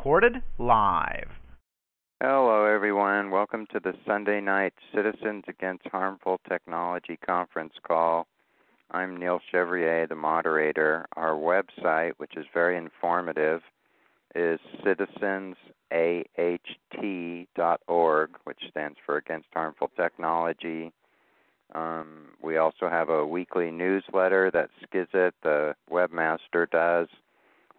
Recorded live. Hello, everyone. Welcome to the Sunday night Citizens Against Harmful Technology conference call. I'm Neil Chevrier, the moderator. Our website, which is very informative, is citizensaht.org, which stands for Against Harmful Technology. Um, we also have a weekly newsletter that Skizit, the webmaster, does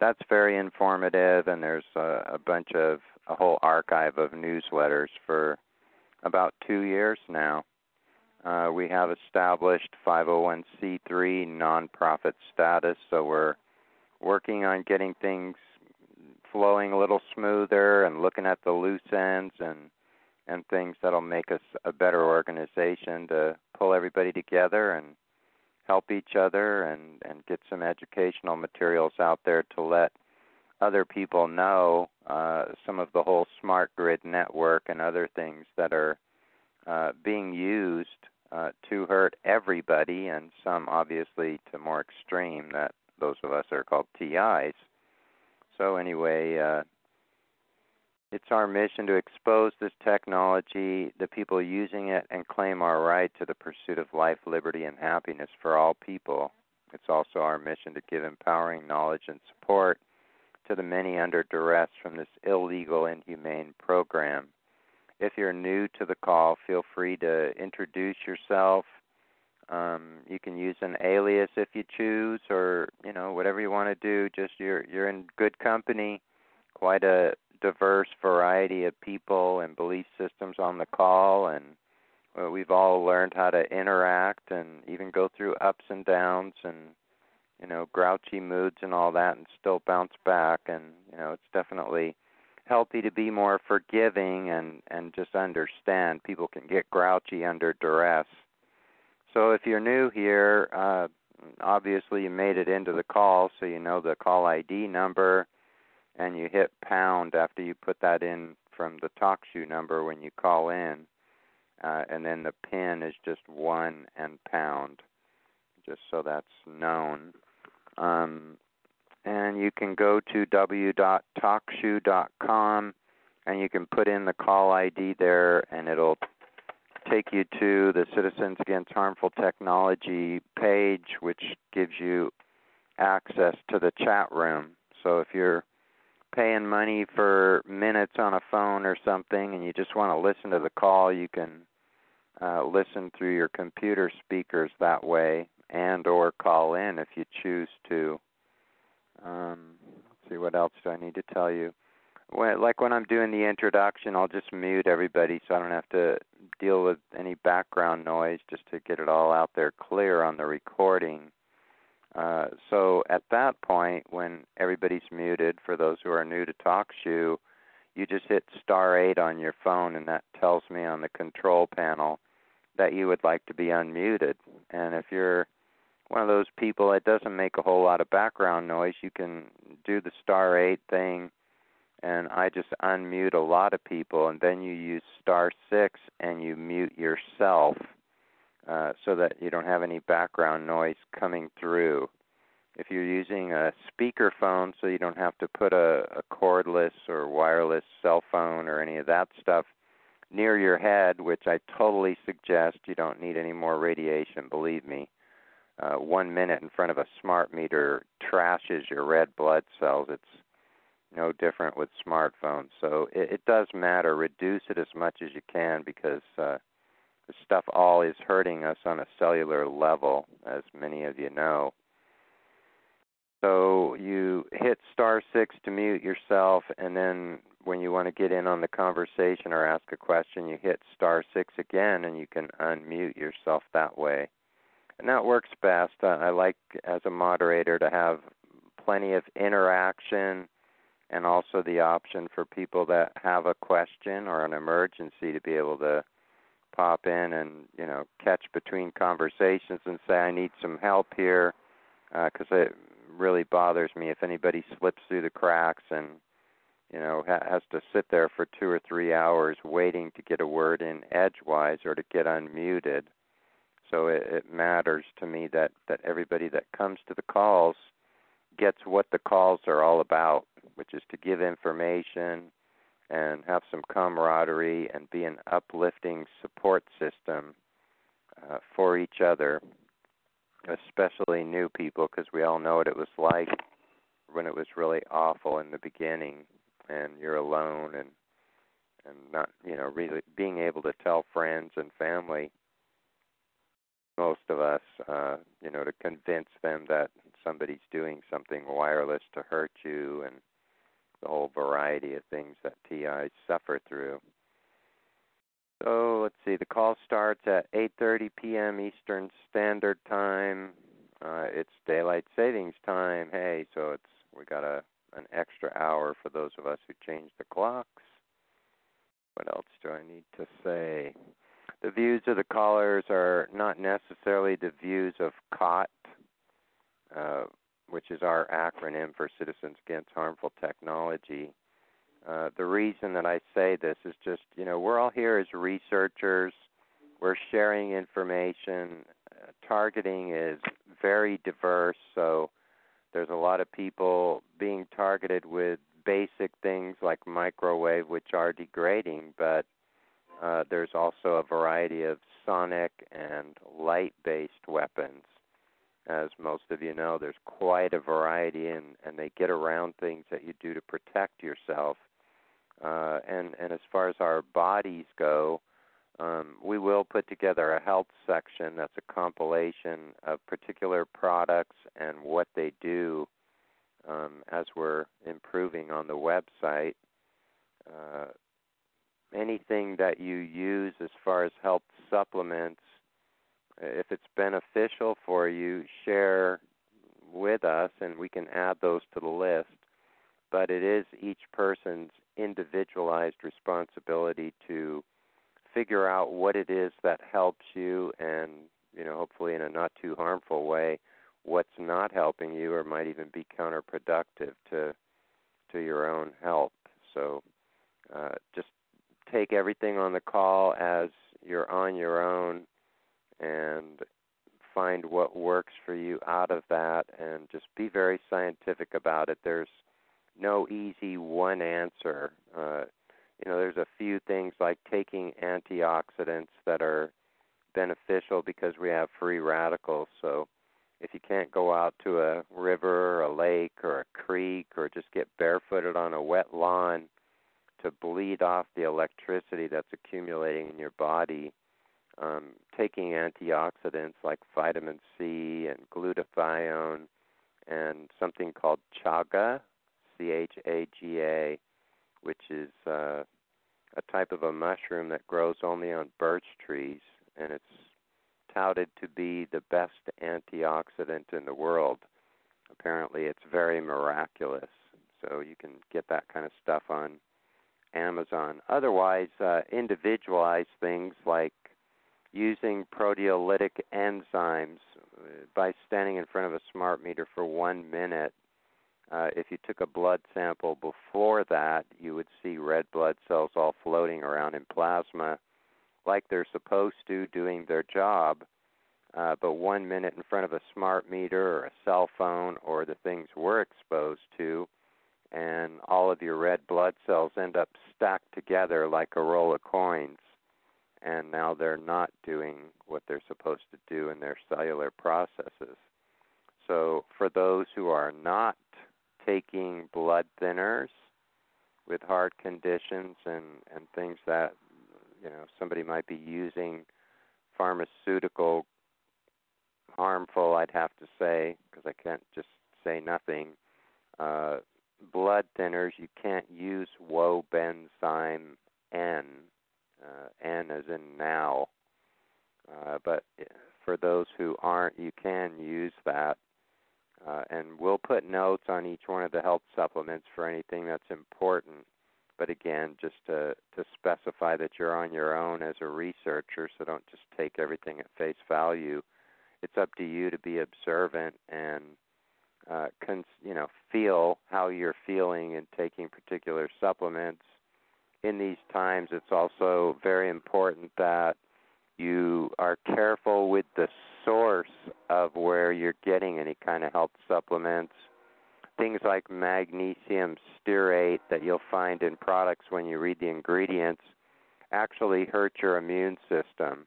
that's very informative, and there's a, a bunch of a whole archive of newsletters for about two years now. Uh, we have established 501c3 nonprofit status, so we're working on getting things flowing a little smoother and looking at the loose ends and and things that'll make us a better organization to pull everybody together and help each other and and get some educational materials out there to let other people know uh, some of the whole smart grid network and other things that are uh, being used uh, to hurt everybody, and some obviously to more extreme that those of us are called TIs. So anyway, uh, it's our mission to expose this technology, the people using it, and claim our right to the pursuit of life, liberty, and happiness for all people. It's also our mission to give empowering knowledge and support to the many under duress from this illegal, inhumane program. If you're new to the call, feel free to introduce yourself. Um, you can use an alias if you choose, or you know whatever you want to do. Just you're you're in good company. Quite a diverse variety of people and belief systems on the call, and well, we've all learned how to interact and even go through ups and downs and you know grouchy moods and all that, and still bounce back. And you know it's definitely healthy to be more forgiving and and just understand people can get grouchy under duress. So if you're new here, uh, obviously you made it into the call, so you know the call ID number and you hit pound after you put that in from the TalkShoe number when you call in, uh, and then the pin is just one and pound, just so that's known. Um, and you can go to w.talkshoe.com and you can put in the call ID there, and it'll take you to the Citizens Against Harmful Technology page, which gives you access to the chat room. So if you're paying money for minutes on a phone or something and you just want to listen to the call, you can uh, listen through your computer speakers that way and or call in if you choose to. Um, let's see what else do I need to tell you. When, like when I'm doing the introduction, I'll just mute everybody so I don't have to deal with any background noise just to get it all out there clear on the recording. Uh, so at that point, when everybody's muted, for those who are new to TalkShoe, you just hit star 8 on your phone, and that tells me on the control panel that you would like to be unmuted. And if you're one of those people that doesn't make a whole lot of background noise, you can do the star 8 thing, and I just unmute a lot of people, and then you use star 6 and you mute yourself uh, so that you don't have any background noise coming through. If you're using a speakerphone, so you don't have to put a, a cordless or wireless cell phone or any of that stuff near your head, which I totally suggest. You don't need any more radiation, believe me. Uh, one minute in front of a smart meter trashes your red blood cells. It's no different with smartphones. So it, it does matter. Reduce it as much as you can because uh, the stuff all is hurting us on a cellular level, as many of you know. So you hit star six to mute yourself, and then when you want to get in on the conversation or ask a question, you hit star six again, and you can unmute yourself that way. and that works best. I like as a moderator to have plenty of interaction and also the option for people that have a question or an emergency to be able to pop in and you know catch between conversations and say I need some help here because uh, it really bothers me if anybody slips through the cracks and you know ha- has to sit there for two or three hours waiting to get a word in edgewise or to get unmuted. So it, it matters to me that that everybody that comes to the calls gets what the calls are all about, which is to give information and have some camaraderie and be an uplifting support system uh, for each other, especially new people, because we all know what it was like when it was really awful in the beginning and you're alone and and not you know really being able to tell friends and family. Most of us uh you know to convince them that somebody's doing something wireless to hurt you and the whole variety of things that TIs suffer through. So let's see. The call starts at 8:30 p.m. Eastern Standard Time. Uh, it's daylight savings time. Hey, so it's we got a an extra hour for those of us who change the clocks. What else do I need to say? The views of the callers are not necessarily the views of CAHT, uh, which is our acronym for Citizens Against Harmful Technology. Uh, the reason that I say this is just, you know, we're all here as researchers. We're sharing information. Uh, targeting is very diverse, so there's a lot of people being targeted with basic things like microwave, which are degrading, but uh, there's also a variety of sonic and light based weapons as most of you know, there's quite a variety, and and they get around things that you do to protect yourself. Uh, and and as far as our bodies go, um, we will put together a health section that's a compilation of particular products and what they do um, as we're improving on the website. Uh, anything that you use as far as health supplements if it's beneficial for you, share with us and we can add those to the list. But it is each person's individualized responsibility to figure out what it is that helps you and, you know, hopefully in a not too harmful way, what's not helping you or might even be counterproductive to to your own health. So uh, just take everything on the call as you're on your own and find what works for you out of that and just be very scientific about it. There's no easy one answer. Uh, you know, there's a few things like taking antioxidants that are beneficial because we have free radicals. So if you can't go out to a river or a lake or a creek or just get barefooted on a wet lawn to bleed off the electricity that's accumulating in your body, um, taking antioxidants like vitamin C and glutathione and something called chaga, C H A G A, which is uh, a type of a mushroom that grows only on birch trees, and it's touted to be the best antioxidant in the world. Apparently, it's very miraculous. So you can get that kind of stuff on Amazon. Otherwise, uh, individualized things like using proteolytic enzymes uh, by standing in front of a smart meter for one minute. Uh, if you took a blood sample before that, you would see red blood cells all floating around in plasma like they're supposed to, doing their job. Uh, but one minute in front of a smart meter or a cell phone or the things we're exposed to, and all of your red blood cells end up stacked together like a roll of coins and now they're not doing what they're supposed to do in their cellular processes. So, for those who are not taking blood thinners with heart conditions and, and things that you know somebody might be using pharmaceutical harmful, I'd have to say, because I can't just say nothing. Uh, blood thinners, you can't use Wobenzym N uh, N as in now. Uh, but for those who aren't, you can use that. Uh, and we'll put notes on each one of the health supplements for anything that's important. But again, just to, to specify that you're on your own as a researcher, so don't just take everything at face value. It's up to you to be observant and uh, cons- you know feel how you're feeling and taking particular supplements. In these times, it's also very important that you are careful with the source of where you're getting any kind of health supplements. Things like magnesium stearate that you'll find in products when you read the ingredients actually hurt your immune system.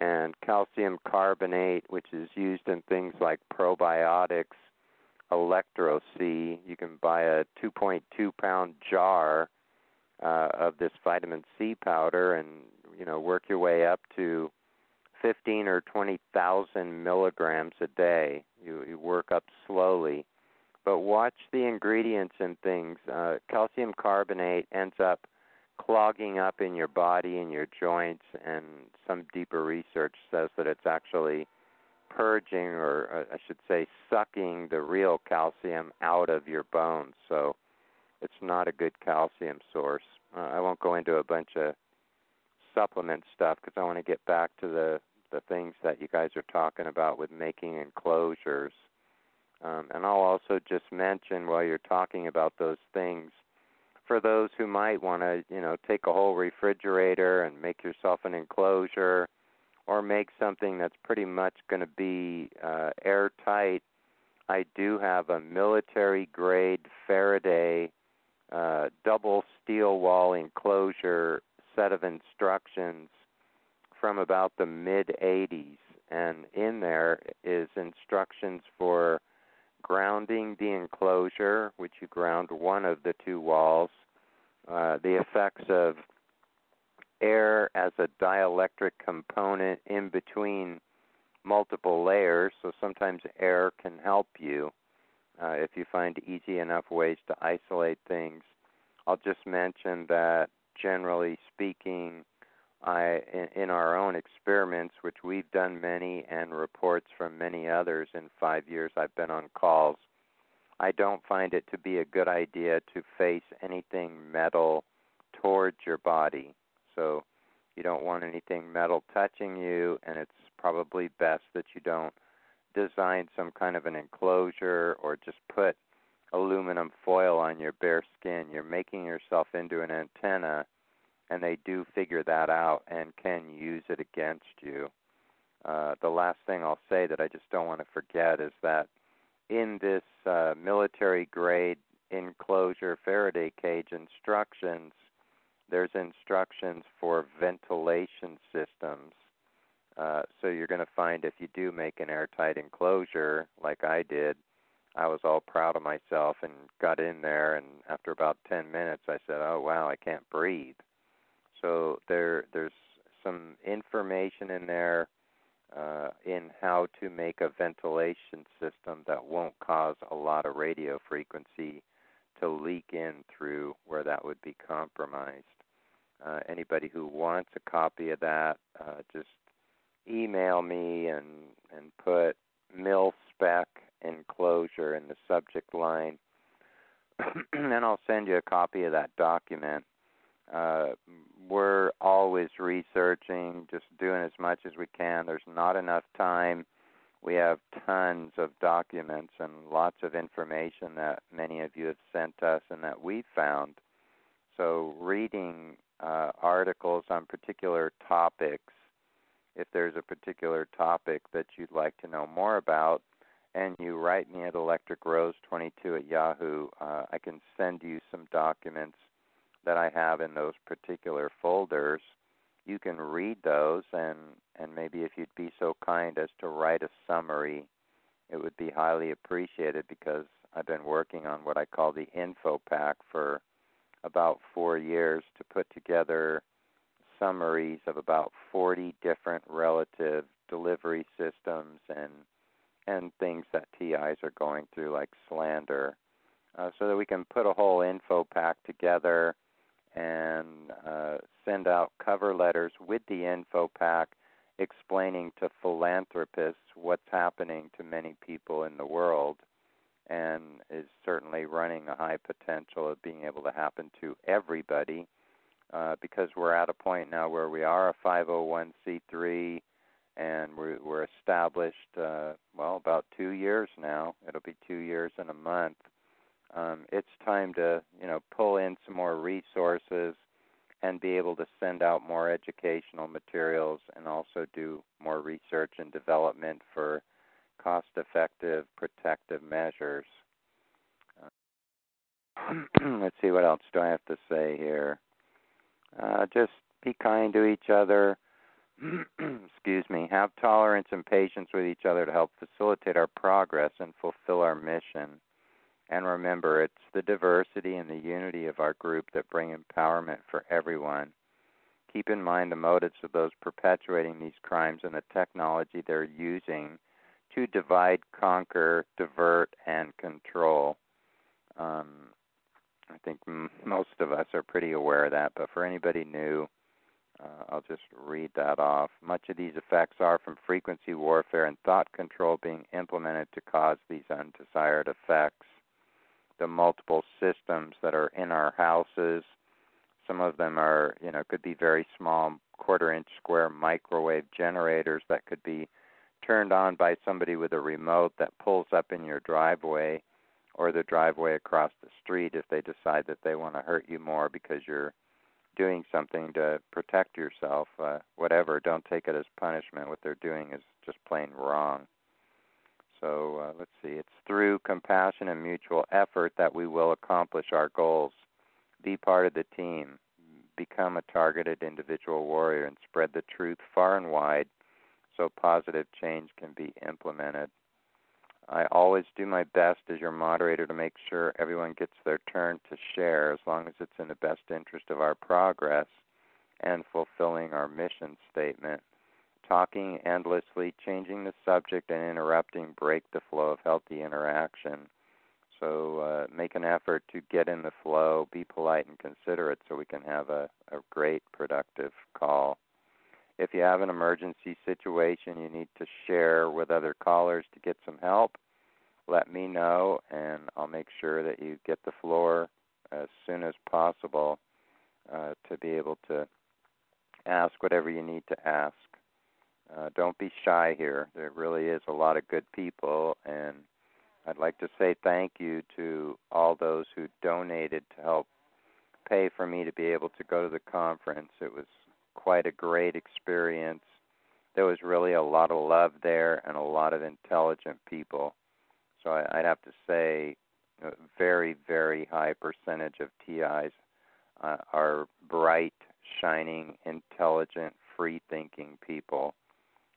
And calcium carbonate, which is used in things like probiotics, Electro C, you can buy a 2.2 pound jar uh, of this vitamin C powder and you know work your way up to 15 or 20,000 milligrams a day. You, you work up slowly, but watch the ingredients and things. Uh, calcium carbonate ends up clogging up in your body and your joints, and some deeper research says that it's actually purging, or uh, I should say, sucking the real calcium out of your bones. So it's not a good calcium source. Uh, I won't go into a bunch of supplement stuff because I want to get back to the the things that you guys are talking about with making enclosures. Um, and I'll also just mention while you're talking about those things, for those who might want to, you know, take a whole refrigerator and make yourself an enclosure, or make something that's pretty much going to be uh, airtight. I do have a military grade Faraday uh, double steel wall enclosure set of instructions from about the mid 80s, and in there is instructions for grounding the enclosure, which you ground one of the two walls, uh, the effects of air as a dielectric component in between multiple layers, so sometimes air can help you uh, if you find easy enough ways to isolate things. I'll just mention that generally speaking, I in, in our own experiments, which we've done many, and reports from many others in five years I've been on calls, I don't find it to be a good idea to face anything metal towards your body. So you don't want anything metal touching you, and it's probably best that you don't design some kind of an enclosure or just put aluminum foil on your bare skin. You're making yourself into an antenna and they do figure that out and can use it against you. Uh, the last thing I'll say that I just don't want to forget is that in this uh, military grade enclosure Faraday cage instructions, there's instructions for ventilation systems. Uh, so you're going to find if you do make an airtight enclosure, like I did, I was all proud of myself and got in there. And after about 10 minutes, I said, "Oh wow, I can't breathe." So there there's some information in there uh, in how to make a ventilation system that won't cause a lot of radio frequency to leak in through where that would be compromised. Uh, anybody who wants a copy of that, uh, just email me and and put mil spec enclosure in the subject line, and I'll send you a copy of that document. Uh, we're always researching, just doing as much as we can. There's not enough time. We have tons of documents and lots of information that many of you have sent us and that we found. So, reading uh, articles on particular topics, if there's a particular topic that you'd like to know more about, and you write me at electricrose22 at yahoo, uh, I can send you some documents that I have in those particular folders, you can read those and and maybe if you'd be so kind as to write a summary, it would be highly appreciated because I've been working on what I call the info pack for about 4 years to put together summaries of about 40 different relative delivery systems and and things that TIs are going through like slander uh, so that we can put a whole info pack together and uh, send out cover letters with the info pack explaining to philanthropists what's happening to many people in the world and is certainly running a high potential of being able to happen to everybody uh, because we're at a point now where we are a 501c3 and we're, we're established, uh, well, about two years now. It'll be two years in a month. Um, it's time to, you know, pull in some more resources and be able to send out more educational materials and also do more research and development for cost effective protective measures. Uh, let's see what else do I have to say here. Uh, just be kind to each other. Excuse me. Have tolerance and patience with each other to help facilitate our progress and fulfill our mission. And remember, it's the diversity and the unity of our group that bring empowerment for everyone. Keep in mind the motives of those perpetuating these crimes and the technology they're using to divide, conquer, divert, and control. Um, I think m- most of us are pretty aware of that, but for anybody new, uh, I'll just read that off. Much of these effects are from frequency warfare and thought control being implemented to cause these undesired effects the multiple systems that are in our houses. Some of them are, you know, could be very small quarter inch square microwave generators that could be turned on by somebody with a remote that pulls up in your driveway or the driveway across the street if they decide that they want to hurt you more because you're doing something to protect yourself. Uh, whatever, don't take it as punishment. What they're doing is just plain wrong. So uh, let's see. It's through compassion and mutual effort that we will accomplish our goals. Be part of the team. Become a targeted individual warrior and spread the truth far and wide so positive change can be implemented. I always do my best as your moderator to make sure everyone gets their turn to share as long as it's in the best interest of our progress and fulfilling our mission statement talking endlessly, changing the subject, and interrupting break the flow of healthy interaction. So uh, make an effort to get in the flow, be polite and considerate so we can have a, a great, productive call. If you have an emergency situation you need to share with other callers to get some help, let me know and I'll make sure that you get the floor as soon as possible uh, to be able to ask whatever you need to ask. Uh, don't be shy here. There really is a lot of good people, and I'd like to say thank you to all those who donated to help pay for me to be able to go to the conference. It was quite a great experience. There was really a lot of love there and a lot of intelligent people. So I, I'd have to say, a very, very high percentage of TIs uh, are bright, shining, intelligent, free thinking people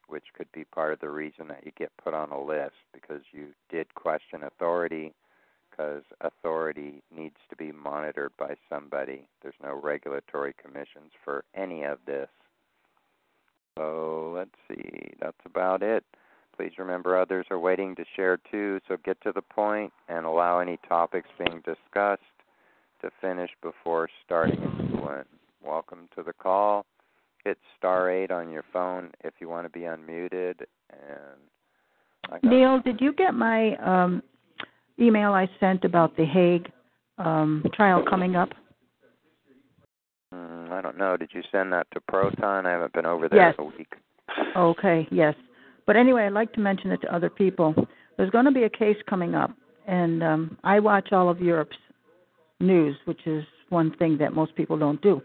which could be part of the reason that you get put on a list because you did question authority because authority needs to be monitored by somebody. There's no regulatory commissions for any of this. So let's see, that's about it. Please remember others are waiting to share too, so get to the point and allow any topics being discussed to finish before starting a new one. Welcome to the call hit star eight on your phone if you want to be unmuted. And Neil, did you get my um, email I sent about the Hague um, trial coming up? Mm, I don't know. Did you send that to Proton? I haven't been over there yes. in a week. Okay, yes. But anyway, I'd like to mention it to other people. There's going to be a case coming up, and um, I watch all of Europe's news, which is one thing that most people don't do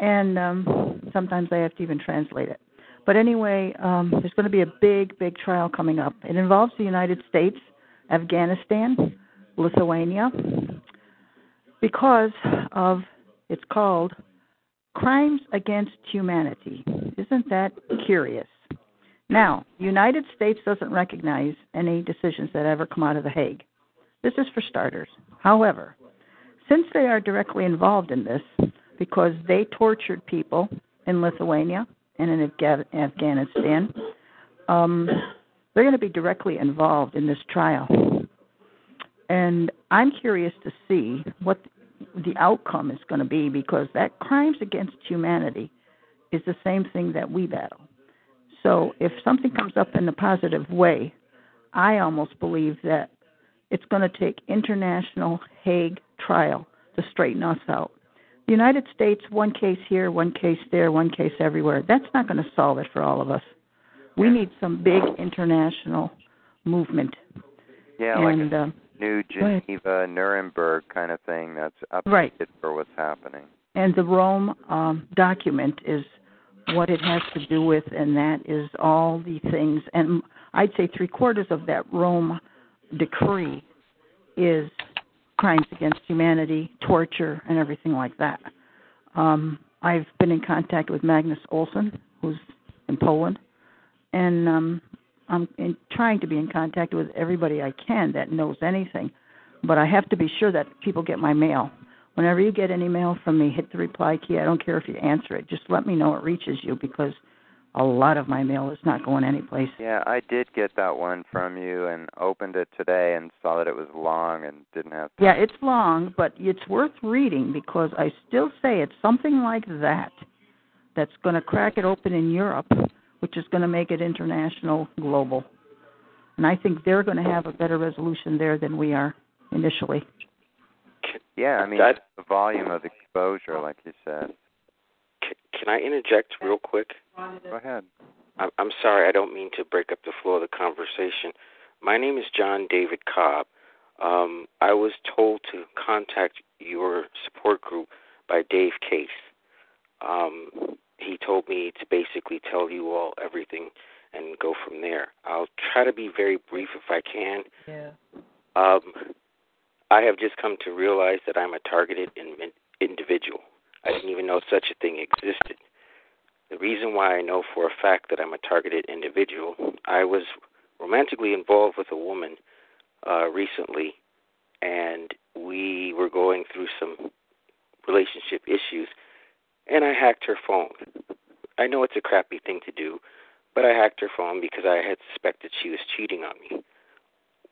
and um, sometimes I have to even translate it. But anyway, um, there's going to be a big, big trial coming up. It involves the United States, Afghanistan, Lithuania, because of it's called Crimes Against Humanity. Isn't that curious? Now, the United States doesn't recognize any decisions that ever come out of The Hague. This is for starters. However, since they are directly involved in this, because they tortured people in Lithuania and in Afghanistan. Um, they're going to be directly involved in this trial. And I'm curious to see what the outcome is going to be because that crimes against humanity is the same thing that we battle. So if something comes up in a positive way, I almost believe that it's going to take international Hague trial to straighten us out. The United States, one case here, one case there, one case everywhere. That's not going to solve it for all of us. We need some big international movement. Yeah, and, like a uh, new. Geneva, Nuremberg kind of thing that's updated Right. for what's happening. And the Rome um, document is what it has to do with, and that is all the things. And I'd say three quarters of that Rome decree is crimes against humanity, torture, and everything like that. Um, I've been in contact with Magnus Olsson, who's in Poland, and um, I'm in, trying to be in contact with everybody I can that knows anything. But I have to be sure that people get my mail. Whenever you get any mail from me, hit the reply key. I don't care if you answer it. Just let me know it reaches you because a lot of my mail is not going anyplace. Yeah, I did get that one from you and opened it today and saw that it was long and didn't have Yeah, it's long, but it's worth reading because I still say it's something like that that's going to crack it open in Europe, which is going to make it international, global. And I think they're going to have a better resolution there than we are initially. Yeah, I mean That- the volume of exposure, like you said. Can I interject real quick? Go ahead. I- I'm sorry, I don't mean to break up the flow of the conversation. My name is John David Cobb. Um, I was told to contact your support group by Dave Case. Um, he told me to basically tell you all everything and go from there. I'll try to be very brief if I can. Yeah. Um, I have just come to realize that I'm a targeted in- individual. I didn't even know such a thing existed. The reason why I know for a fact that I'm a targeted individual, I was romantically involved with a woman uh, recently, and we were going through some relationship issues, and I hacked her phone. I know it's a crappy thing to do, but I hacked her phone because I had suspected she was cheating on me.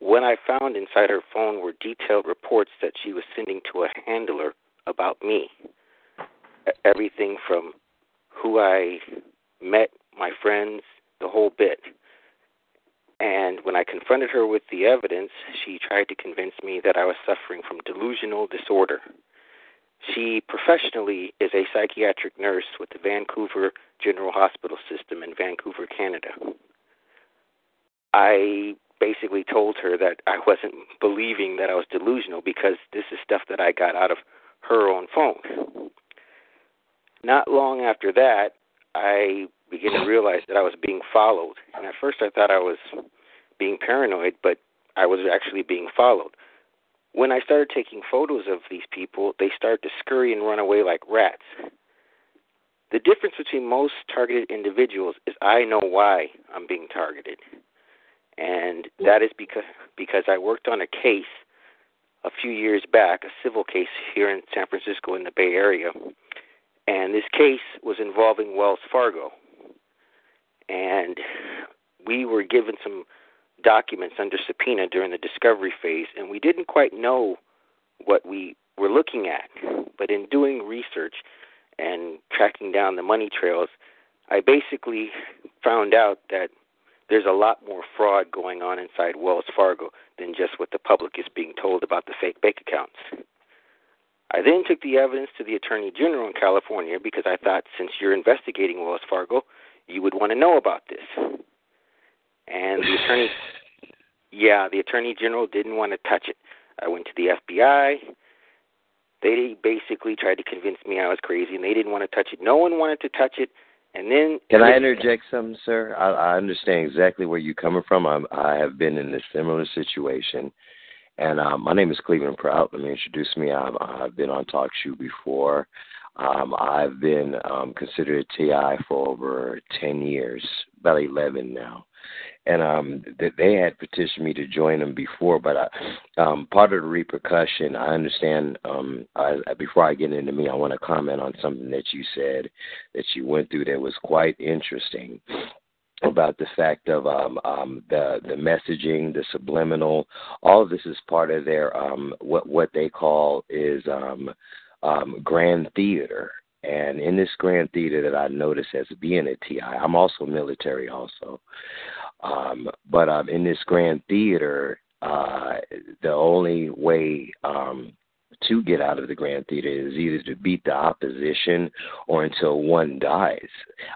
What I found inside her phone were detailed reports that she was sending to a handler about me. Everything from who I met, my friends, the whole bit. And when I confronted her with the evidence, she tried to convince me that I was suffering from delusional disorder. She professionally is a psychiatric nurse with the Vancouver General Hospital System in Vancouver, Canada. I basically told her that I wasn't believing that I was delusional because this is stuff that I got out of her own phone. Not long after that, I began to realize that I was being followed. And at first I thought I was being paranoid, but I was actually being followed. When I started taking photos of these people, they started to scurry and run away like rats. The difference between most targeted individuals is I know why I'm being targeted. And that is because because I worked on a case a few years back, a civil case here in San Francisco in the Bay Area, and this case was involving Wells Fargo, and we were given some documents under subpoena during the discovery phase, and we didn't quite know what we were looking at, but in doing research and tracking down the money trails, I basically found out that there's a lot more fraud going on inside Wells Fargo than just what the public is being told about the fake bank accounts. I then took the evidence to the Attorney General in California because I thought since you're investigating Wells Fargo, you would want to know about this. And the attorney, yeah, the Attorney General didn't want to touch it. I went to the FBI. They basically tried to convince me I was crazy, and they didn't want to touch it. No one wanted to touch it. And then Can I interject something, sir? I, I understand exactly where you're coming from. I'm, I have been in a similar situation. And uh, my name is Cleveland Prout. Let me introduce me. I'm, I've been on Talk Show before. Um, I've been um, considered a TI for over 10 years, about 11 now. And um, th- they had petitioned me to join them before, but I, um, part of the repercussion, I understand. Um, I, before I get into me, I want to comment on something that you said that you went through that was quite interesting about the fact of um, um, the the messaging, the subliminal. All of this is part of their um, what what they call is um, um, grand theater. And in this Grand Theater that I noticed as being a TI, I'm also military also. Um, but um, in this Grand Theater, uh, the only way um, to get out of the Grand Theater is either to beat the opposition or until one dies.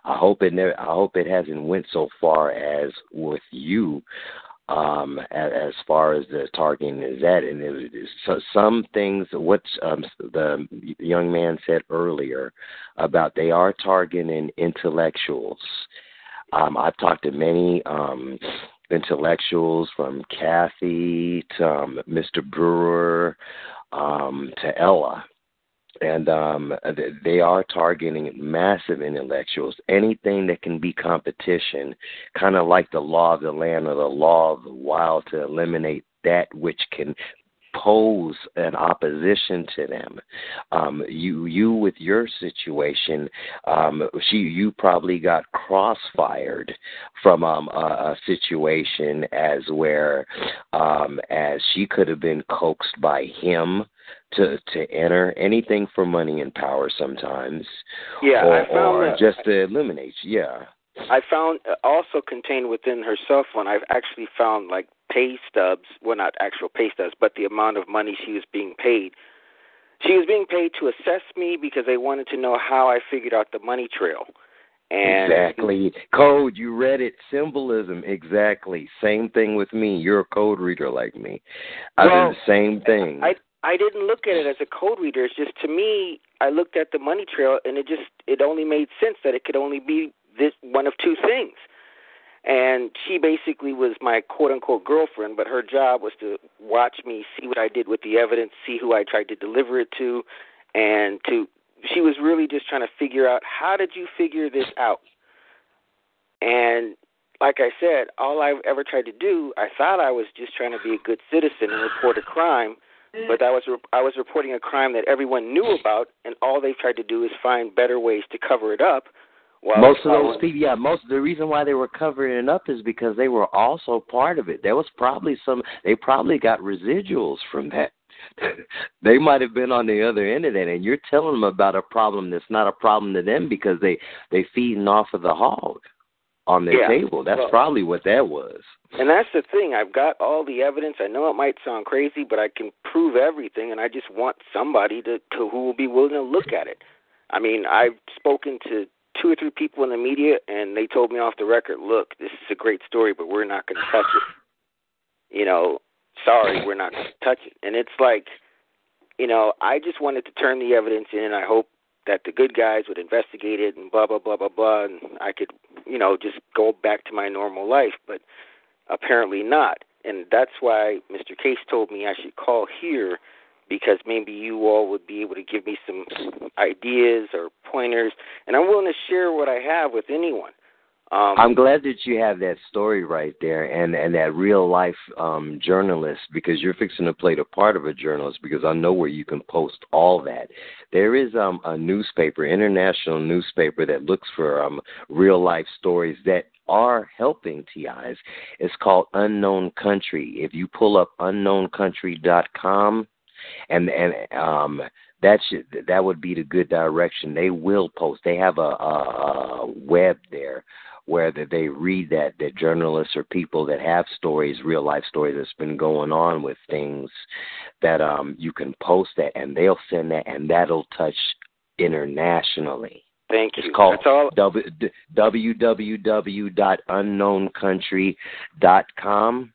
I hope it never. I hope it hasn't went so far as with you. Um, as, as far as the targeting is that, and it, so some things, what um, the young man said earlier about they are targeting intellectuals. Um, I've talked to many um, intellectuals from Kathy to um, Mr. Brewer, um, to Ella. And um, they are targeting massive intellectuals. Anything that can be competition, kind of like the law of the land or the law of the wild, to eliminate that which can pose an opposition to them. Um, you you with your situation, um, she you probably got crossfired from um, a, a situation as where um, as she could have been coaxed by him to to enter anything for money and power sometimes. Yeah, or, I found or that, just to eliminate. Yeah. I found also contained within her cell phone. I've actually found like pay stubs, well, not actual pay stubs, but the amount of money she was being paid. She was being paid to assess me because they wanted to know how I figured out the money trail. And exactly. Code, you read it. Symbolism, exactly. Same thing with me. You're a code reader like me. I Well, did the same thing. I I didn't look at it as a code reader. It's just to me, I looked at the money trail, and it just it only made sense that it could only be this one of two things. And she basically was my quote unquote girlfriend, but her job was to watch me, see what I did with the evidence, see who I tried to deliver it to, and to she was really just trying to figure out how did you figure this out. And like I said, all I've ever tried to do, I thought I was just trying to be a good citizen and report a crime, but I was I was reporting a crime that everyone knew about, and all they've tried to do is find better ways to cover it up. While most of those people, yeah, most the reason why they were covering it up is because they were also part of it. There was probably some. They probably got residuals from that. they might have been on the other end of that, and you're telling them about a problem that's not a problem to them because they they feeding off of the hog on their Yeah. table. That's Well- probably what that was. And that's the thing. I've got all the evidence. I know it might sound crazy, but I can prove everything, and I just want somebody to, to who will be willing to look at it. I mean, I've spoken to two or three people in the media, and they told me off the record, "Look, this is a great story, but we're not going to touch it." You know, sorry, we're not going to touch it. And it's like, you know, I just wanted to turn the evidence in, and I hope that the good guys would investigate it and blah blah blah blah blah, and I could, you know, just go back to my normal life. But apparently not. And that's why Mr. Case told me I should call here because maybe you all would be able to give me some ideas or pointers. And I'm willing to share what I have with anyone. Um, I'm glad that you have that story right there and and that real life um journalist because you're fixing to play the part of a journalist because I know where you can post all that. There is um a newspaper, international newspaper that looks for um real life stories that are helping TIs. It's called Unknown Country. If you pull up unknowncountry.com and and um that should that would be the good direction. They will post. They have a, a, a web there where that they read that that journalists or people that have stories, real life stories that's been going on with things that um you can post that and they'll send that and that'll touch internationally. thank you. It's called That's all. w- www.unknowncountry.com.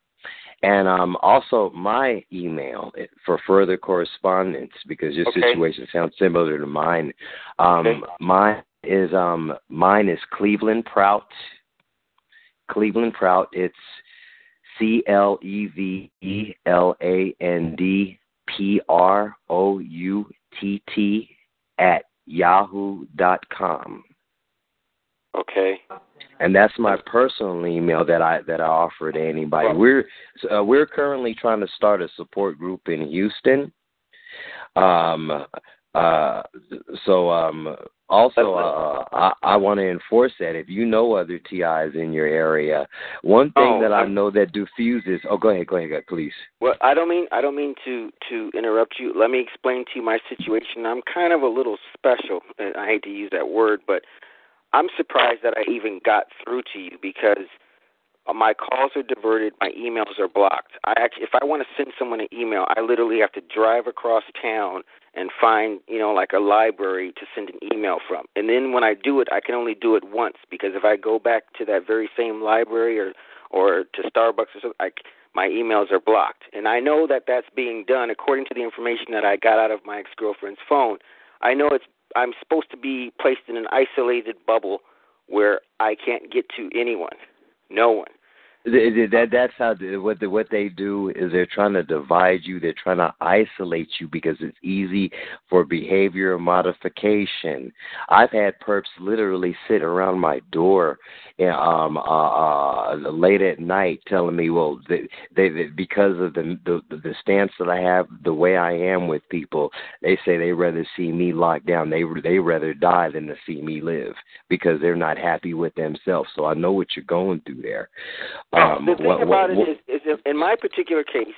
And um, also my email for further correspondence because your Okay. situation sounds similar to mine. Um, Okay. Mine is um, mine is Cleveland Prout. Cleveland Prout. It's C L E V E L A N D P R O U T T at yahoo dot com Okay. and that's my personal email that I that I offer to anybody. We're uh, we're currently trying to start a support group in Houston. Um, Uh, so um, also, uh, I, I want to enforce that. If you know other TIs in your area, one thing Oh, that I I'm- know that diffuses. Oh, go ahead, go ahead, please. Well, I don't mean I don't mean to to interrupt you. Let me explain to you my situation. I'm kind of a little special, and I hate to use that word, but I'm surprised that I even got through to you because Uh, my calls are diverted, my emails are blocked. I actually, if I want to send someone an email, I literally have to drive across town and find, you know, like a library to send an email from. And then when I do it, I can only do it once because if I go back to that very same library or or to Starbucks or something, I, my emails are blocked. And I know that that's being done according to the information that I got out of my ex-girlfriend's phone. I know it's I'm supposed to be placed in an isolated bubble where I can't get to anyone, no one. Th- th- That that's how what the, what they do is they're trying to divide you. They're trying to isolate you because it's easy for behavior modification. I've had perps literally sit around my door, um, uh, uh, late at night, telling me, well, they, they, they because of the, the the stance that I have, the way I am with people, they say they rather see me locked down. They they rather die than to see me live because they're not happy with themselves. So I know what you're going through there. Um, the thing what- about what- it is, is if, in my particular case,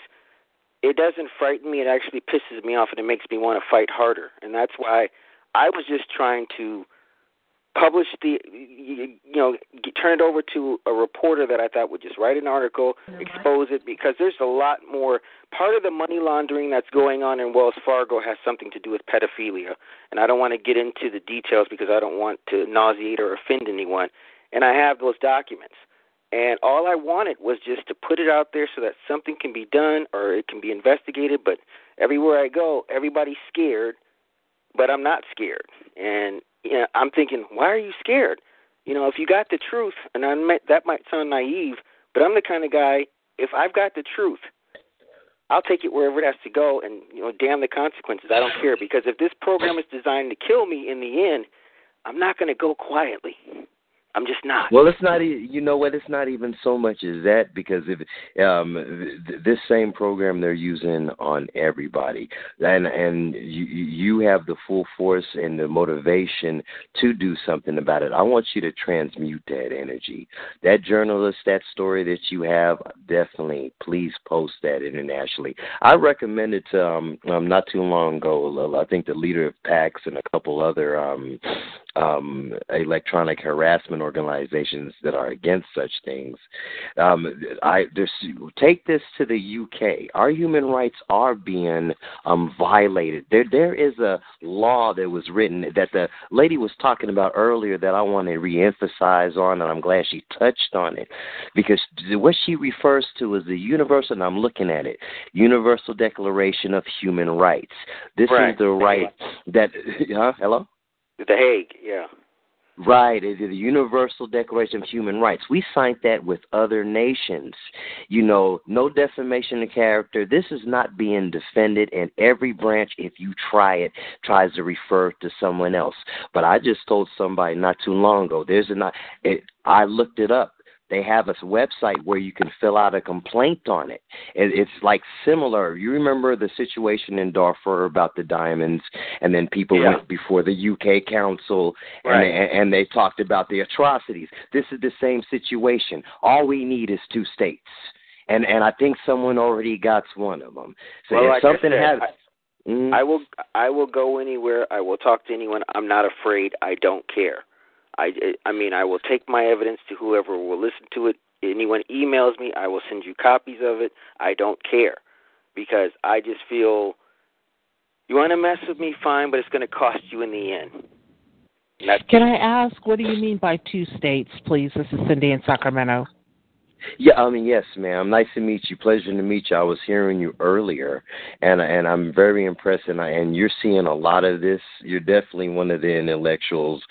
it doesn't frighten me. It actually pisses me off, and it makes me want to fight harder. And that's why I was just trying to publish the, you you know, g- turn it over to a reporter that I thought would just write an article, expose it, because there's a lot more. Part of the money laundering that's going on in Wells Fargo has something to do with pedophilia, and I don't want to get into the details because I don't want to nauseate or offend anyone. And I have those documents. And all I wanted was just to put it out there so that something can be done or it can be investigated. But everywhere I go, everybody's scared, but I'm not scared. And you know, I'm thinking, why are you scared? You know, if you got the truth, and I admit that might sound naive, but I'm the kind of guy. If I've got the truth, I'll take it wherever it has to go, and you know, damn the consequences. I don't care because if this program is designed to kill me in the end, I'm not going to go quietly. I'm just not. Well, it's not. You know what? It's not even so much as that because if um, th- this same program they're using on everybody, and and you you have the full force and the motivation to do something about it. I want you to transmute that energy. That journalist, that story that you have, definitely please post that internationally. I recommended to um, um not too long ago. I think the leader of PACTS and a couple other um um, electronic harassment organizations that are against such things. Um, I there's, take this to the UK. Our human rights are being um, violated. There there is a law that was written that the lady was talking about earlier that I want to reemphasize on, and I'm glad she touched on it because what she refers to is the universal. And I'm looking at it, Universal Declaration of Human Rights. This Right. is the right that. Huh? Hello. The Hague, yeah. Right, it is the Universal Declaration of Human Rights. We signed that with other nations. You know, no defamation of character. This is not being defended, and every branch, if you try it, tries to refer to someone else. But I just told somebody not too long ago. There's not. It, I looked it up. They have a website where you can fill out a complaint on it. it. It's like similar. You remember the situation in Darfur about the diamonds, and then people Yeah. went before the UK Council, and, Right. they, and they talked about the atrocities. This is the same situation. All we need is two states, and and I think someone already got one of them. So Well, if like something has, Mm, I will I will go anywhere. I will talk to anyone. I'm not afraid. I don't care. I I mean I will take my evidence to whoever will listen to it. Anyone emails me, I will send you copies of it. I don't care because I just feel you want to mess with me, fine, but it's going to cost you in the end. Can I ask, what do you mean by two states, please? This is Cindy in Sacramento. Yeah, I mean, yes, ma'am. Nice to meet you. Pleasure to meet you. I was hearing you earlier, and and I'm very impressed. And I, and you're seeing a lot of this. You're definitely one of the intellectuals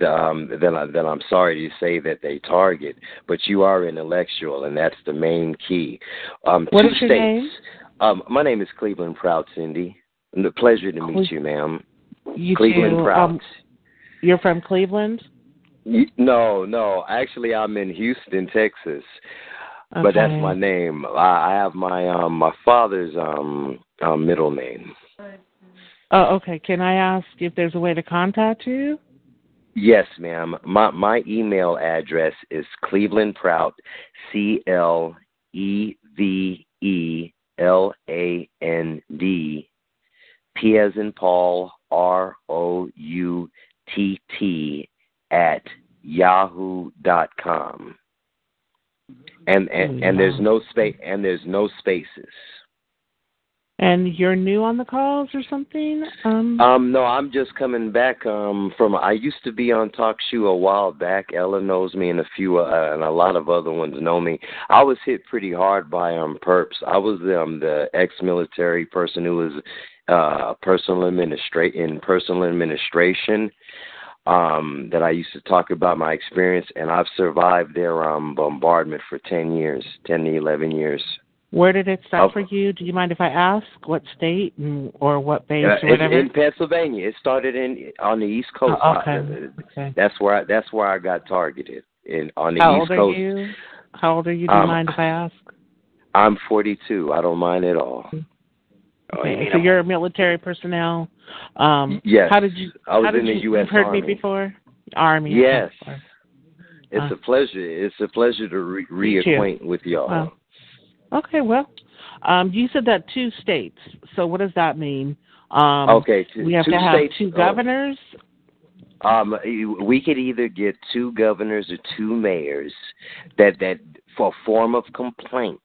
that um, that, I, that I'm sorry to say that they target, but you are intellectual, and that's the main key. Um, What two is your states. name? Um, my name is Cleveland Proud, Cindy. Pleasure to meet you, ma'am. You Cleveland do, Proud. um, you're from Cleveland? No, no. Actually, I'm in Houston, Texas. But that's my name. I, I have my um my father's um, um middle name. Oh, okay. Can I ask if there's a way to contact you? Yes, ma'am. My my email address is Cleveland Prout, C L E V E L A N D, P as in Paul, R O U T T at yahoo dot com. And and, and there's no space and there's no spaces. And you're new on the calls or something? Um, Um, no, I'm just coming back um from. I used to be on Talk Show a while back. Ella knows me, and a few uh, and a lot of other ones know me. I was hit pretty hard by um perps. I was um the ex-military person who was uh personal administrate in personal administration. Um, that I used to talk about my experience, and I've survived their um bombardment for ten years, ten to eleven years. where did it start Oh. for you? Do you mind if I ask what state or what base Uh, or in, whatever? in Pennsylvania, it started in on the East Coast. Oh, okay. Uh, okay. That's where I, that's where I got targeted in on the How East old are Coast. you? How old are you? Do you Um, mind if I ask? I'm 42. I don't mind at all. Oh, you Okay, mean so you're military personnel. Um, Yes. How did you? I was in the you, U.S. You've heard Army. me before. Army. Yes. okay. It's Uh, a pleasure. It's a pleasure to re- reacquaint with y'all. Wow. Okay, well, um, you said that two states. So what does that mean? Um, okay, two, we have two to have states, two uh, governors. Um, we could either get two governors or two mayors that that for form of complaint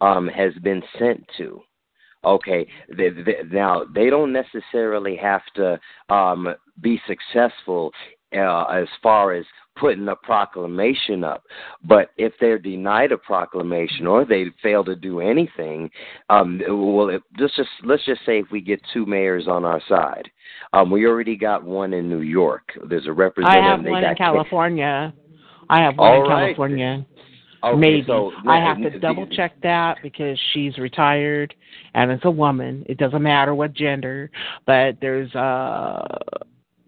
um, has been sent to. Okay, they, they, now they don't necessarily have to um, be successful uh, as far as putting a proclamation up, but if they're denied a proclamation or they fail to do anything, um, well, if, let's just let's just say if we get two mayors on our side, um, we already got one in New York. There's a representative. I have they one got in California. I have one All in right. California. Okay, Maybe. so I have to double check that because she's retired and it's a woman. It doesn't matter what gender, but there's uh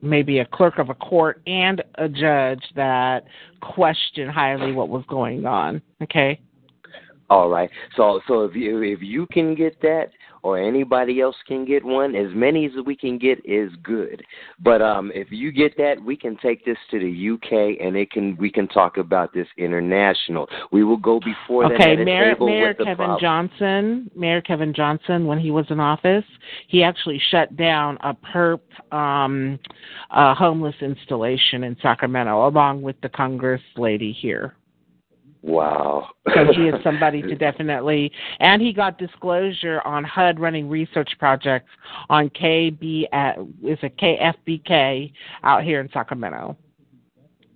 maybe a clerk of a court and a judge that question highly what was going on. Okay. All right. So so if you if you can get that or anybody else can get one, as many as we can get is good. But um if you get that, we can take this to the UK and it can we can talk about this international. We will go before Okay, at a Mayor, Mayor Kevin problem. Johnson, Mayor Kevin Johnson, when he was in office, he actually shut down a perp um, uh, homeless installation in Sacramento, along with the Congress lady here. Wow. So he is somebody to definitely, and he got disclosure on HUD running research projects on KB at is it KFBK out here in Sacramento.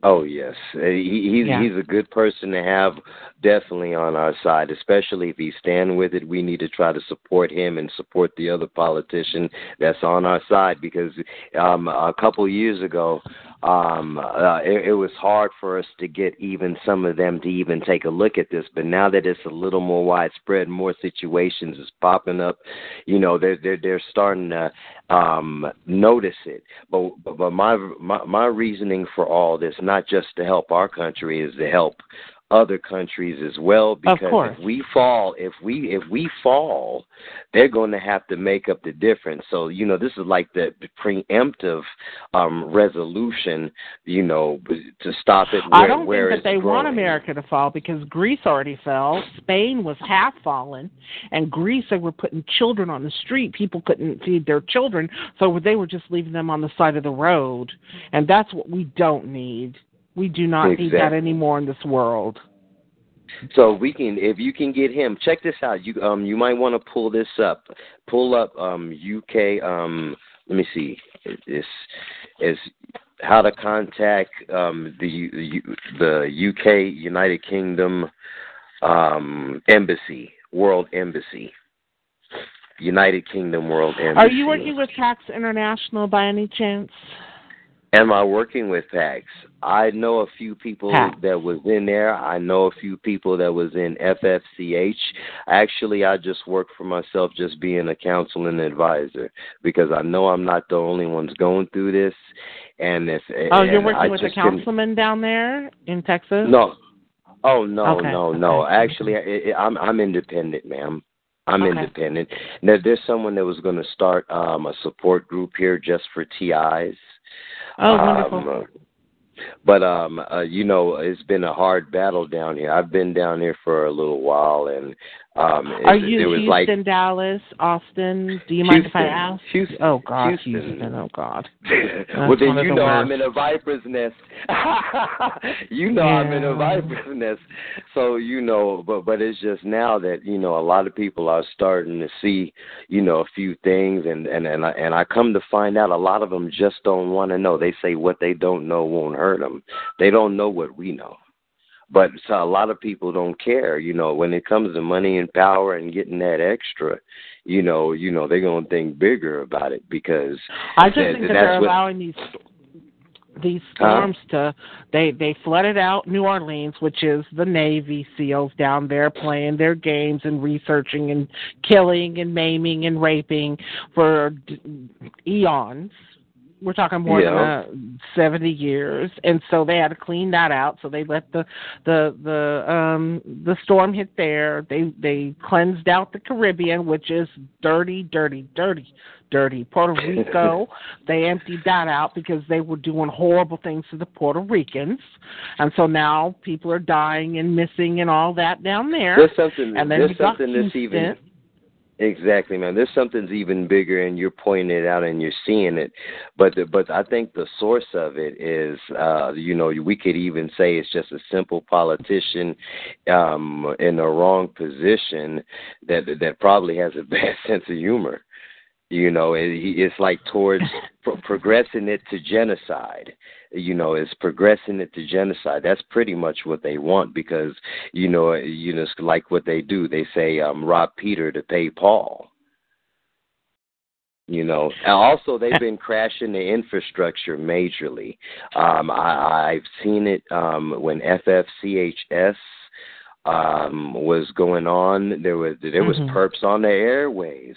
Oh yes, Uh, he, he's Yeah. he's a good person to have definitely on our side, especially if he's stand with it. We need to try to support him and support the other politician that's on our side because um, a couple years ago, um, uh, it, it was hard for us to get even some of them to even take a look at this. But now that it's a little more widespread, more situations is popping up. You know, they're they're they're starting to um, notice it. But but, my, my my reasoning for all this, not just to help our country, is to help other countries as well because if we fall if we if we fall they're going to have to make up the difference so you know this is like the preemptive um resolution you know to stop it where, I don't where think that they want. America to fall because Greece already fell. Spain was half fallen, and Greece they were putting children on the street. People couldn't feed their children, so they were just leaving them on the side of the road. And that's what we don't need. We do not need that anymore in this world. So we can, if you can get him, check this out. You um, you might want to pull this up. Pull up um UK um. Let me see. It's is how to contact um the the UK United Kingdom um embassy, World Embassy. United Kingdom World Embassy. Are you working with PACTS International by any chance? Am I working with PACTS? I know a few people PACTS. that was in there. I know a few people that was in FFCH. Actually, I just work for myself, just being a counsel and advisor, because I know I'm not the only ones going through this. And if Oh, you're working I with a councilman down there in Texas? No. Oh no, Okay, no, no. okay. Actually, I, I, I'm I'm independent, ma'am. I'm Okay. independent. Now, there's someone that was going to start um, a support group here just for TIs. Oh, Um, wonderful. uh, but um, uh, you know, it's been a hard battle down here. I've been down here for a little while, and um, Are it, you it was Houston, like Dallas, Austin? Do you mind if I ask? Houston. Oh God, Houston. Houston. Oh God. well, then you the know I'm in a viper's nest. you know I'm in a viper's nest. So you know, but but it's just now that you know a lot of people are starting to see you know a few things, and and and I, and I come to find out a lot of them just don't want to know. They say what they don't know won't hurt them. They don't know what we know. But so a lot of people don't care, you know, when it comes to money and power and getting that extra, you know, you know, they're gonna think bigger about it because I just that- think that they're what- allowing these these Huh? storms to they they flooded out New Orleans, which is the Navy SEALs down there playing their games and researching and killing and maiming and raping for eons. We're talking more Yeah. than uh, seventy years, and so they had to clean that out. So they let the the the um the storm hit there. They they cleansed out the Caribbean, which is dirty, dirty, dirty, dirty. Puerto Rico, they emptied that out because they were doing horrible things to the Puerto Ricans, and so now people are dying and missing and all that down there. there's something and then there's something that's even Houston. Exactly, man. There's something's even bigger, and you're pointing it out and you're seeing it. But the, but I think the source of it is, uh, you know, we could even say it's just a simple politician um, in the wrong position that that probably has a bad sense of humor. You know, it, it's like towards pro- progressing it to genocide. You know, it's progressing it to genocide. That's pretty much what they want because you know, you know, it's like what they do. They say, um, rob Peter to pay Paul. You know, and also they've been crashing the infrastructure majorly. Um, I, I've seen it um, when FFCHS um was going on there was there was Mhm. perps on the airwaves.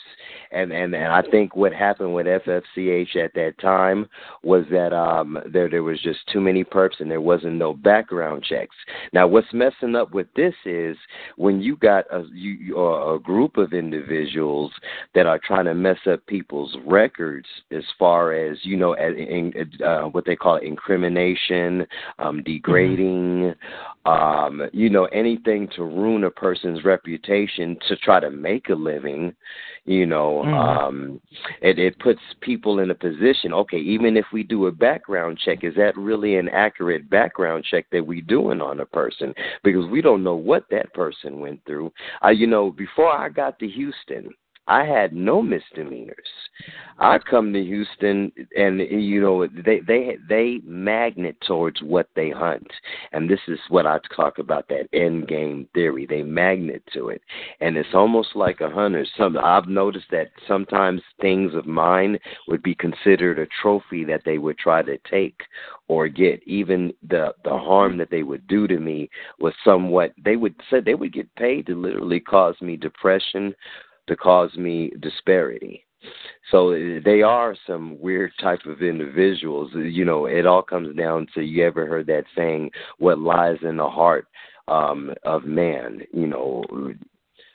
And and and I think what happened with FFCH at that time was that um there there was just too many perps and there wasn't no background checks. Now what's messing up with this is when you got a you a group of individuals that are trying to mess up people's records as far as you know as in, uh, what they call incrimination um degrading um, you know, anything to ruin a person's reputation to try to make a living, you know, Mhm. um, it, it puts people in a position, okay, even if we do a background check, is that really an accurate background check that we doing on a person? Because we don't know what that person went through. Uh, you know, before I got to Houston, I had no misdemeanors. I come to Houston, and you know they they they magnet towards what they hunt, and this is what I talk about that end game theory. They magnet to it, and it's almost like a hunter. Some I've noticed that sometimes things of mine would be considered a trophy that they would try to take or get. Even the the harm that they would do to me was somewhat. They would say they would get paid to literally cause me depression to cause me disparity. So they are some weird type of individuals. You know, it all comes down to you ever heard that saying, "What lies in the heart um, of man?" You know,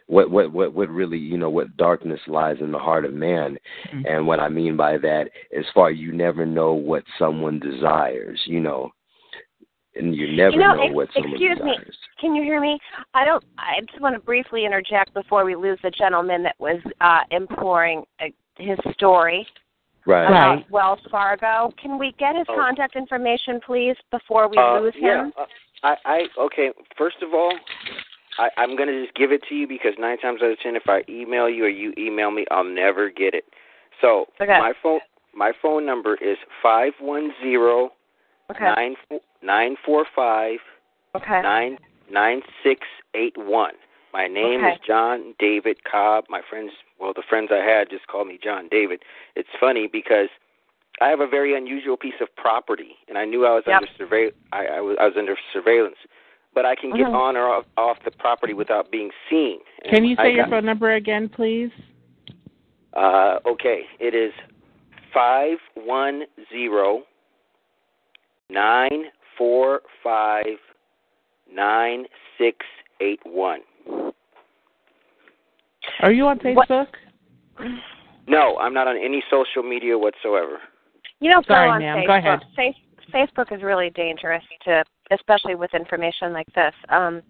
what what what what really you know what darkness lies in the heart of man, Mhm. and what I mean by that is far you never know what someone desires. You know, and you never You know, know ex- what someone excuse me. Can you hear me? I don't. I just want to briefly interject before we lose the gentleman that was uh, imploring uh, his story Right. about Right. Wells Fargo. Can we get his Oh. contact information, please, before we Uh, lose yeah, him? uh, I, I okay. First of all, I, I'm gonna just give it to you because nine times out of ten, if I email you or you email me, I'll never get it. So Okay. my phone my phone number is five one zero Okay. nine nine four five Okay. nine nine six eight one. My name Okay. is John David Cobb. My friends, well, the friends I had just called me John David. It's funny because I have a very unusual piece of property, and I knew I was Yep. under surveil. I, I was I was under surveillance, but I can get Mhm. on or off, off the property without being seen. And Can you I say your got- phone number again, please? Uh, okay, it is five one zero nine four five nine six eight one. Are you on Facebook? No, I'm not on any social media whatsoever. You don't Sorry, go on ma'am. Facebook. Go ahead. Facebook is really dangerous to, especially with information like this. Um,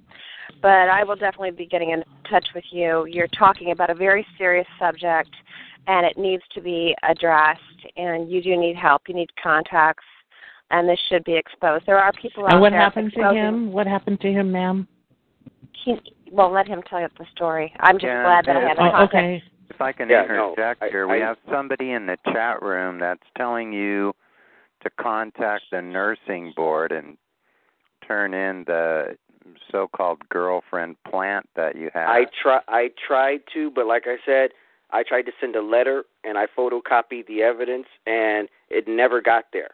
but I will definitely be getting in touch with you. You're talking about a very serious subject, and it needs to be addressed. And you do need help. You need contacts, and this should be exposed. There are people out there. And what there happened to him? What happened to him, ma'am? He, well, let him tell you the story. I'm just Yeah, glad that I yeah. had a Oh, contact. okay. If I can Yeah, no, interject I- here, we I- have somebody in the chat room that's telling you to contact the nursing board and turn in the so-called girlfriend plant that you have. I try I tried to, but like I said, I tried to send a letter and I photocopied the evidence and it never got there.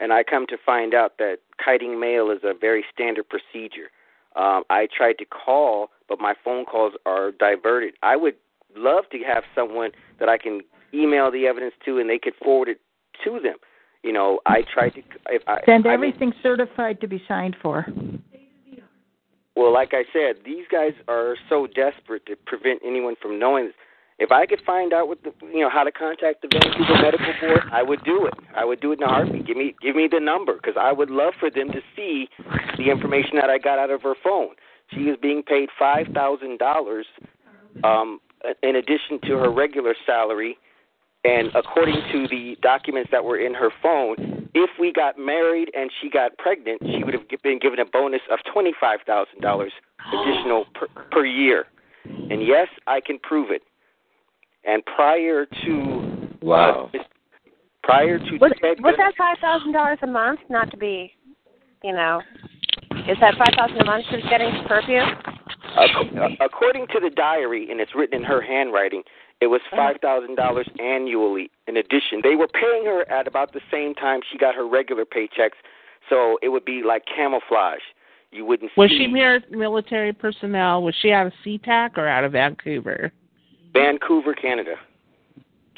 And I come to find out that kiting mail is a very standard procedure. Um, I tried to call, but my phone calls are diverted. I would love to have someone that I can email the evidence to and they could forward it to them. You know, I tried to. If I, Send I mean- everything certified to be signed for. Well, like I said, these guys are so desperate to prevent anyone from knowing this. If I could find out what the, you know how to contact the Vancouver Medical Board, I would do it. I would do it in a heartbeat. Give me give me the number because I would love for them to see the information that I got out of her phone. She was being paid five thousand dollars um, in addition to her regular salary, and according to the documents that were in her phone, if we got married and she got pregnant, she would have been given a bonus of twenty five thousand dollars additional per, per year. And yes, I can prove it. And prior to Wow. uh, prior to Was, Ted was that five thousand dollars a month? Not to be, you know, is that five thousand a month she's getting for curfew? According to the diary, and it's written in her handwriting, it was five thousand dollars annually. In addition, they were paying her at about the same time she got her regular paychecks, so it would be like camouflage. You wouldn't Was see she mir- military personnel? Was she out of SeaTac or out of Vancouver? Vancouver, Canada.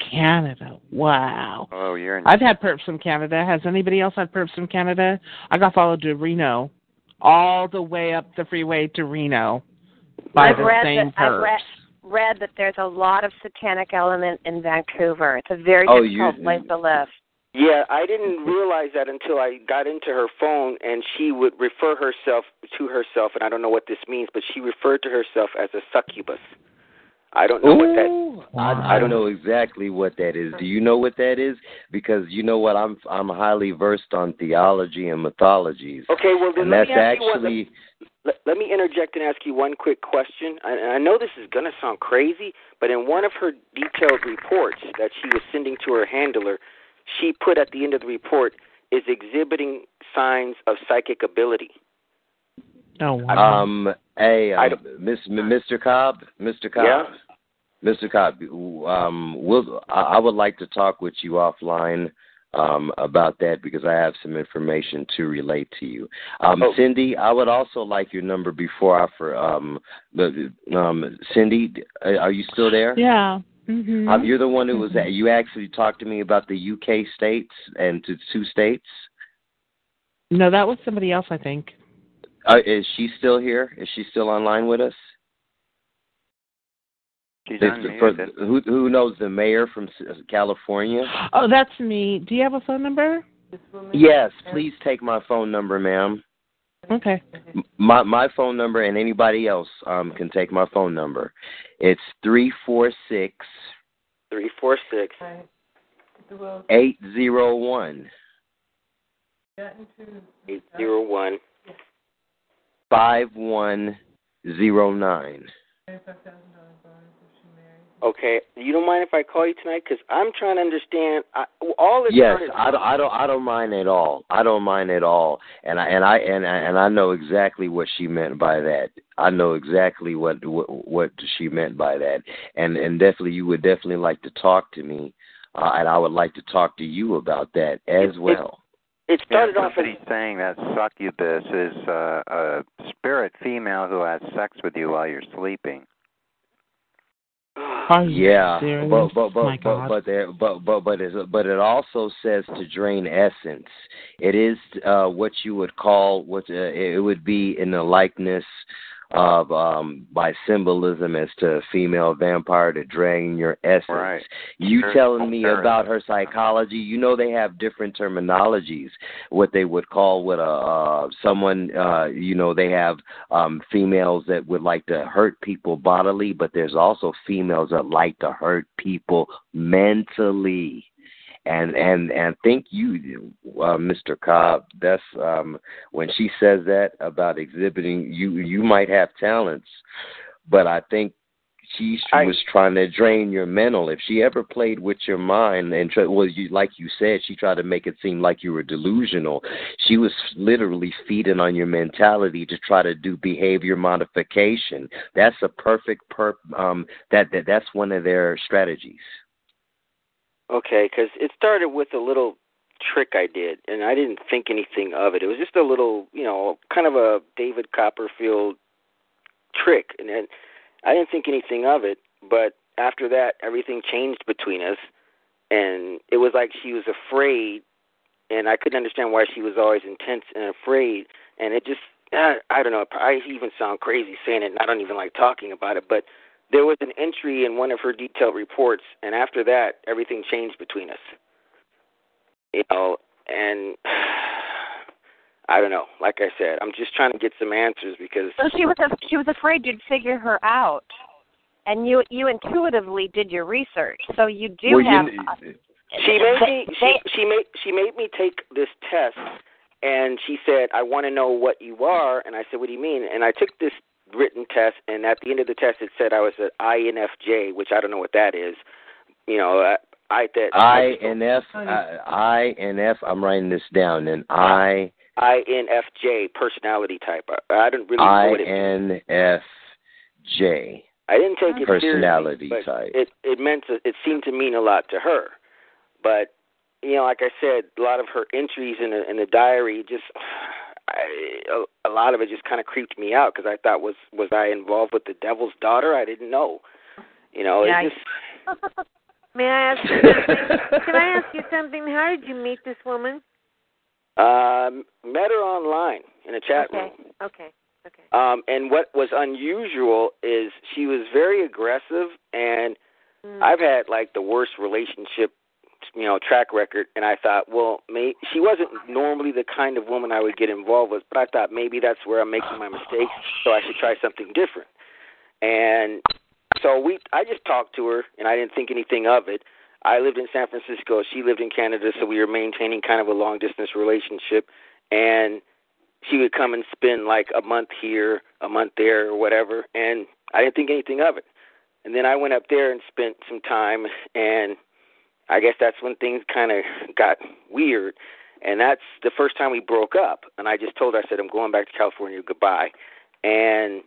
Canada. Wow. oh, you're in. I've had perps from Canada. Has anybody else had perps from Canada? I got followed to Reno, all the way up the freeway to Reno by I've the read same that. I've read read that there's a lot of satanic element in Vancouver. It's a very Oh, difficult you- place to live. Yeah, I didn't realize that until I got into her phone, and she would refer herself to herself, and I don't know what this means, but she referred to herself as a succubus. I don't know what that. Ooh, I, I don't know exactly what that is. Do you know what that is? Because you know what, I'm I'm highly versed on theology and mythologies, Okay, well then and let that's me ask you one. actually Let, let me interject and ask you one quick question. I, I know this is going to sound crazy, but in one of her detailed reports that she was sending to her handler, she put at the end of the report is exhibiting signs of psychic ability. Oh wow. um hey I um, Miss Mr. Cobb, Mr. Cobb. Yeah? Mr. Cobb, um, we'll, I I would like to talk with you offline um, about that because I have some information to relate to you. Um, Oh. Cindy, I would also like your number before I for um, the um, Cindy. uh, Are you still there? yeah. hmm Um, you're the one who was at. You actually talked to me about the UK states and to two states. No, that was somebody else, I think. Uh, is she still here? Is she still online with us? She's It's- for- who who knows the mayor from California? Oh, that's me. Do you have a phone number? Yes, please take my phone number, ma'am. Okay. My my phone number and anybody else um can take my phone number. It's three four six Three four six. eight zero one Eight zero one. Five one zero nine. Okay, you don't mind if I call you tonight? Because I'm trying to understand. I, all it's Yes, I don't, I don't I don't mind at all. I don't mind at all. And I and I and I, and I know exactly what she meant by that. I know exactly what what, what she meant by that. And and definitely you would definitely like to talk to me. Uh, and I would like to talk to you about that as It- it- well. It Yeah, started off as saying that succubus is uh, a spirit female who has sex with you while you're sleeping. Are you Yeah, serious? but but My but but God. but there but but but it, but it also says to drain essence. It is uh, what you would call what uh, it would be in the likeness of um by symbolism as to female vampire to drain your essence. Right. You Sure. telling me Sure. about her psychology? You know they have different terminologies. What they would call what a uh, someone uh you know they have um females that would like to hurt people bodily, but there's also females that like to hurt people mentally and and and think you uh, Mr. Cobb. That's um when she says that about exhibiting you you might have talents but I think she I- was trying to drain your mental. If she ever played with your mind and try, well you like you said she tried to make it seem like you were delusional. She was literally feeding on your mentality to try to do behavior modification. That's a perfect perp um that, that that's one of their strategies Okay, because it started with a little trick I did, and I didn't think anything of it. It was just a little, you know, kind of a David Copperfield trick, and then I didn't think anything of it. But after that, everything changed between us, and it was like she was afraid, and I couldn't understand why she was always intense and afraid, and it just. I I don't know. I even sound crazy saying it, and I don't even like talking about it. But there was an entry in one of her detailed reports, and after that, everything changed between us. You know, and I don't know. Like I said, I'm just trying to get some answers because So she was she was afraid you'd figure her out, and you you intuitively did your research, so you do well, have. you, she made me they- she she made she made me take this test, and she said, "I want to know what you are," and I said, "What do you mean?" And I took this written test, and at the end of the test, it said I was an INFJ, which I don't know what that is. You know, I, I that I and F I, I and F I'm writing this down and I INFJ personality type. I, I don't really know I what it means. N F J I didn't take it personality seriously, type. It it meant to, it seemed to mean a lot to her, but you know, like I said, a lot of her entries in the in the diary just. I, a, a lot of it just kind of creeped me out because I thought was was I involved with the devil's daughter? I didn't know. You know, Yeah, just May I ask you something? Can I ask you something? How did you meet this woman? um, met her online in a chat room. Okay. Okay. Okay. Um, and what was unusual is she was very aggressive, and Mm. I've had like the worst relationship, you know, track record. And I thought, well, may she wasn't normally the kind of woman I would get involved with, but I thought maybe that's where I'm making my mistakes, so I should try something different. And so we, I just talked to her, and I didn't think anything of it. I lived in San Francisco. She lived in Canada, so we were maintaining kind of a long distance relationship. And she would come and spend like a month here, a month there, or whatever, and I didn't think anything of it. And then I went up there and spent some time, and I guess that's when things kind of got weird. And that's the first time we broke up. And I just told her, I said, I'm going back to California, goodbye. And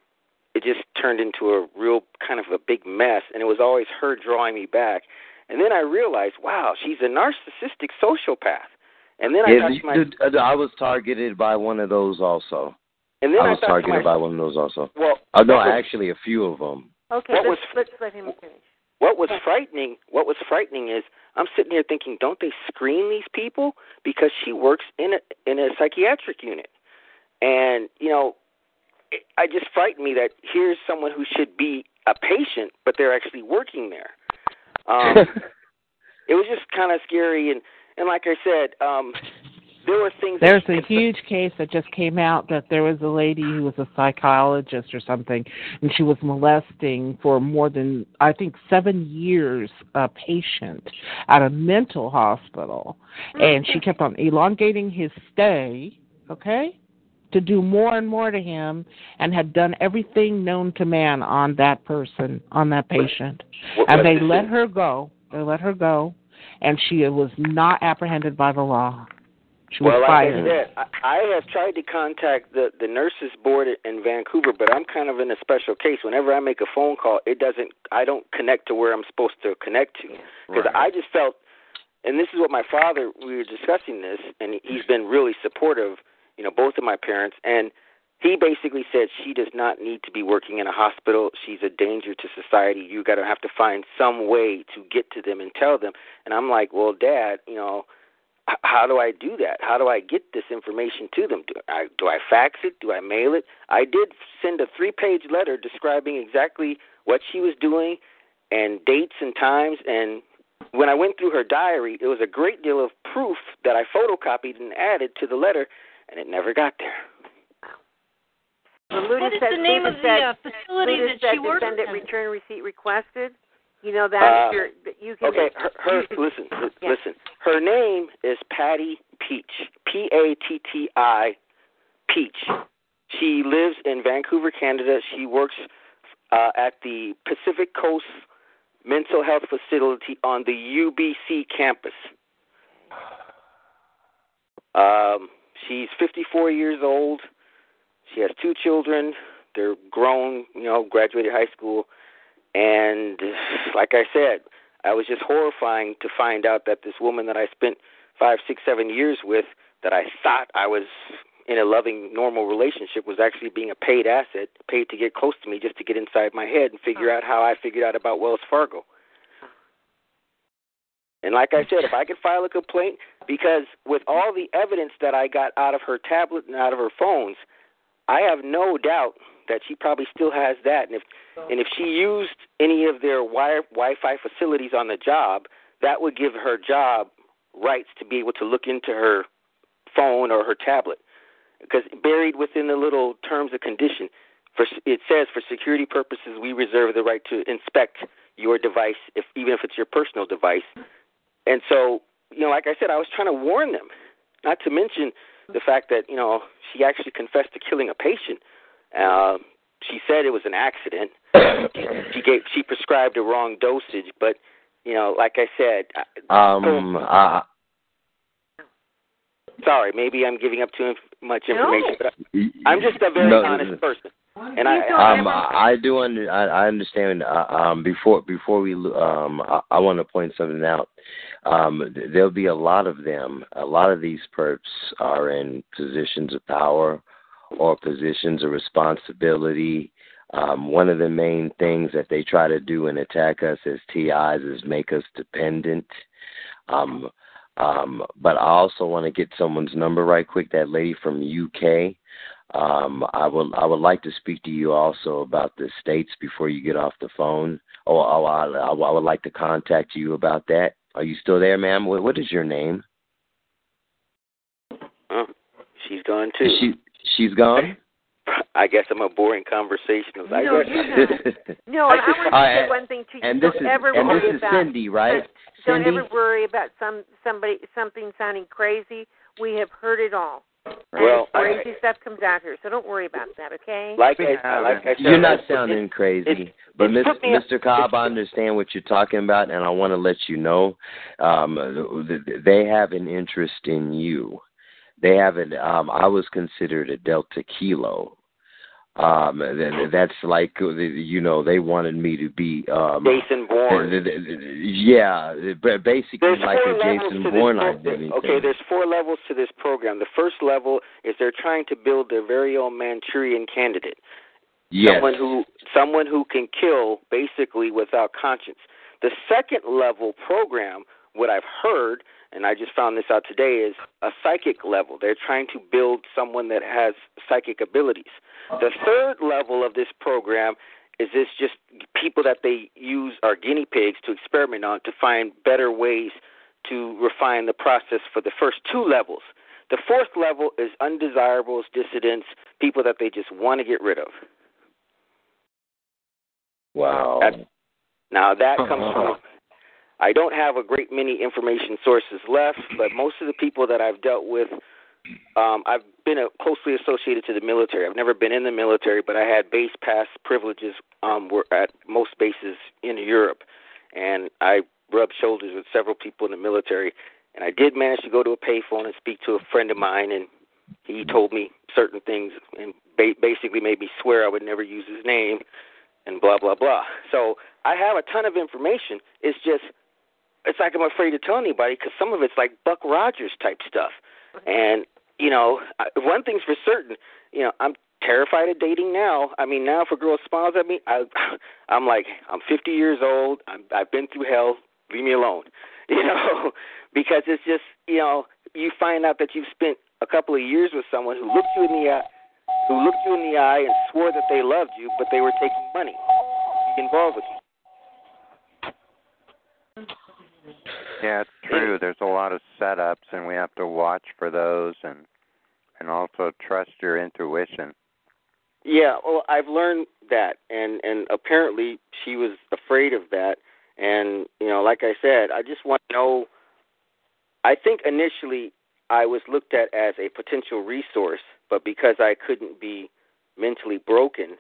it just turned into a real kind of a big mess. And it was always her drawing me back. And then I realized, wow, she's a narcissistic sociopath. And then I Yeah, thought the- to myself, the- I was targeted by one of those also. and then I I, was thought to targeted myself, by one of those also. well, Oh no, was- actually a few of them. Okay. Let's, was- let's let him finish. What was frightening what was frightening is I'm sitting here thinking, don't they screen these people? Because she works in a in a psychiatric unit, and you know, it, I just frightened me that here's someone who should be a patient, but they're actually working there. Um, it was just kind of scary, and and like I said, um, there were things. There's a huge case that just came out that there was a lady who was a psychologist or something, and she was molesting for more than I think seven years a patient at a mental hospital, and she kept on elongating his stay. Okay. To do more and more to him, and had done everything known to man on that person, on that patient, What- and they let her go. They let her go, and she was not apprehended by the law. She was well, like. I said, I, I have tried to contact the the nurses board in Vancouver, but I'm kind of in a special case. Whenever I make a phone call, it doesn't. I don't connect to where I'm supposed to connect to because I just felt, and this is what my father. We were discussing this, and he's been really supportive. You know, both of my parents, and he basically said she does not need to be working in a hospital. She's a danger to society. You got to have to find some way to get to them and tell them. And I'm like, well, Dad, you know, how do I do that? How do I get this information to them? Do I do I fax it? Do I mail it? I did send a three-page letter describing exactly what she was doing and dates and times and when I went through her diary, it was a great deal of proof that I photocopied and added to the letter, and it never got there. Well, Luda What is said, the name Luda of the said, uh, facility Luda that said she works defendant in? return receipt requested. You know that Uh, you can. Okay, her, her listen, Yeah. listen. Her name is Patti Peach. P A T T I Peach. She lives in Vancouver, Canada. She works uh, at the Pacific Coast Mental Health Facility on the UBC campus. Um, she's 54 years old. She has two children. They're grown, you know, graduated high school. And like I said, I was just horrifying to find out that this woman that I spent five, six, seven years with, that I thought I was in a loving, normal relationship, was actually being a paid asset, paid to get close to me just to get inside my head and figure oh. out how I figured out about Wells Fargo. And like I said, if I could file a complaint, because with all the evidence that I got out of her tablet and out of her phones, I have no doubt that she probably still has that. And if and if she used any of their wi- Wi-Fi facilities on the job, that would give her job rights to be able to look into her phone or her tablet. Because buried within the little terms of condition, for it says for security purposes, we reserve the right to inspect your device, if even if it's your personal device. And so, you know, like I said, I was trying to warn them. Not to mention the fact that you know she actually confessed to killing a patient. Uh, she said it was an accident. she gave she prescribed a wrong dosage, but you know, like I said, Um, uh, sorry, maybe I'm giving up too inf- much No. information, but I- I'm just a very No, honest no. person, and I, um, I do under, I, I understand. Uh, um, before before we, um, I, I want to point something out. Um, th- there'll be a lot of them. A lot of these perps are in positions of power or positions of responsibility. Um, one of the main things that they try to do and attack us as TIs is make us dependent. Um, um, but I also want to get someone's number right quick. That lady from UK. Um, I would I would like to speak to you also about the states before you get off the phone. Oh, oh I, I, I would like to contact you about that. Are you still there, ma'am? What, what is your name? oh, she's gone too. She she's gone. I guess I'm a boring conversationalist. No, guess. you're not. No, I I want to say right, one thing to you. and don't this is ever and worry this is about Cindy, right? Don't Cindy. ever worry about some somebody something sounding crazy. We have heard it all. Well, and I- crazy stuff comes out here, so don't worry about that, okay? Like I, like I said, You're not it's- sounding crazy, it- but it Miss, took me a- Mr. Cobb, I understand what you're talking about, and I want to let you know um, th- th- they have an interest in you. They haven't. Um, I was considered a Delta Kilo. Um, that's like uh, you know they wanted me to be um, Jason Bourne. Yeah, but basically There's like a Jason Bourne identity. Okay, there's four levels to this program. The first level is they're trying to build their very own Manchurian candidate. yes. Someone who someone who can kill basically without conscience. The second level program, what I've heard, and I just found this out today, is a psychic level. They're trying to build someone that has psychic abilities. The third level of this program is this just people that they use are guinea pigs to experiment on to find better ways to refine the process for the first two levels. The fourth level is undesirables, dissidents, people that they just want to get rid of. Wow. That- now that comes from I don't have a great many information sources left, but most of the people that I've dealt with, um, I've been uh closely associated to the military. I've never been in the military, but I had base pass privileges um, were at most bases in Europe, and I rubbed shoulders with several people in the military. And I did manage to go to a payphone and speak to a friend of mine, and he told me certain things and ba- basically made me swear I would never use his name, and blah blah blah. So I have a ton of information. It's just it's like I'm afraid to tell anybody because some of it's like Buck Rogers type stuff. And you know, one thing's for certain, you know, I'm terrified of dating now. I mean, now if a girl smiles at me, I, I'm like, I'm 50 years old. I'm, I've been through hell. Leave me alone, you know, because it's just, you know, you find out that you've spent a couple of years with someone who looked you in the eye, who looked you in the eye and swore that they loved you, but they were taking money to be involved with you. Yeah, it's true. There's a lot of setups, and we have to watch for those, and and also trust your intuition. Yeah, well, I've learned that, and and apparently she was afraid of that, and you know, like I said, I just want to know. I think initially I was looked at as a potential resource, but because I couldn't be mentally broken,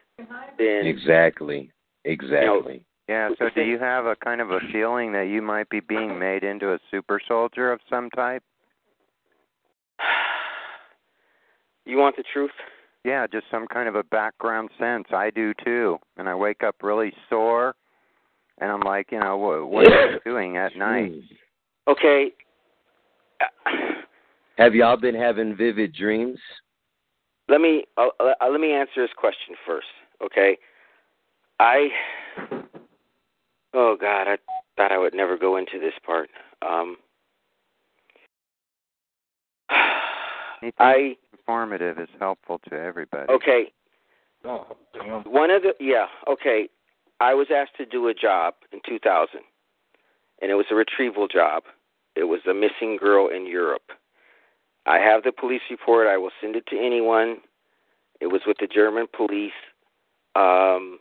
then Exactly. Exactly. Yeah. So, do you have a kind of a feeling that you might be being made into a super soldier of some type? you want the truth? Yeah, just some kind of a background sense. I do too, and I wake up really sore, and I'm like, you know, what, what are you doing at night? Okay. Have y'all been having vivid dreams? Let me uh, uh, let me answer this question first. Okay. I. Oh God, I thought I would never go into this part. Um. I informative is helpful to everybody. Okay. Oh, damn. One of the yeah, okay. I was asked to do a job in 2000, and it was a retrieval job. It was a missing girl in Europe. I have the police report. I will send it to anyone. It was with the German police. Um,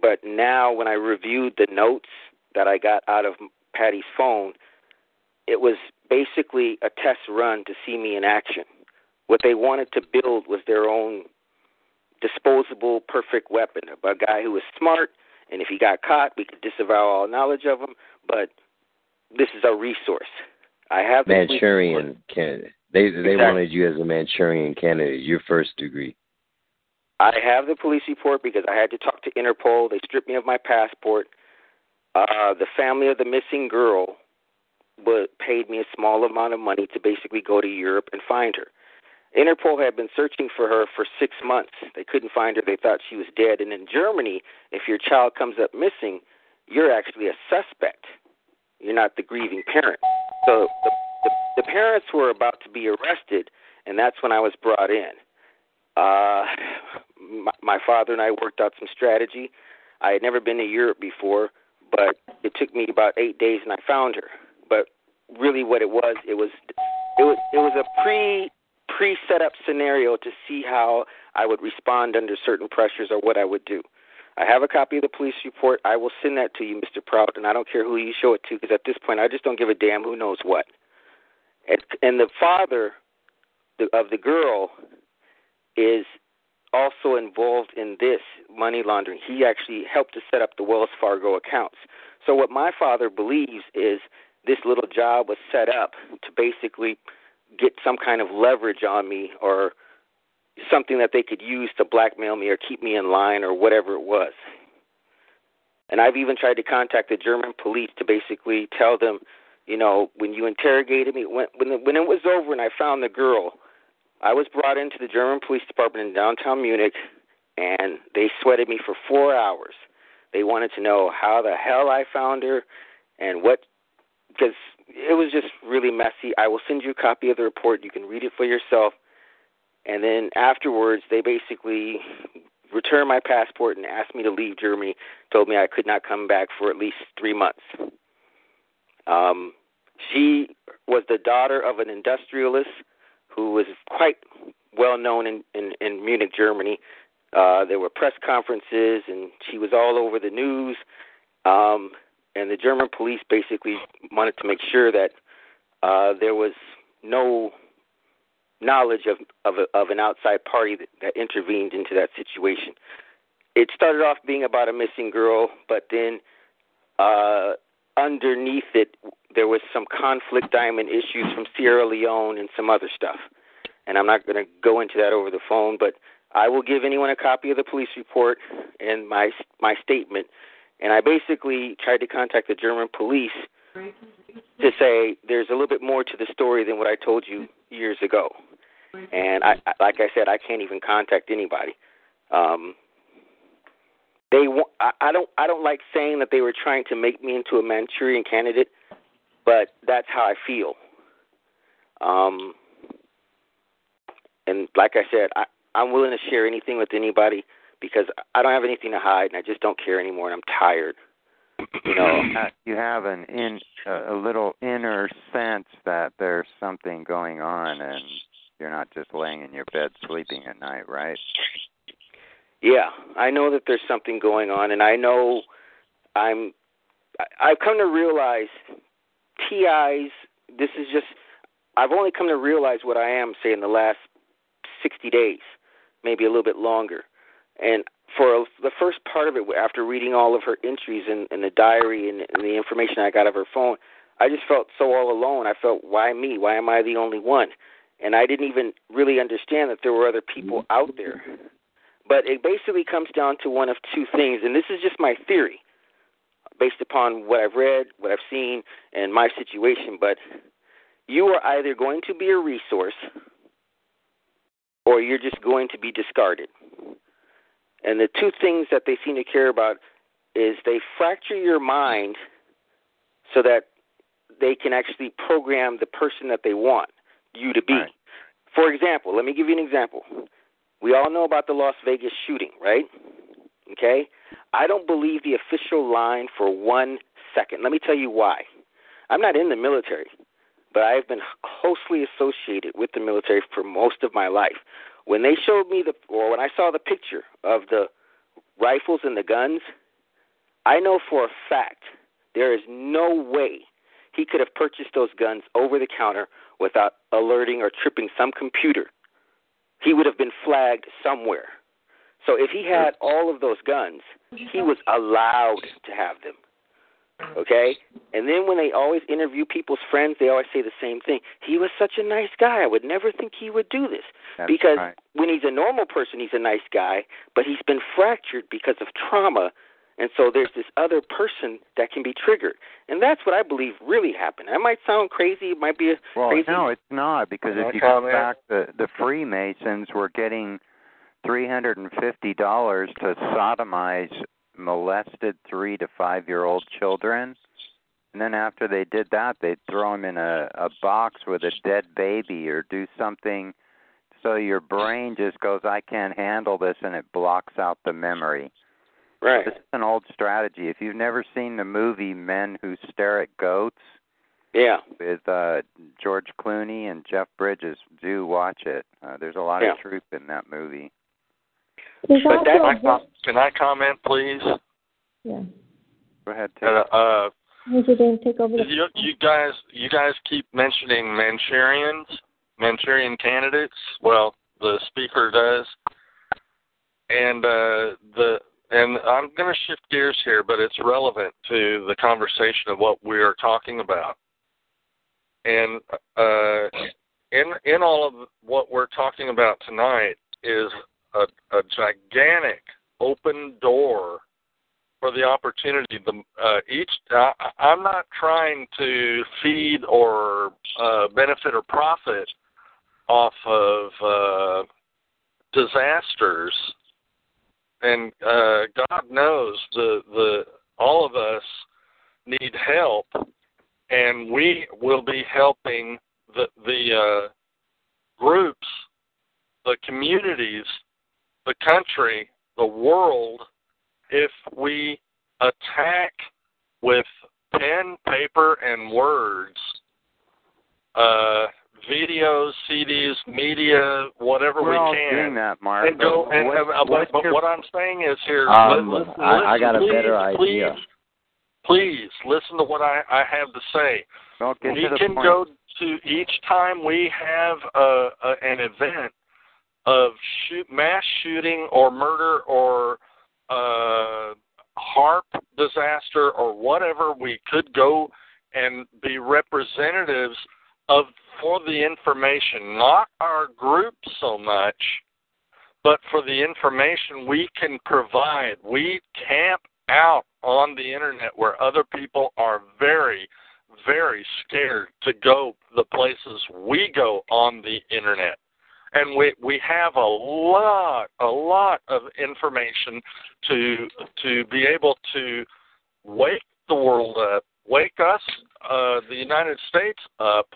but now, when I reviewed the notes that I got out of Patti's phone, it was basically a test run to see me in action. What they wanted to build was their own disposable, perfect weapon. A guy who was smart, and if he got caught, we could disavow all knowledge of him. But this is a resource. I have. Manchurian candidate. They they Exactly. wanted you as a Manchurian candidate, your first degree. I have the police report because I had to talk to Interpol. They stripped me of my passport. Uh, the family of the missing girl but paid me a small amount of money to basically go to Europe and find her. Interpol had been searching for her for six months. They couldn't find her. They thought she was dead. And in Germany, if your child comes up missing, you're actually a suspect. You're not the grieving parent. So the, the, the parents were about to be arrested, and that's when I was brought in. Uh, my, my father and I worked out some strategy. I had never been to Europe before, but it took me about eight days, and I found her. But really, what it was, it was, it was, it was a pre pre set up scenario to see how I would respond under certain pressures or what I would do. I have a copy of the police report. I will send that to you, Mr. Prout, and I don't care who you show it to because at this point I just don't give a damn who knows what. And, and the father the, of the girl is also involved in this money laundering. He actually helped to set up the Wells Fargo accounts. So what my father believes is this little job was set up to basically get some kind of leverage on me or something that they could use to blackmail me or keep me in line or whatever it was. And I've even tried to contact the German police to basically tell them, you know, when you interrogated me, when when, when it was over and I found the girl, I was brought into the German police department in downtown Munich, and they sweated me for four hours. They wanted to know how the hell I found her and what, because it was just really messy. I will send you a copy of the report. You can read it for yourself. And then afterwards, they basically returned my passport and asked me to leave Germany. Told me I could not come back for at least three months. Um, she was the daughter of an industrialist who was quite well known in, in, in Munich, Germany. Uh, there were press conferences, and she was all over the news. Um, and the German police basically wanted to make sure that uh, there was no knowledge of of, a, of an outside party that, that intervened into that situation. It started off being about a missing girl, but then uh, underneath it, there was some conflict diamond issues from Sierra Leone and some other stuff. And I'm not going to go into that over the phone, but I will give anyone a copy of the police report and my my statement. And I basically tried to contact the German police to say there's a little bit more to the story than what I told you years ago. And I, like I said, I can't even contact anybody. Um, they I, I don't I don't like saying that they were trying to make me into a Manchurian candidate, but that's how I feel. Um, and like I said, I, I'm willing to share anything with anybody because I don't have anything to hide, and I just don't care anymore, and I'm tired. You know, you have an in a little inner sense that there's something going on, and you're not just laying in your bed sleeping at night, right? Yeah, I know that there's something going on, and I know I'm. I've come to realize TIs. This is just. I've only come to realize what I am, say, in the last 60 days, maybe a little bit longer. And for the first part of it, after reading all of her entries in, in the diary and, and the information I got of her phone, I just felt so all alone. I felt, why me? Why am I the only one? And I didn't even really understand that there were other people out there. But it basically comes down to one of two things, and this is just my theory, based upon what I've read, what I've seen, and my situation. But you are either going to be a resource, or you're just going to be discarded. And the two things that they seem to care about is they fracture your mind so that they can actually program the person that they want you to be. Right. For example, let me give you an example. We all know about the Las Vegas shooting, right? Okay? I don't believe the official line for one second. Let me tell you why. I'm not in the military, but I have been closely associated with the military for most of my life. When they showed me the, or when I saw the picture of the rifles and the guns, I know for a fact there is no way he could have purchased those guns over the counter without alerting or tripping some computer. He would have been flagged somewhere. So if he had mm-hmm. all of those guns, mm-hmm. he was allowed to have them. Mm-hmm. Okay? And then when they always interview people's friends, they always say the same thing. He was such a nice guy. I would never think he would do this. That's because right. when he's a normal person, he's a nice guy, but he's been fractured because of trauma. And so there's this other person that can be triggered. And that's what I believe really happened. That might sound crazy. It might be a crazy. Well, crazy. no, it's not because if you go back, the the Freemasons were getting three hundred and fifty dollars to sodomize molested three to five year old children, and then after they did that, they'd throw them in a a box with a dead baby or do something. So your brain just goes, I can't handle this, and it blocks out the memory. right. This is an old strategy. If you've never seen the movie Men Who Stare at Goats, Yeah. with uh George Clooney and Jeff Bridges. Do watch it. Uh, there's a lot Yeah. of truth in that movie. There's But that- Can I, com- can I comment, please? yeah. Go ahead, Ted. Uh, uh, Would you then take over the you, you guys, you guys keep mentioning Manchurians, Manchurian candidates. Well, the speaker does, and uh, the and I'm going to shift gears here, but it's relevant to the conversation of what we are talking about. And uh, in in all of what we're talking about tonight is a, a gigantic open door for the opportunity. The uh, each I, I'm not trying to feed or uh, benefit or profit off of uh, disasters, and uh, God knows the the all of us need help, and we will be helping the the uh, groups, the communities, the country, the world if we attack with pen, paper, and words, uh, videos, CDs, media, whatever We're we all can, doing that, Mark. and go. but And, what- uh, but, but your- what I'm saying is here. Um, listen, I- I got a listen, better idea. Please, please listen to what I, I have to say well, get we to the can point. go to each time we have a, a, an event of shoot, mass shooting or murder or uh, harp disaster or whatever. We could go and be representatives of for the information, not our group so much, but for the information we can provide. We camp out on the internet where other people are very very scared to go the places we go on the internet. And we we have a lot a lot of information to to be able to wake the world up, wake us uh the United States up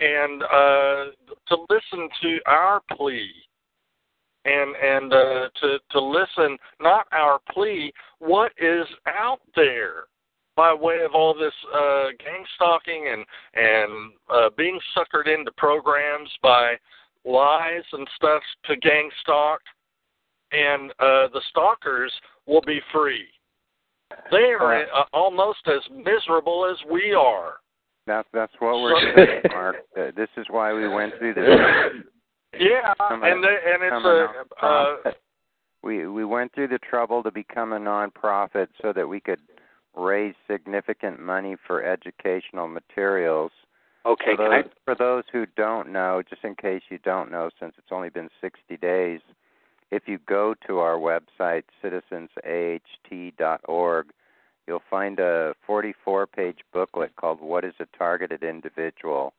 and uh, to listen to our plea. And and uh, to to listen not our plea what is out there by way of all this uh, gang stalking and and uh, being suckered into programs by lies and stuff to gang stalk, and uh, the stalkers will be free. They are uh, almost as miserable as we are. That's that's what we're doing, Mark. Uh, this is why we went through this. Yeah, and they, and it's a. Uh, we we went through the trouble to become a nonprofit so that we could raise significant money for educational materials. Okay, for those, I? for those who don't know, just in case you don't know, since it's only been 60 days, if you go to our website, citizensaht.org, you'll find a 44 page booklet called What is a Targeted Individual?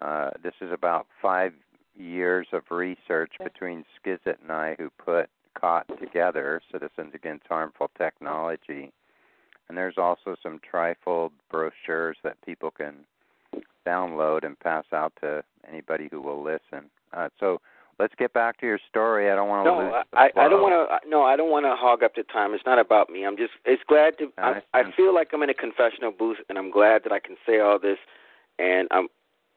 Uh, this is about five years of research between Skizit and I, who put CAHT together, Citizens Against Harmful Technology. And there's also some trifold brochures that people can download and pass out to anybody who will listen. Uh, so let's get back to your story. I don't want to No, I, I don't want to. No, I don't want to hog up the time. It's not about me. I'm just. It's glad to. I, I feel like I'm in a confessional booth, and I'm glad that I can say all this. And I'm,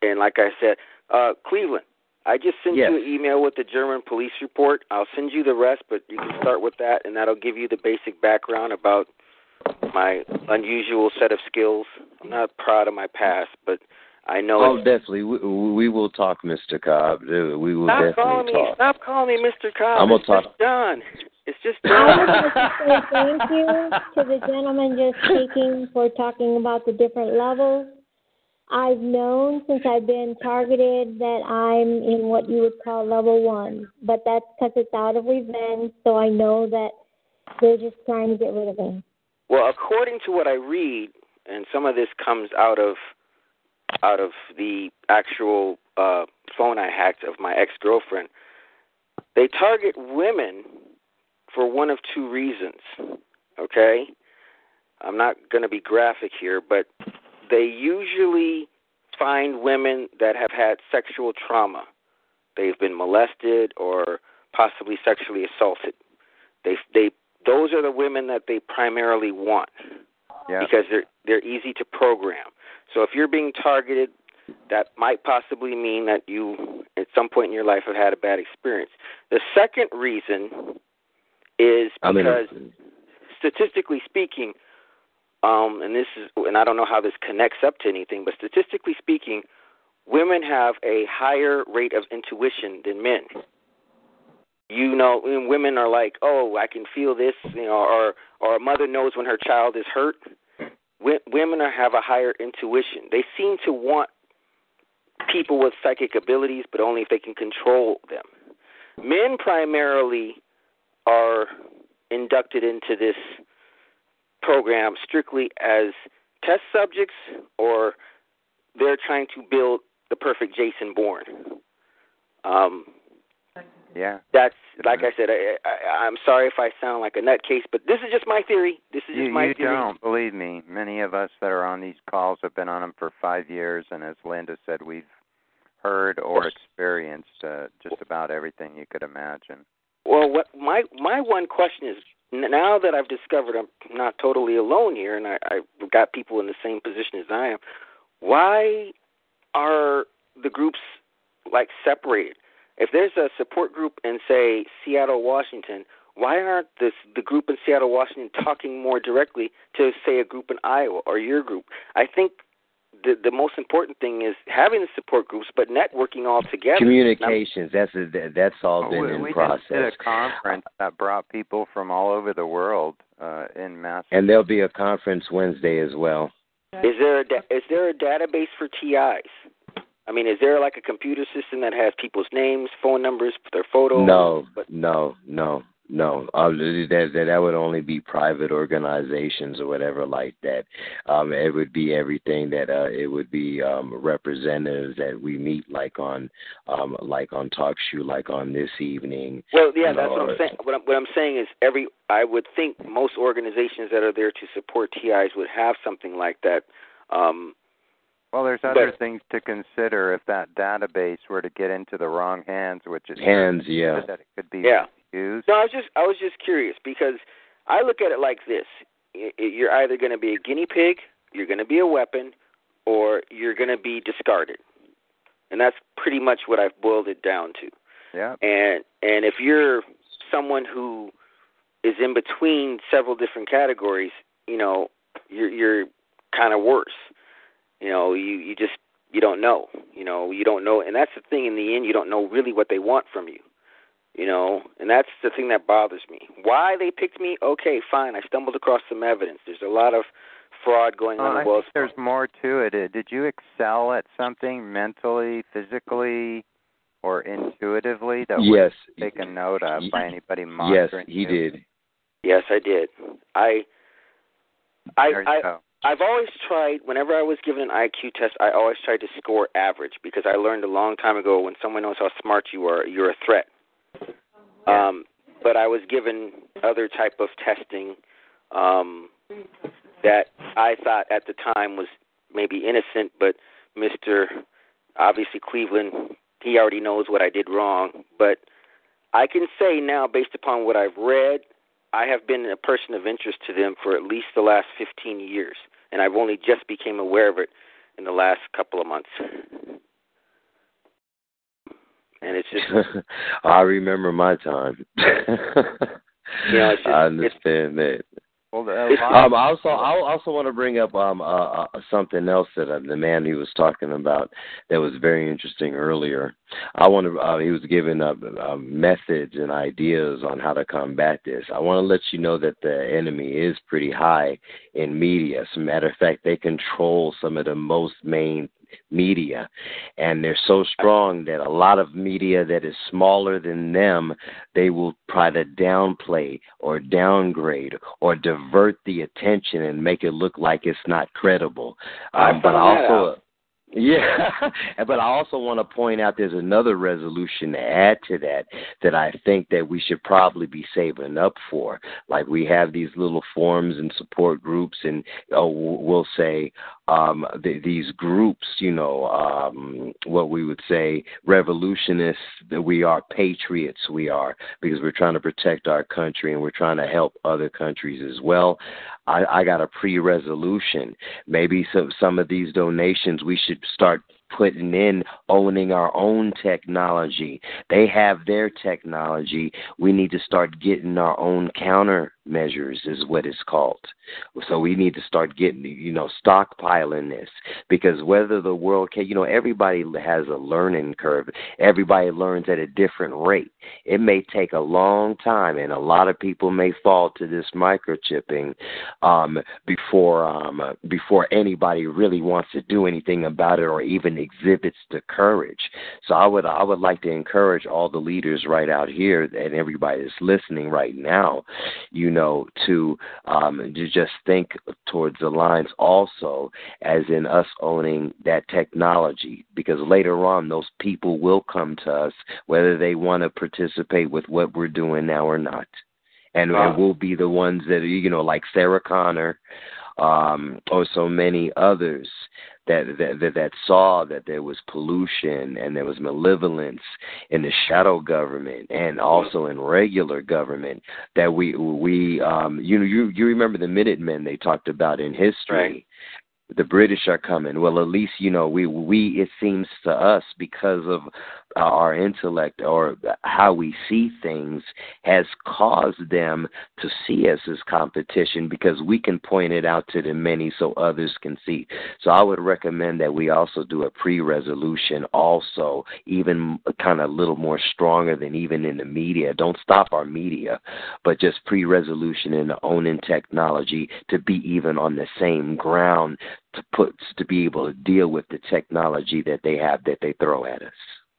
and like I said, uh, Cleveland. I just sent Yes. you an email with the German police report. I'll send you the rest, but you can start with that, and that'll give you the basic background about my unusual set of skills. I'm not proud of my past, but I know. Oh, definitely. We, we will talk, Mr. Cobb. Uh, we will stop calling definitely me. talk. Stop calling me Mr. Cobb. I'm gonna it's talk- just John. It's just I John. would like to say thank you to the gentleman just speaking for talking about the different levels. I've known since I've been targeted that I'm in what you would call level one, but that's because it's out of revenge, so I know that they're just trying to get rid of me. Well, according to what I read, and some of this comes out of out of the actual uh, phone I hacked of my ex girlfriend, they target women for one of two reasons. Okay, I'm not going to be graphic here, but they usually find women that have had sexual trauma. They've been molested or possibly sexually assaulted. They they those are the women that they primarily want Yeah. because they're they're easy to program. So if you're being targeted, that might possibly mean that you at some point in your life have had a bad experience. The second reason is because statistically speaking, um, and this is and I don't know how this connects up to anything, but statistically speaking, women have a higher rate of intuition than men. You know, women are like, "Oh, I can feel this," you know, or or a mother knows when her child is hurt. Women are, have a higher intuition. They seem to want people with psychic abilities, but only if they can control them. Men primarily are inducted into this program strictly as test subjects, or they're trying to build the perfect Jason Bourne. Um, Yeah. that's like I said. I, I, I'm sorry if I sound like a nutcase, but this is just my theory. This is You, just my you theory. You don't believe me. Many of us that are on these calls have been on them for five years, and as Linda said, we've heard or experienced uh, just about everything you could imagine. Well, what my my one question is now that I've discovered I'm not totally alone here, and I, I've got people in the same position as I am. Why are the groups like separated? If there's a support group in say Seattle, Washington, why aren't this the group in Seattle, Washington talking more directly to say a group in Iowa or your group? I think the the most important thing is having the support groups, but networking all together. Communications. That's a, that's all been we in we process. just did a conference that brought people from all over the world uh, in mass. And there'll be a conference Wednesday as well. Is there a da- is there a database for TIs? I mean, is there like a computer system that has people's names, phone numbers, their photos? No, But no, no, no. Uh, that, that that would only be private organizations or whatever like that. Um, it would be everything that uh, it would be um, representatives that we meet, like on um, like on Talk show, like on this evening. well, yeah, that's know, what I'm saying. What I'm, what I'm saying is every I would think most organizations that are there to support TIs would have something like that. Um, Well, there's other But- things to consider if that database were to get into the wrong hands, which is Hands, yeah. that it could be Yeah. used. No, I was just I was just curious because I look at it like this: you're either going to be a guinea pig, you're going to be a weapon, or you're going to be discarded, and that's pretty much what I've boiled it down to. Yeah. And and if you're someone who is in between several different categories, you know, you're you're kind of worse. You know, you you just you don't know. You know, you don't know, and that's the thing. In the end, you don't know really what they want from you. You know, and that's the thing that bothers me. Why they picked me? Okay, fine. I stumbled across some evidence. There's a lot of fraud going Well, on I in Wells think there's more to it. Uh, Did you excel at something mentally, physically, or intuitively that Yes. was taken note of by anybody monitoring? Yes, he you? did. Yes, I did. I I There you I go. I've always tried whenever I was given an IQ test, I always tried to score average because I learned a long time ago when someone knows how smart you are, you're a threat. Um but I was given other type of testing um that I thought at the time was maybe innocent, but Mr. obviously Cleveland, he already knows what I did wrong, but I can say now based upon what I've read I have been a person of interest to them for at least the last 15 years, and I've only just became aware of it in the last couple of months. And it's just, I remember my time. You know, just- I understand that. Well, a It's- lot Um, I also, I also want to bring up um uh, uh, something else that uh, the man he was talking about that was very interesting earlier. I want to. Uh, he was giving up uh, methods and ideas on how to combat this. I want to let you know that the enemy is pretty high in media. As a matter of fact, they control some of the most main media, and they're so strong that a lot of media that is smaller than them, they will try to downplay or downgrade or divert the attention and make it look like it's not credible. Um, but also. Yeah, but I also want to point out there's another resolution to add to that that I think that we should probably be saving up for. Like we have these little forums and support groups, and oh, we'll say um, th- these groups, you know, um, what we would say revolutionists. That we are patriots. We are because we're trying to protect our country and we're trying to help other countries as well. I, I got a pre-resolution. Maybe some some of these donations we should start putting in owning our own technology. They have their technology. We need to start getting our own countermeasures is what it's called. So we need to start getting you know stockpiling this because whether the world can you know everybody has a learning curve. Everybody learns at a different rate. It may take a long time and a lot of people may fall to this microchipping um before um before anybody really wants to do anything about it or even exhibits the courage. So I would I would like to encourage all the leaders right out here and everybody that's listening right now, you know, to um to just think towards the lines also as in us owning that technology because later on those people will come to us whether they want to participate with what we're doing now or not. And, Wow. and we'll be the ones that you know like Sarah Connor um, or so many others that, that that that saw that there was pollution and there was malevolence in the shadow government and also in regular government that we we um you know you you remember the Minutemen they talked about in history the British are coming. Well, at least you know we we it seems to us because of our intellect or how we see things has caused them to see us as competition because we can point it out to the many so others can see. So I would recommend that we also do a pre-resolution also even kind of a little more stronger than even in the media. Don't stop our media, but just pre-resolution in owning technology to be even on the same ground to put to be able to deal with the technology that they have that they throw at us.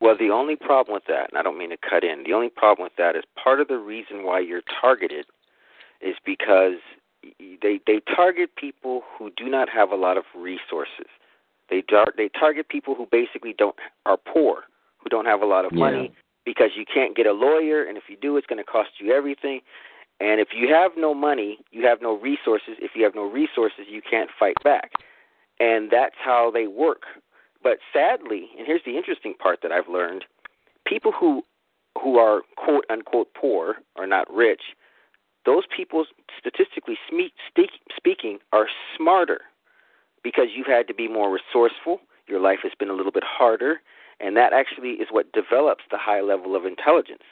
Well, the only problem with that, and I don't mean to cut in, the only problem with that is part of the reason why you're targeted is because they they target people who do not have a lot of resources. They tar- they target people who basically don't are poor, who don't have a lot of money because you can't get a lawyer, and if you do, it's going to cost you everything. And if you have no money, you have no resources. If you have no resources, you can't fight back. and that's how they work. But sadly, and here's the interesting part that I've learned: people who who are quote unquote poor or not rich, those people statistically speaking are smarter because you've had to be more resourceful. Your life has been a little bit harder, and that actually is what develops the high level of intelligence.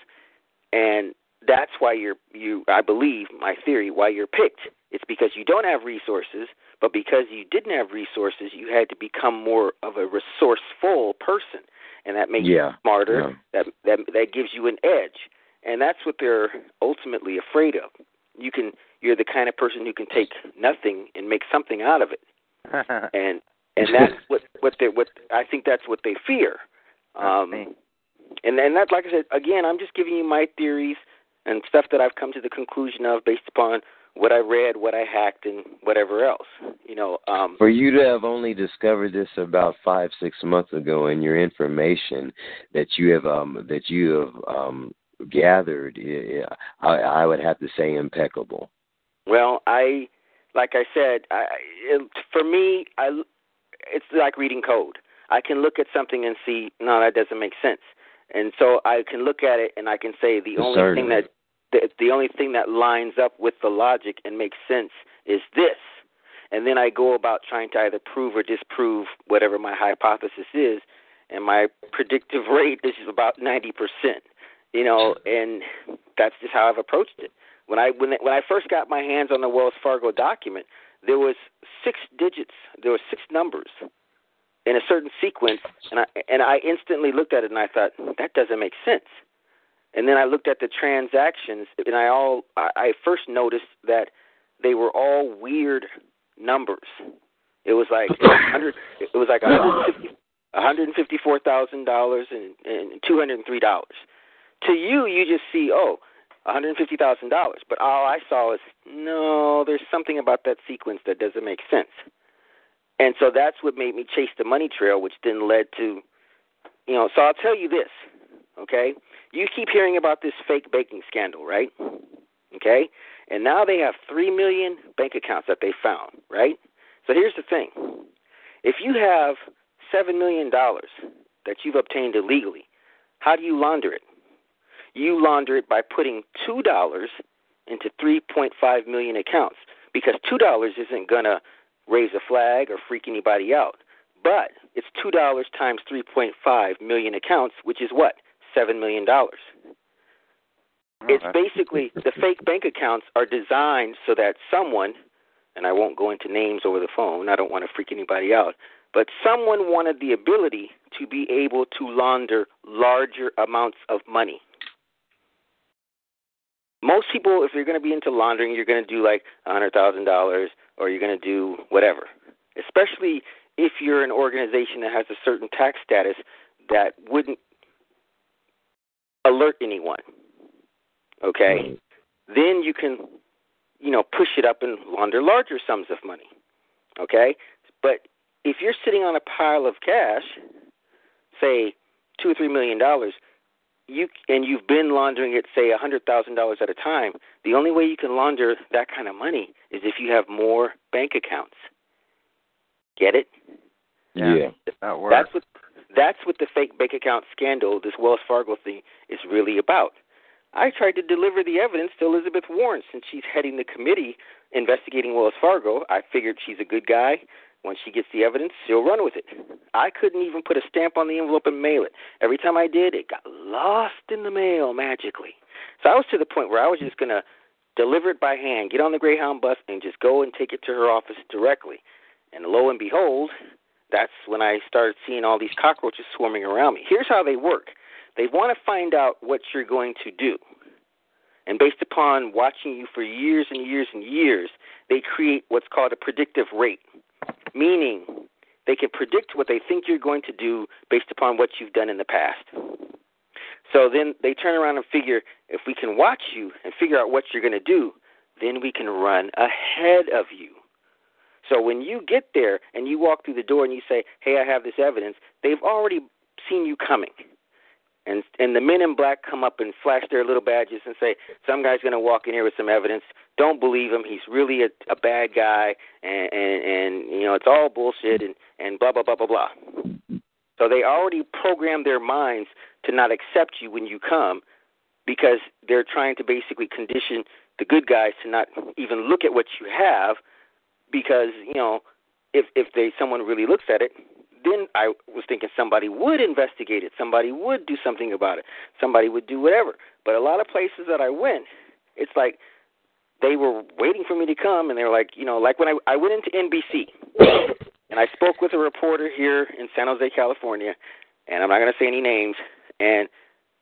And that's why you're you I believe my theory why you're picked. It's because you don't have resources, but because you didn't have resources, you had to become more of a resourceful person, and that makes yeah. you smarter. Yeah. That that that gives you an edge, and that's what they're ultimately afraid of. You can you're the kind of person who can take nothing and make something out of it, and and that's what what they what I think that's what they fear. Um, and and that like I said again, I'm just giving you my theories and stuff that I've come to the conclusion of based upon what I read, what I hacked, and whatever else. You know. Um, For you to have only discovered this about five, six months ago, and your information that you have um, that you have um, gathered, I, I would have to say impeccable. Well, I, like I said, I, it, for me, I, it's like reading code. I can look at something and see, no, that doesn't make sense and so I can look at it and I can say the only Certainly. thing that the, the only thing that lines up with the logic and makes sense is this. And then I go about trying to either prove or disprove whatever my hypothesis is, and my predictive rate is about 90%. You know, and that's just how I've approached it. When I when when I first got my hands on the Wells Fargo document, there was six digits, there were six numbers in a certain sequence, and I and I instantly looked at it and I thought that doesn't make sense. And then I looked at the transactions, and I all I, first noticed that they were all weird numbers. It was like it was like one hundred and fifty-four thousand dollars and and two hundred and three dollars. To you, you just see oh, one hundred fifty thousand dollars. But all I saw was no. There's something about that sequence that doesn't make sense. And so that's what made me chase the money trail, which then led to, you know. So I'll tell you this, okay? You keep hearing about this fake banking scandal, right? Okay, and now they have three million bank accounts that they found, right? So here's the thing: if you have seven million dollars that you've obtained illegally, how do you launder it? You launder it by putting two dollars into 3.5 million accounts because two dollars isn't gonna raise a flag or freak anybody out. But it's two dollars times three point five million accounts, which is what? Seven million dollars. It's basically the fake bank accounts are designed so that someone, and I won't go into names over the phone, I don't want to freak anybody out, but someone wanted the ability to be able to launder larger amounts of money. Most people, if you're going to be into laundering, you're going to do like a hundred thousand dollars, or you're going to do whatever. Especially if you're an organization that has a certain tax status that wouldn't alert anyone. Okay? Then you can, you know, push it up and launder larger sums of money. Okay? But if you're sitting on a pile of cash, say two or three million dollars, you and you've been laundering it say a hundred thousand dollars at a time the only way you can launder that kind of money is if you have more bank accounts get it Yeah. That works. that's what that's what the fake bank account scandal this wells fargo thing is really about i tried to deliver the evidence to elizabeth warren since she's heading the committee investigating wells fargo i figured she's a good guy once she gets the evidence, she'll run with it. I couldn't even put a stamp on the envelope and mail it. Every time I did, it got lost in the mail magically. So I was to the point where I was just going to deliver it by hand, get on the Greyhound bus, and just go and take it to her office directly. And lo and behold, that's when I started seeing all these cockroaches swarming around me. Here's how they work they want to find out what you're going to do. And based upon watching you for years and years and years, they create what's called a predictive rate meaning they can predict what they think you're going to do based upon what you've done in the past. So then they turn around and figure if we can watch you and figure out what you're going to do, then we can run ahead of you. So when you get there and you walk through the door and you say, "Hey, I have this evidence," they've already seen you coming. and and the men in black come up and flash their little badges and say some guy's going to walk in here with some evidence. Don't believe him. He's really a, a bad guy and, and and you know it's all bullshit and and blah blah blah blah blah. So they already program their minds to not accept you when you come because they're trying to basically condition the good guys to not even look at what you have because you know if if they someone really looks at it then I was thinking somebody would investigate it, somebody would do something about it, somebody would do whatever. But a lot of places that I went, it's like they were waiting for me to come, and they were like, you know, like when I I went into NBC, and I spoke with a reporter here in San Jose, California, and I'm not going to say any names, and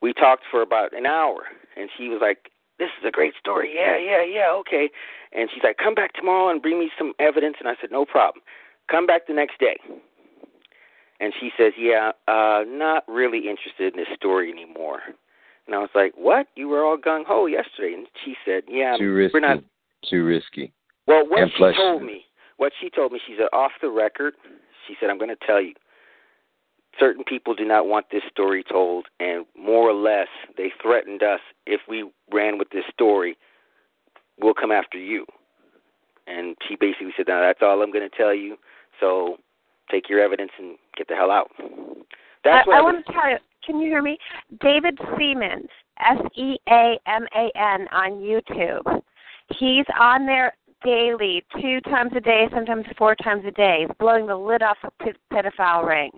we talked for about an hour, and she was like, "This is a great story. Yeah, yeah, yeah, okay." And she's like, "Come back tomorrow and bring me some evidence." And I said, "No problem." Come back the next day. And she says, "Yeah, uh, not really interested in this story anymore." And I was like, "What? You were all gung ho yesterday." And she said, "Yeah, Too risky. we're not." Too risky. Well, what And she told me, what she told me, she said off the record, she said, "I'm going to tell you, certain people do not want this story told, and more or less, they threatened us if we ran with this story, we'll come after you." And she basically said, "Now that's all I'm going to tell you. So take your evidence and get the hell out." That's I, what I I want to tell you. Can you hear me? David Seaman, S E A M A N, on YouTube. He's on there daily, two times a day, sometimes four times a day. He's blowing the lid off the ped- pedophile ring.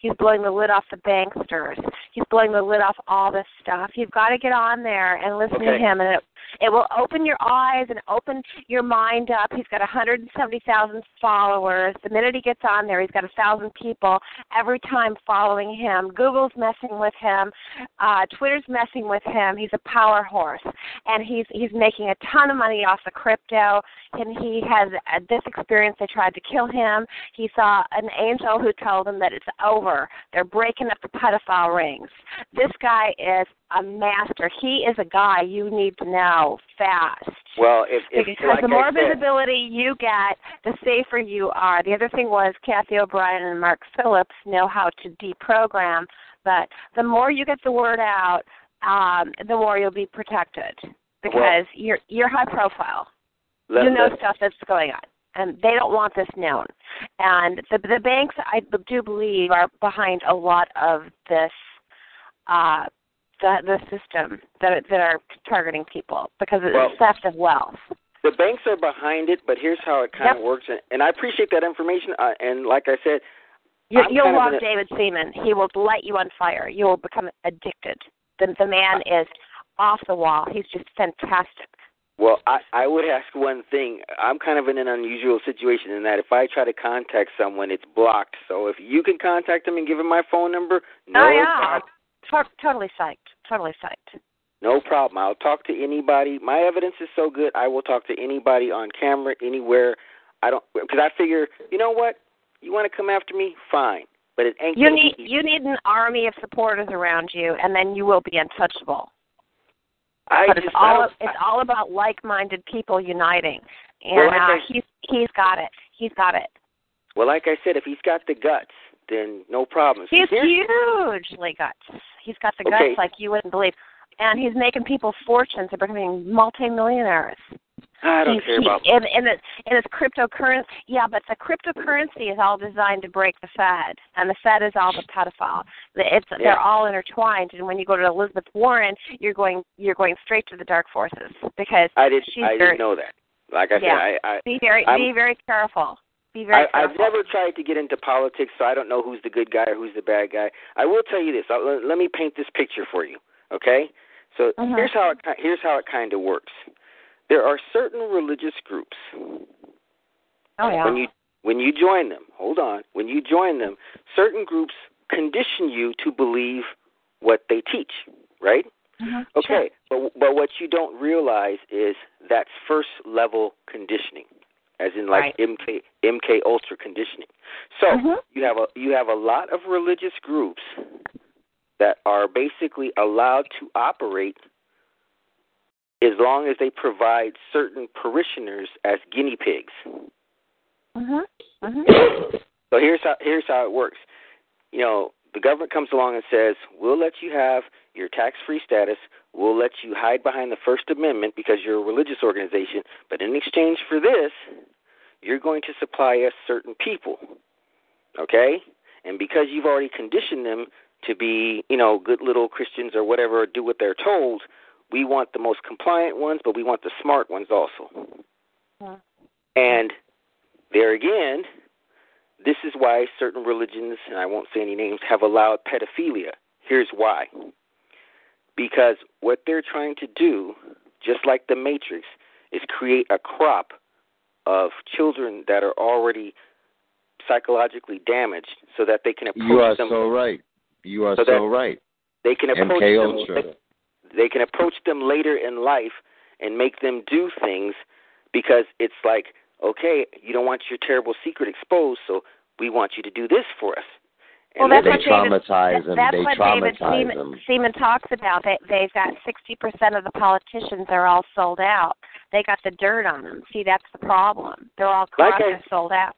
He's blowing the lid off the banksters. He's blowing the lid off all this stuff. You've got to get on there and listen to him, and it it will open your eyes and open your mind up. He's got 170,000 followers. The minute he gets on there, he's got a thousand people every time following him. Google's messing with him. Uh, Twitter's messing with him. He's a power horse, and he's he's making a ton of money off the crypto. And he has uh, this experience. They tried to kill him. He saw an angel who told him that it's over. They're breaking up the pedophile rings. This guy is a master. He is a guy you need to know fast. well, if, if Because like the more said, visibility you get, the safer you are. The other thing was Cathy O'Brien and Mark Phillips know how to deprogram, but the more you get the word out, um, the more you'll be protected because you're you're high profile. Let- you know let- stuff that's going on, and they don't want this known. And the the banks, I do believe, are behind a lot of this. Uh, the the system that that are targeting people because it's Well- theft of wealth. the banks are behind it, but here's how it kind of works, and, and I appreciate that information. Uh, and like I said, you, you'll kind love a- David Seaman. He will light you on fire. You will become addicted. The the man is off the wall. He's just fantastic. Well, I, I would ask one thing. I'm kind of in an unusual situation in that if I try to contact someone, it's blocked. So if you can contact them and give them my phone number, no oh yeah, problem. To- totally psyched. Totally psyched. No problem. I'll talk to anybody. My evidence is so good. I will talk to anybody on camera, anywhere. I don't because I figure, you know what? You want to come after me? Fine, but it ain't. You need you need an army of supporters around you, and then you will be untouchable. I but it's just, all it's all about like-minded people uniting, and Well, like uh, I- he's he's got it. He's got it. Well, like I said, if he's got the guts, then no problem. He's hugely guts. He's got the Okay. guts like you wouldn't believe, and he's making people fortunes. They're becoming multimillionaires. I don't care about. and and it's and it's cryptocurrency. Yeah, but the cryptocurrency is all designed to break the Fed, and the Fed is all the pedophile. It's Yeah. they're all intertwined. And when you go to Elizabeth Warren, you're going you're going straight to the dark forces because I did. she's I very, didn't know that. Like I Yeah. said, I, I Be very I'm- be very careful. Be very I, careful. I've never tried to get into politics, so I don't know who's the good guy or who's the bad guy. I will tell you this. I'll, let- let me paint this picture for you. Okay? So Mhm. here's how it here's how it kind of works. There are certain religious groups. Oh yeah. When you when you join them, hold on. When you join them, certain groups condition you to believe what they teach, right? Mhm. Okay, but but what you don't realize is that's first level conditioning, as in like Right. MK MK Ultra conditioning. So Mhm. you have a you have a lot of religious groups that are basically allowed to operate as long as they provide certain parishioners as guinea pigs. Mhm. Mhm. So here's how here's how it works. You know, the government comes along and says, "We'll let you have your tax-free status. We'll let you hide behind the First Amendment because you're a religious organization, but in exchange for this, you're going to supply us certain people." Okay? And because you've already conditioned them to be, you know, good little Christians or whatever, or do what they're told, we want the most compliant ones, but we want the smart ones also. Yeah. And there again, this is why certain religions, and I won't say any names, have allowed pedophilia. Here's why. Because what they're trying to do, just like the Matrix, is create a crop of children that are already psychologically damaged so that they can approach You are them so right. You are So so, right. they can approach MK them Ultra. They, can approach them later in life and make them do things because it's like okay you don't want your terrible secret exposed so we want you to do this for us Well, and that's they what David, them. That's They what David Seaman. Seaman talks about. They, they've got 60% of the politicians are all sold out. They got the dirt on them. See, that's the problem. They're all Like I- and sold out.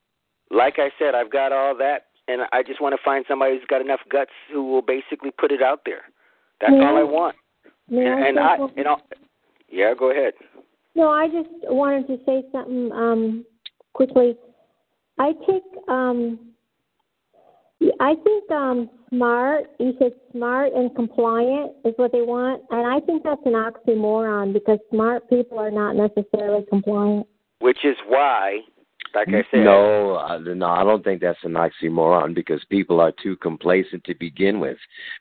like i said i've got all that and i just want to find somebody who's got enough guts who will basically put it out there that's all i want May I and i and I'll, yeah go ahead No, I just wanted to say something um, quickly. I take, um, I think um, smart. You said smart and compliant is what they want, and I think that's an oxymoron because smart people are not necessarily compliant. which is why like i said No, I, no, I don't think that's an oxymoron because people are too complacent to begin with.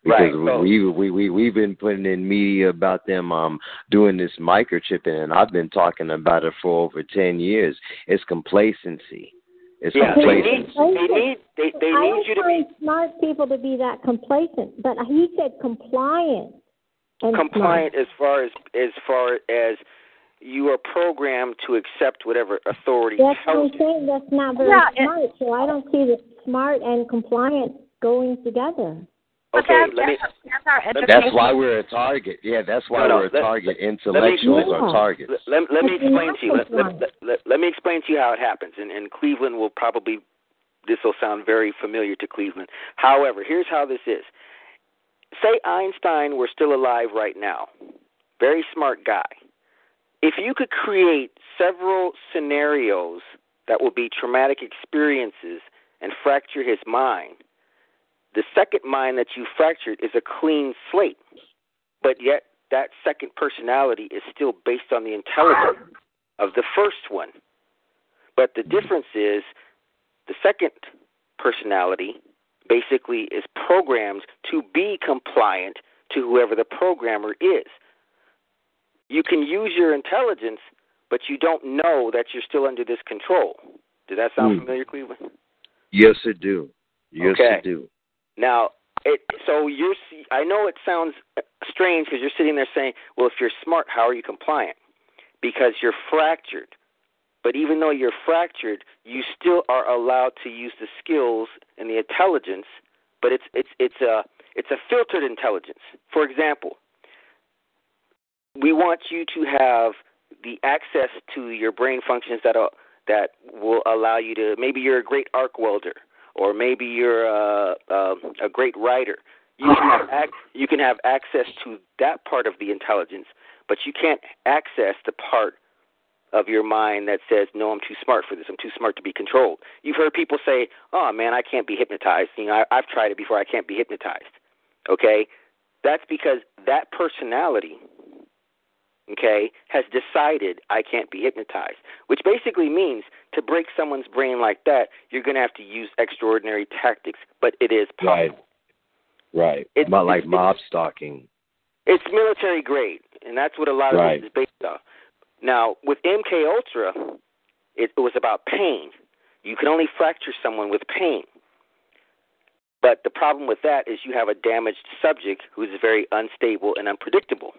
Right, Because so- we we we we've been putting in media about them um doing this microchipping, and I've been talking about it for over ten years. It's complacency. It's yeah they complacency. need they need they, they I need don't you to be find smart people to be that complacent, but he said compliant. And compliant as far as as far as you are programmed to accept whatever authority Smart. That's what I'm saying. That's not very Yeah, it- smart. So I don't see the smart and compliant going together. Okay, that's, let me. that's, that's our education. That's why we're a target. Yeah, that's why No, no, we're a target. Intellectuals explain- are targets. Let, let, let me explain to you. Let, let, let, let, let me explain to you how it happens. And, and Cleveland will probably. This will sound very familiar to Cleveland. However, here's how this is. Say Einstein were still alive right now. Very smart guy. If you could create several scenarios that will be traumatic experiences and fracture his mind, the second mind that you fractured is a clean slate. But yet, that second personality is still based on the intelligence of the first one. But the difference is the second personality basically is programmed to be compliant to whoever the programmer is. You can use your intelligence, but you don't know that you're still under this control. Does that sound Hmm. familiar, Cleveland? Yes, it do. Yes, Okay. it do. Now, it, so you're. I know it sounds strange because you're sitting there saying, "Well, if you're smart, how are you compliant?" Because you're fractured. But even though you're fractured, you still are allowed to use the skills and the intelligence. But it's it's it's a it's a filtered intelligence. For example, we want you to have the access to your brain functions that are, that will allow you to. Maybe you're a great arc welder, or maybe you're a, a, a great writer. You can have ac- you can have access to that part of the intelligence, but you can't access the part of your mind that says, "No, I'm too smart for this. I'm too smart to be controlled." You've heard people say, "Oh man, I can't be hypnotized." You know, I, I've tried it before. I can't be hypnotized. Okay, that's because that personality, okay, has decided I can't be hypnotized. Which basically means to break someone's brain like that, you're going to have to use extraordinary tactics. But it is possible. Right. It- Not like it's- mob stalking. It's military grade, and that's what a lot of Right. this is based on. Now, with MK Ultra, it, it was about pain. You can only fracture someone with pain. But the problem with that is you have a damaged subject who is very unstable and unpredictable.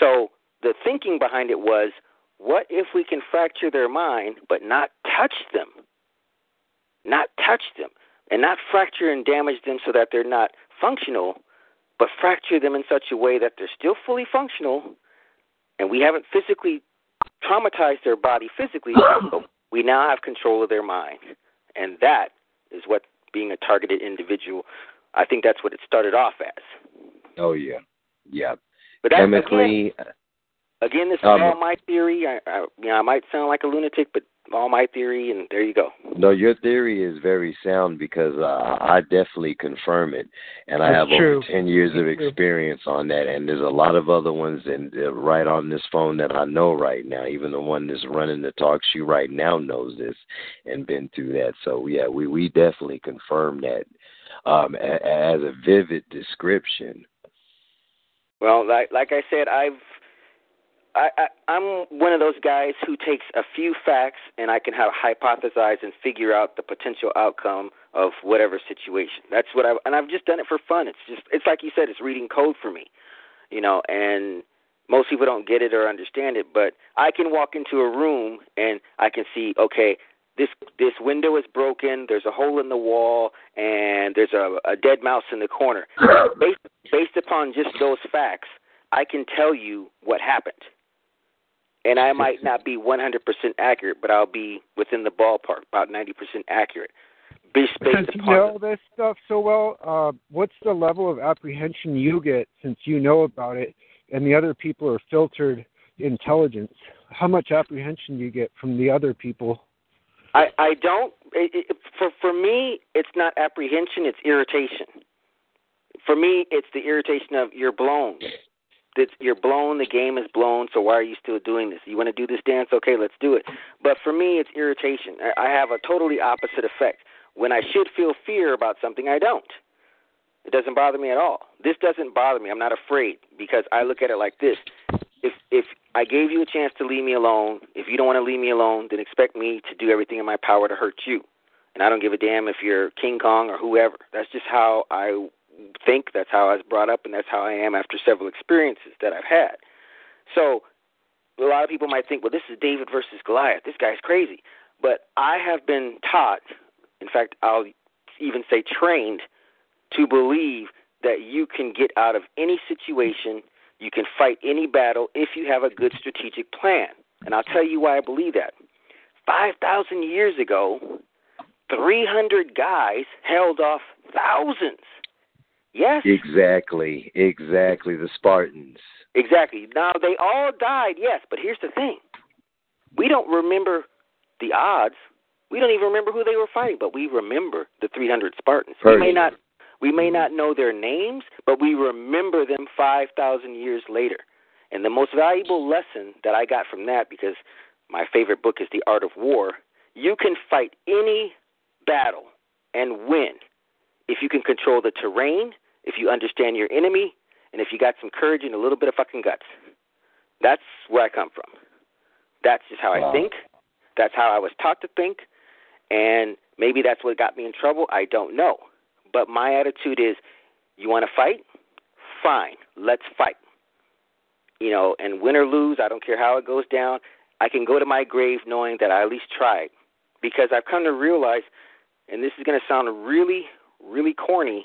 So the thinking behind it was, what if we can fracture their mind but not touch them? Not touch them and not fracture and damage them so that they're not functional, but fracture them in such a way that they're still fully functional and we haven't physically traumatized their body physically, but we now have control of their mind. And that is what being a targeted individual I think that's what it started off as. Oh yeah, yeah. But that's Chemically, again, again this is Um, all my theory. I, I, you know, I might sound like a lunatic, but all my theory, and there you go. no, your theory is very sound because uh, I definitely confirm it, and I That's have true. over ten years of experience on that. And there's a lot of other ones, and uh, right on this phone that I know right now. Even the one that's running the talk show right now knows this and been through that. So yeah, we we definitely confirm that um, a, as a vivid description. Well, like like I said, I've I, I I'm one of those guys who takes a few facts and I can have hypothesize and figure out the potential outcome of whatever situation. That's what I and I've just done it for fun. It's just it's like you said, it's reading code for me, you know. And most people don't get it or understand it, but I can walk into a room and I can see okay. This this window is broken. There's a hole in the wall, and there's a, a dead mouse in the corner. based based upon just those facts, I can tell you what happened. And I might not be 100% accurate, but I'll be within the ballpark, about 90% accurate. Based, Because based you upon know this stuff so well, uh, what's the level of apprehension you get since you know about it, and the other people are filtered intelligence? How much apprehension do you get from the other people? I I don't it, it, for for me it's not apprehension, it's irritation. For me, it's the irritation of you're blown. It's, you're blown. The game is blown. So why are you still doing this? You want to do this dance? Okay, let's do it. But for me, it's irritation. I, I have a totally opposite effect. When I should feel fear about something, I don't. It doesn't bother me at all. This doesn't bother me. I'm not afraid because I look at it like this. If if I gave you a chance to leave me alone, if you don't want to leave me alone, then expect me to do everything in my power to hurt you. And I don't give a damn if you're King Kong or whoever. That's just how I think. That's how I was brought up, and that's how I am after several experiences that I've had. So a lot of people might think, well, this is David versus Goliath. This guy's crazy. But I have been taught, in fact, I'll even say trained, to believe that you can get out of any situation, you can fight any battle if you have a good strategic plan. And I'll tell you why I believe that. 5,000 years ago, 300 guys held off thousands. Yes, Exactly, exactly. The Spartans. exactly. Now, they all died, yes, but here's the thing we don't remember the odds. We don't even remember who they were fighting, but we remember the 300 Spartans. We may not we may not know their names, but we remember them 5,000 years later. And the most valuable lesson that I got from that, because my favorite book is The Art of War, you can fight any battle and win if you can control the terrain, if you understand your enemy, and if you got some courage and a little bit of fucking guts. That's where I come from. That's just how I think. That's how I was taught to think. And maybe that's what got me in trouble. I don't know. But my attitude is you want to fight? Fine. Let's fight. You know, and win or lose, I don't care how it goes down. I can go to my grave knowing that I at least tried. Because I've come to realize, and this is going to sound really, really corny,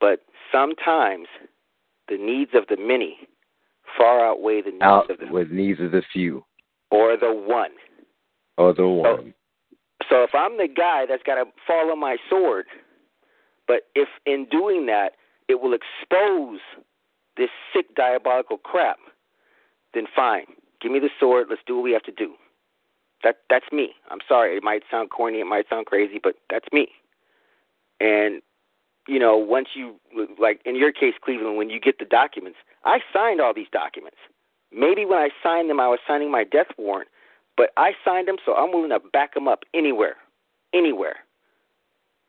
but sometimes the needs of the many far outweigh the needs Out of the with needs of the few or the one. or the one. So if I'm the guy that's got to follow my sword, but if in doing that it will expose this sick diabolical crap, then fine. Give me the sword. Let's do what we have to do. That that's me. I'm sorry. It might sound corny. It might sound crazy, but that's me. And you know, once you like in your case, Cleveland, when you get the documents, I signed all these documents. Maybe when I signed them, I was signing my death warrant, but I signed them, so I'm willing to back them up anywhere, anywhere.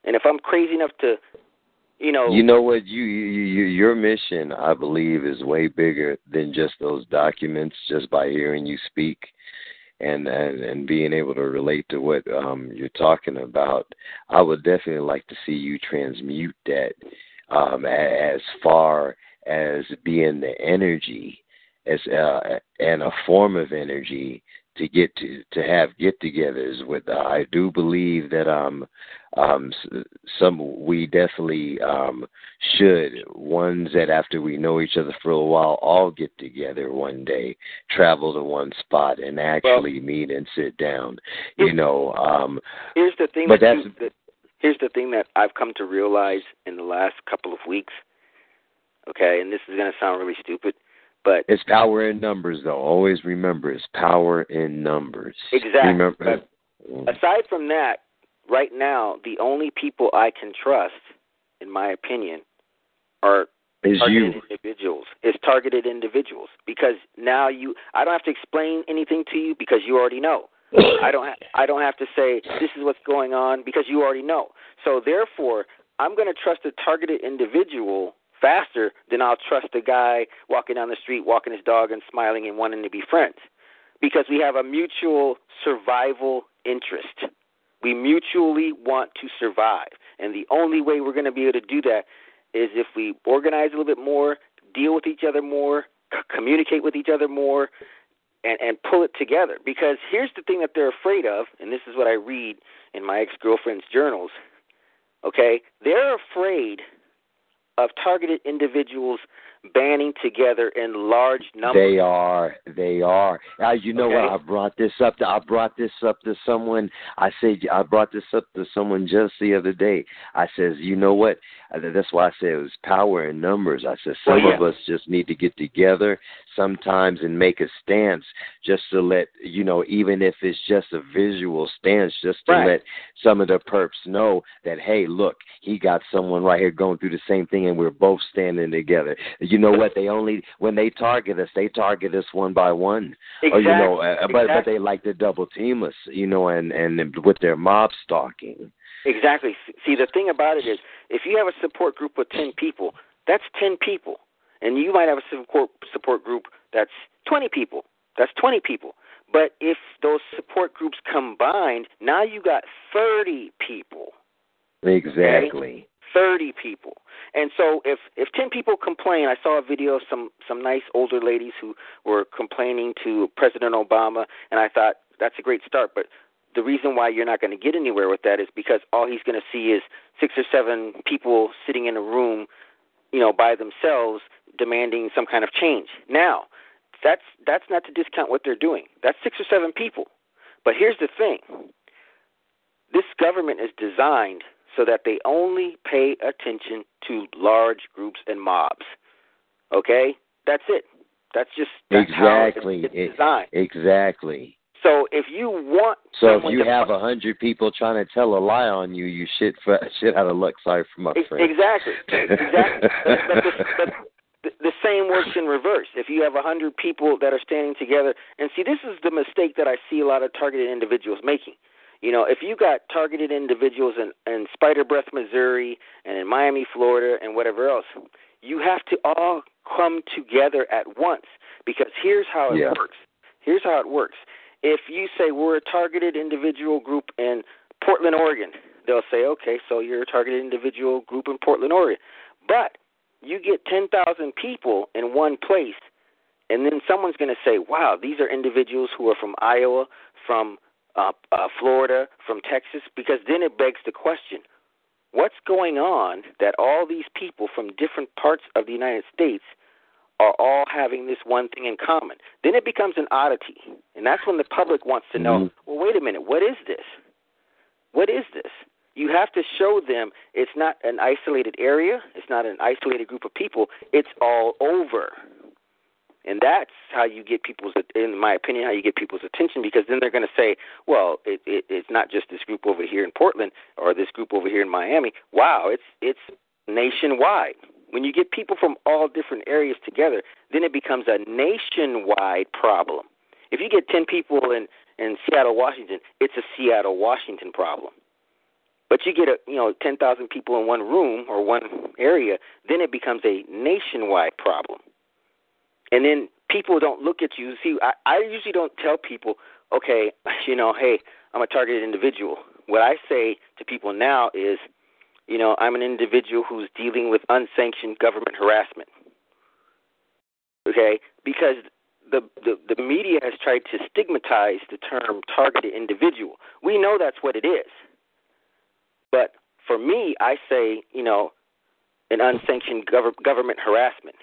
And if I'm crazy enough to, you know, You know what? You, you, you, your mission, I believe, is way bigger than just those documents. Just by hearing you speak, and and, and being able to relate to what um, you're talking about, I would definitely like to see you transmute that um, as far as being the energy, as uh, and a form of energy to get to to have get-togethers with. Uh, I do believe that um um some we definitely um should ones that after we know each other for a while all get together one day travel to one spot and actually meet and sit down you know um here's the thing but that that's you, that, here's the thing that I've come to realize in the last couple of weeks. Okay, and this is going to sound really stupid, but it's power in numbers, though. Always remember, it's power in numbers. Exactly. Remember, aside from that, right now, the only people I can trust, in my opinion, are is targeted you. individuals. Is targeted individuals because now you, I don't have to explain anything to you because you already know. I don't. Ha- I don't have to say this is what's going on because you already know. So therefore, I'm going to trust a targeted individual faster than I'll trust a guy walking down the street, walking his dog, and smiling and wanting to be friends, because we have a mutual survival interest. We mutually want to survive, and the only way we're going to be able to do that is if we organize a little bit more, deal with each other more, c- communicate with each other more, and and pull it together. Because here's the thing that they're afraid of, and this is what I read in my ex girlfriend's journals. Okay, they're afraid of targeted individuals banding together in large numbers. They are. They are. You know Okay. what? I brought this up. To, I brought this up to someone. I said I brought this up to someone just the other day. I says, you know what? That's why I said it was power in numbers. I said some Well, of us just need to get together sometimes and make a stance, just to let you know, even if it's just a visual stance, just to Right. let some of the perps know that hey, look, he got someone right here going through the same thing, and we're both standing together. You know what? They only when they target us, they target us one by one. Or you know, Exactly. uh, but but Exactly. they like to double team us, you know, and and with their mob stalking. Exactly. See, the thing about it is, if you have a support group of ten people, that's ten people, and you might have a support support group that's twenty people. That's twenty people. But if those support groups combined, now you got thirty people. Exactly. 30 people. And so if if 10 people complain, I saw a video of some some nice older ladies who were complaining to President Obama and I thought that's a great start, but the reason why you're not going to get anywhere with that is because all he's going to see is six or seven people sitting in a room, you know, by themselves demanding some kind of change. Now, that's that's not to discount what they're doing. That's six or seven people. But here's the thing. This government is designed so that they only pay attention to large groups and mobs. Okay? That's it. That's just that's Exactly. it's It- exactly. So if you want So if you to have a hundred people trying to tell a lie on you, you shit for, shit out of luck. Sorry for my friend. Exactly. Exactly. but, but, the, but the, the same works in reverse. If you have a hundred people that are standing together, and see, this is the mistake that I see a lot of targeted individuals making. You know, if you got targeted individuals in, in Spider Breath, Missouri, and in Miami, Florida, and whatever else, you have to all come together at once. Because here's how it Yeah. works. Here's how it works. If you say we're a targeted individual group in Portland, Oregon, they'll say, okay, so you're a targeted individual group in Portland, Oregon. But you get 10,000 people in one place, and then someone's going to say, wow, these are individuals who are from Iowa, from uh, uh, Florida, from Texas, because then it begs the question what's going on that all these people from different parts of the United States are all having this one thing in common? Then it becomes an oddity, and that's when the public wants to know Mhm. well, wait a minute, what is this? What is this? You have to show them it's not an isolated area, it's not an isolated group of people, it's all over. And that's how you get people's, in my opinion, how you get people's attention because then they're going to say, well, it, it, it's not just this group over here in Portland or this group over here in Miami. Wow, it's it's nationwide. When you get people from all different areas together, then it becomes a nationwide problem. If you get 10 people in, in Seattle, Washington, it's a Seattle, Washington problem. But you get a you know 10,000 people in one room or one area, then it becomes a nationwide problem. And then people don't look at you. See, I, I usually don't tell people, okay, you know, hey, I'm a targeted individual. What I say to people now is, you know, I'm an individual who's dealing with unsanctioned government harassment. Okay, because the, the the media has tried to stigmatize the term targeted individual. We know that's what it is. But for me, I say, you know, an unsanctioned gov- government harassment.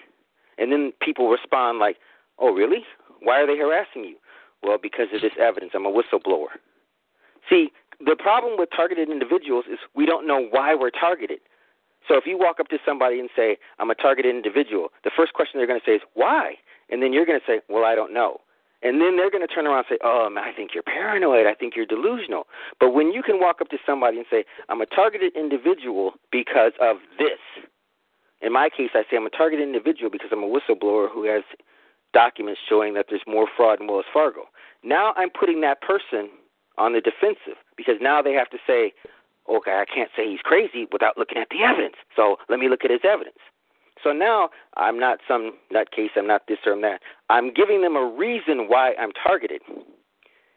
And then people respond like, "Oh, really? Why are they harassing you?" Well, because of this evidence. I'm a whistleblower. See, the problem with targeted individuals is we don't know why we're targeted. So if you walk up to somebody and say, "I'm a targeted individual," the first question they're going to say is, "Why?" And then you're going to say, "Well, I don't know." And then they're going to turn around and say, "Oh, I think you're paranoid. I think you're delusional." But when you can walk up to somebody and say, "I'm a targeted individual because of this," in my case, I say I'm a targeted individual because I'm a whistleblower who has documents showing that there's more fraud in Wells Fargo. Now I'm putting that person on the defensive because now they have to say, okay, I can't say he's crazy without looking at the evidence. So let me look at his evidence. So now I'm not some nutcase, I'm not this or I'm that. I'm giving them a reason why I'm targeted.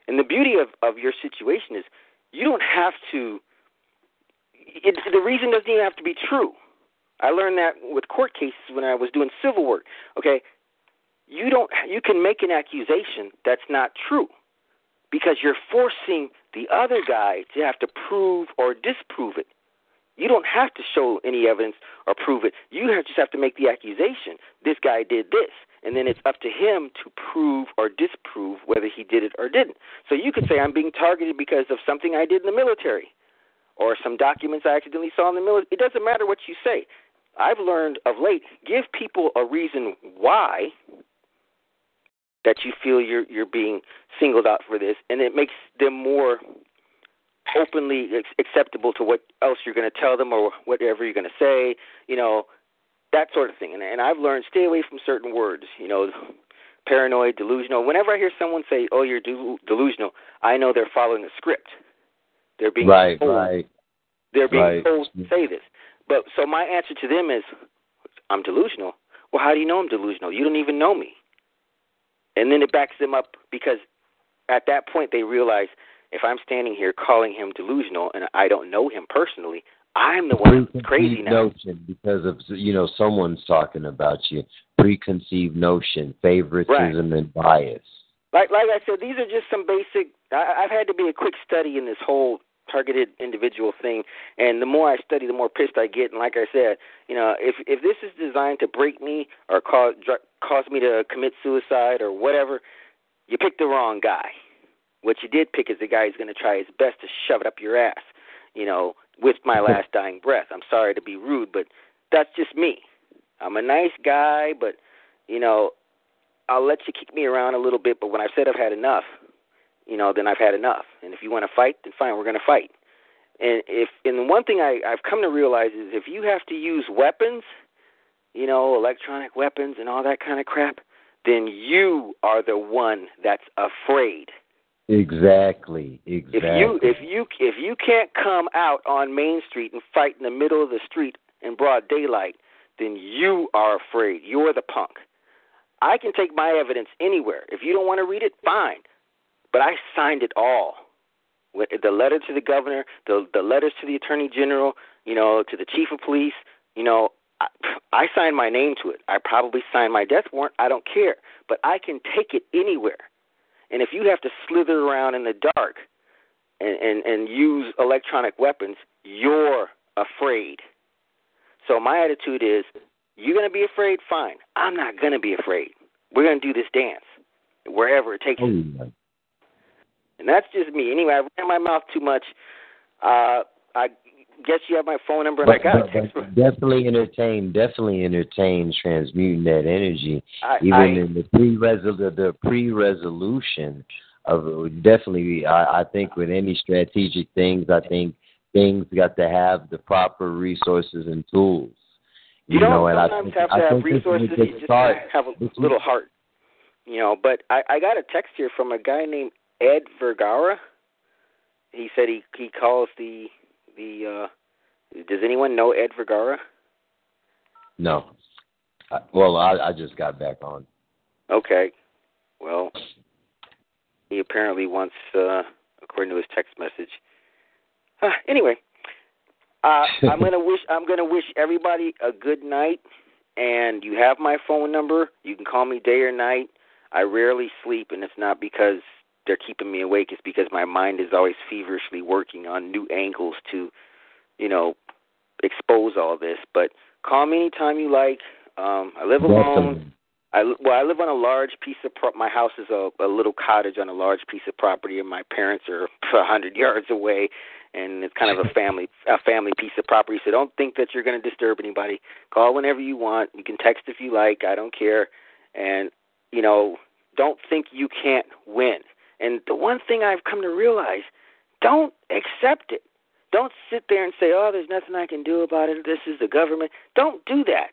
And the beauty of, of your situation is you don't have to, it, the reason doesn't even have to be true. I learned that with court cases when I was doing civil work. Okay, you don't you can make an accusation that's not true because you're forcing the other guy to have to prove or disprove it. You don't have to show any evidence or prove it. You have, just have to make the accusation. This guy did this, and then it's up to him to prove or disprove whether he did it or didn't. So you could say I'm being targeted because of something I did in the military, or some documents I accidentally saw in the military. It doesn't matter what you say. I've learned of late give people a reason why that you feel you're you're being singled out for this, and it makes them more openly acceptable to what else you're going to tell them or whatever you're going to say, you know, that sort of thing. And, and I've learned stay away from certain words, you know, paranoid, delusional. Whenever I hear someone say, "Oh, you're delusional," I know they're following a script. They're being right, told. right. They're being right. told to say this. But so my answer to them is, "I'm delusional." Well, how do you know I'm delusional? You don't even know me. And then it backs them up because at that point they realize if I'm standing here calling him delusional and I don't know him personally, I'm the one who's crazy now. Notion because of you know someone's talking about you. Preconceived notion, favoritism, right. and bias. Like like I said, these are just some basic. I, I've had to be a quick study in this whole targeted individual thing, and the more I study, the more pissed I get. And like I said, you know, if if this is designed to break me or cause cause me to commit suicide or whatever, you picked the wrong guy. What you did pick is the guy who's going to try his best to shove it up your ass, you know, with my last dying breath. I'm sorry to be rude, but that's just me. I'm a nice guy, but you know, I'll let you kick me around a little bit. But when I've said I've had enough, you know, then I've had enough. And if you want to fight, then fine, we're going to fight. And if and the one thing I, I've come to realize is if you have to use weapons, you know, electronic weapons and all that kind of crap, then you are the one that's afraid. Exactly. Exactly. If you if you if you can't come out on Main Street and fight in the middle of the street in broad daylight, then you are afraid. You're the punk. I can take my evidence anywhere. If you don't want to read it, fine. But I signed it all. The letter to the governor, the the letters to the attorney general, you know, to the chief of police, you know, I, I signed my name to it. I probably signed my death warrant. I don't care, but I can take it anywhere. And if you have to slither around in the dark and, and, and use electronic weapons, you're afraid. So my attitude is, you're to be afraid? Fine. I'm not to be afraid. We're to do this dance wherever it takes oh. And that's just me. Anyway, I ran my mouth too much. Uh, I guess you have my phone number, and but, I got but, it. But definitely entertain, definitely entertain transmuting that energy, I, even I, in the pre the pre resolution of definitely. I, I think with any strategic things, I think things got to have the proper resources and tools. You, you don't know, and I think, have to I have resources. You just start. have a little heart. You know, but I, I got a text here from a guy named Ed Vergara. He said he he calls the the. uh Does anyone know Ed Vergara? No. I, well, I I just got back on. Okay. Well, he apparently wants, uh according to his text message. Uh, anyway, uh, I'm gonna wish I'm gonna wish everybody a good night. And you have my phone number. You can call me day or night. I rarely sleep, and it's not because they're keeping me awake. It's because my mind is always feverishly working on new angles to, you know, expose all this. But call me anytime you like. Um, I live alone. I well, I live on a large piece of pro- my house is a, a little cottage on a large piece of property, and my parents are a hundred yards away, and it's kind of a family a family piece of property. So don't think that you're going to disturb anybody. Call whenever you want. You can text if you like. I don't care, and you know, don't think you can't win. And the one thing I've come to realize, don't accept it. Don't sit there and say, "Oh, there's nothing I can do about it. This is the government." Don't do that.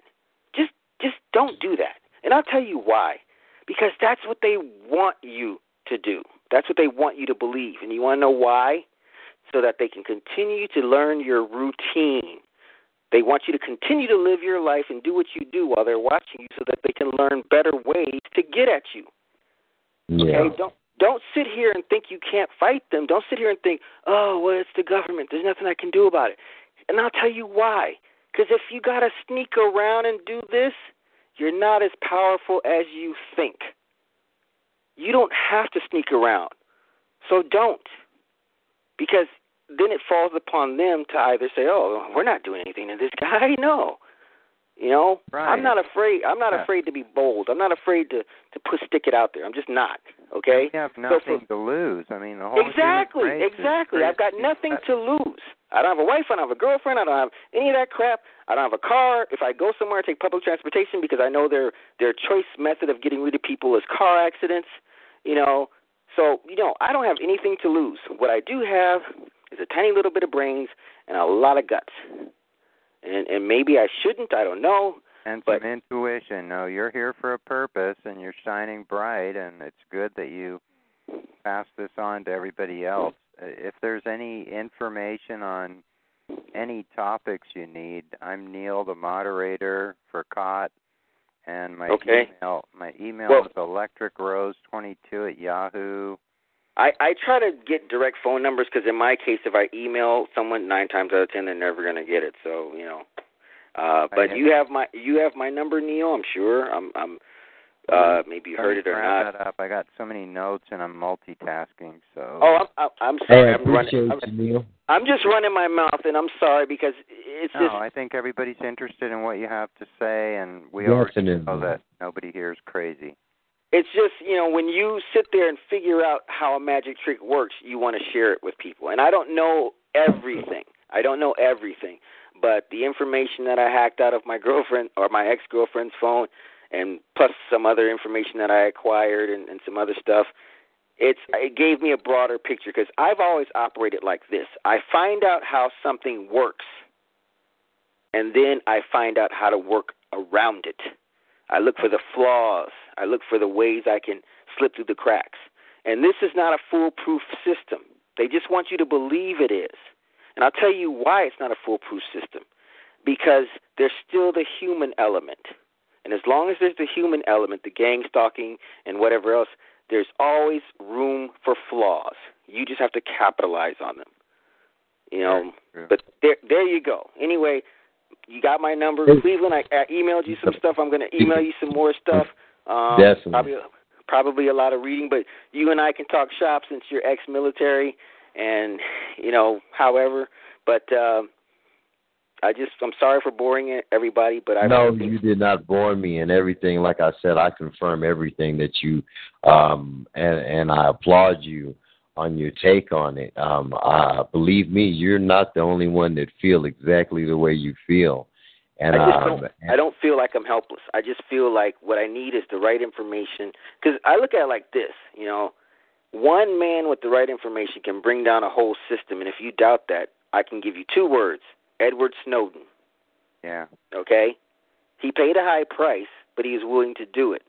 Just just don't do that. And I'll tell you why. Because that's what they want you to do. That's what they want you to believe. And you want to know why? So that they can continue to learn your routine. They want you to continue to live your life and do what you do while they're watching you so that they can learn better ways to get at you. Yeah. Okay? Don't don't sit here and think you can't fight them. Don't sit here and think, "Oh, well, it's the government. There's nothing I can do about it." And I'll tell you why. Because if you got to sneak around and do this, you're not as powerful as you think. You don't have to sneak around. So don't. Because then it falls upon them to either say, "Oh, we're not doing anything to this guy." No. You know, Right. I'm not afraid. I'm not Yeah. afraid to be bold. I'm not afraid to to put stick it out there. I'm just not. Okay. You have So nothing for- to lose. I mean, the whole Exactly, is exactly. I've got nothing to lose. I don't have a wife. I don't have a girlfriend. I don't have any of that crap. I don't have a car. If I go somewhere, I take public transportation because I know their their choice method of getting rid of people is car accidents. You know, so you know I don't have anything to lose. What I do have is a tiny little bit of brains and a lot of guts. And and maybe I shouldn't. I don't know. and but- some intuition. No, you're here for a purpose, and you're shining bright, and it's good that you pass this on to everybody else. Uh, If there's any information on any topics you need, I'm Neil, the moderator for CAHT, and my Okay. email my email Well- is electricrose22 at Yahoo. I, I try to get direct phone numbers because in my case, if I email someone, nine times out of ten, they're never going to get it. So you know, uh, but get you have my you have my number, Neil. I'm sure. I'm I'm uh, maybe you heard it or not. That up. I got so many notes, and I'm multitasking. So. Oh, I'm I'm, I'm Hey, sorry. I I'm running. appreciate I'm, you, Neil. I'm just running my mouth, and I'm sorry because it's No, just I think everybody's interested in what you have to say, and we already Definitely. know that nobody here is crazy. It's just you know when you sit there and figure out how a magic trick works you want to share it with people. And i don't know everything. I don't know everything. But the information that i hacked out of my girlfriend or my ex girlfriend's phone and plus some other information that i acquired and, and some other stuff it's it gave me a broader picture because i've always operated like this. I find out how something works and then i find out how to work around it. I look for the flaws. I look for the ways I can slip through the cracks. And this is not a foolproof system. They just want you to believe it is. And I'll tell you why it's not a foolproof system. Because there's still the human element. And as long as there's the human element, the gang stalking and whatever else, there's always room for flaws. You just have to capitalize on them. You know, True. but there there you go. Anyway, you got my number, Cleveland. I, I emailed you some stuff. I'm going to email you some more stuff. Um, Definitely. Probably, probably a lot of reading, but you and I can talk shop since you're ex-military, and you know, however. But uh, I just, I'm sorry for boring everybody, but I no, you did not bore me and everything. Like I said, I confirm everything that you um and and I applaud you on your take on it. Um uh believe me, you're not the only one that feel exactly the way you feel. And I just um don't. I don't feel like I'm helpless. I just feel like what I need is the right information. Because I look at it like this, you know, one man with the right information can bring down a whole system. And if you doubt that, I can give you two words: Edward Snowden. Yeah. Okay, he paid a high price, but he was willing to do it.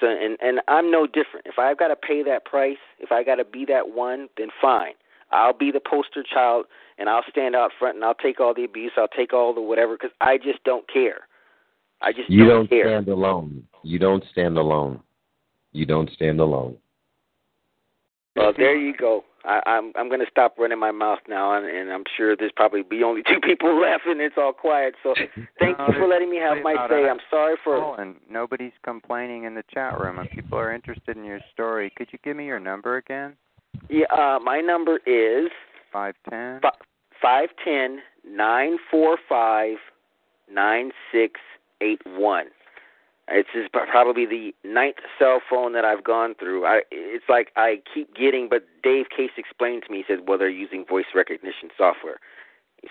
So, and and I'm no different. If I've got to pay that price, if I got to be that one, then fine. I'll be the poster child, and I'll stand out front, and I'll take all the abuse. I'll take all the whatever, because I just don't care. I just you don't don't care. stand alone. You don't stand alone. You don't stand alone. Well, there you go. I, I'm I'm going to stop running my mouth now, and, and I'm sure there's probably be only two people left, and it's all quiet. So thank No, you for letting me have my say. I'm sorry for. And nobody's complaining in the chat room, and people are interested in your story. Could you give me your number again? Yeah, uh, my number is Five ten. five ten nine four five nine six eight one. It's just probably the ninth cell phone that I've gone through. I it's like I keep getting, but Dave Case explained to me. He said, "Well, they're using voice recognition software."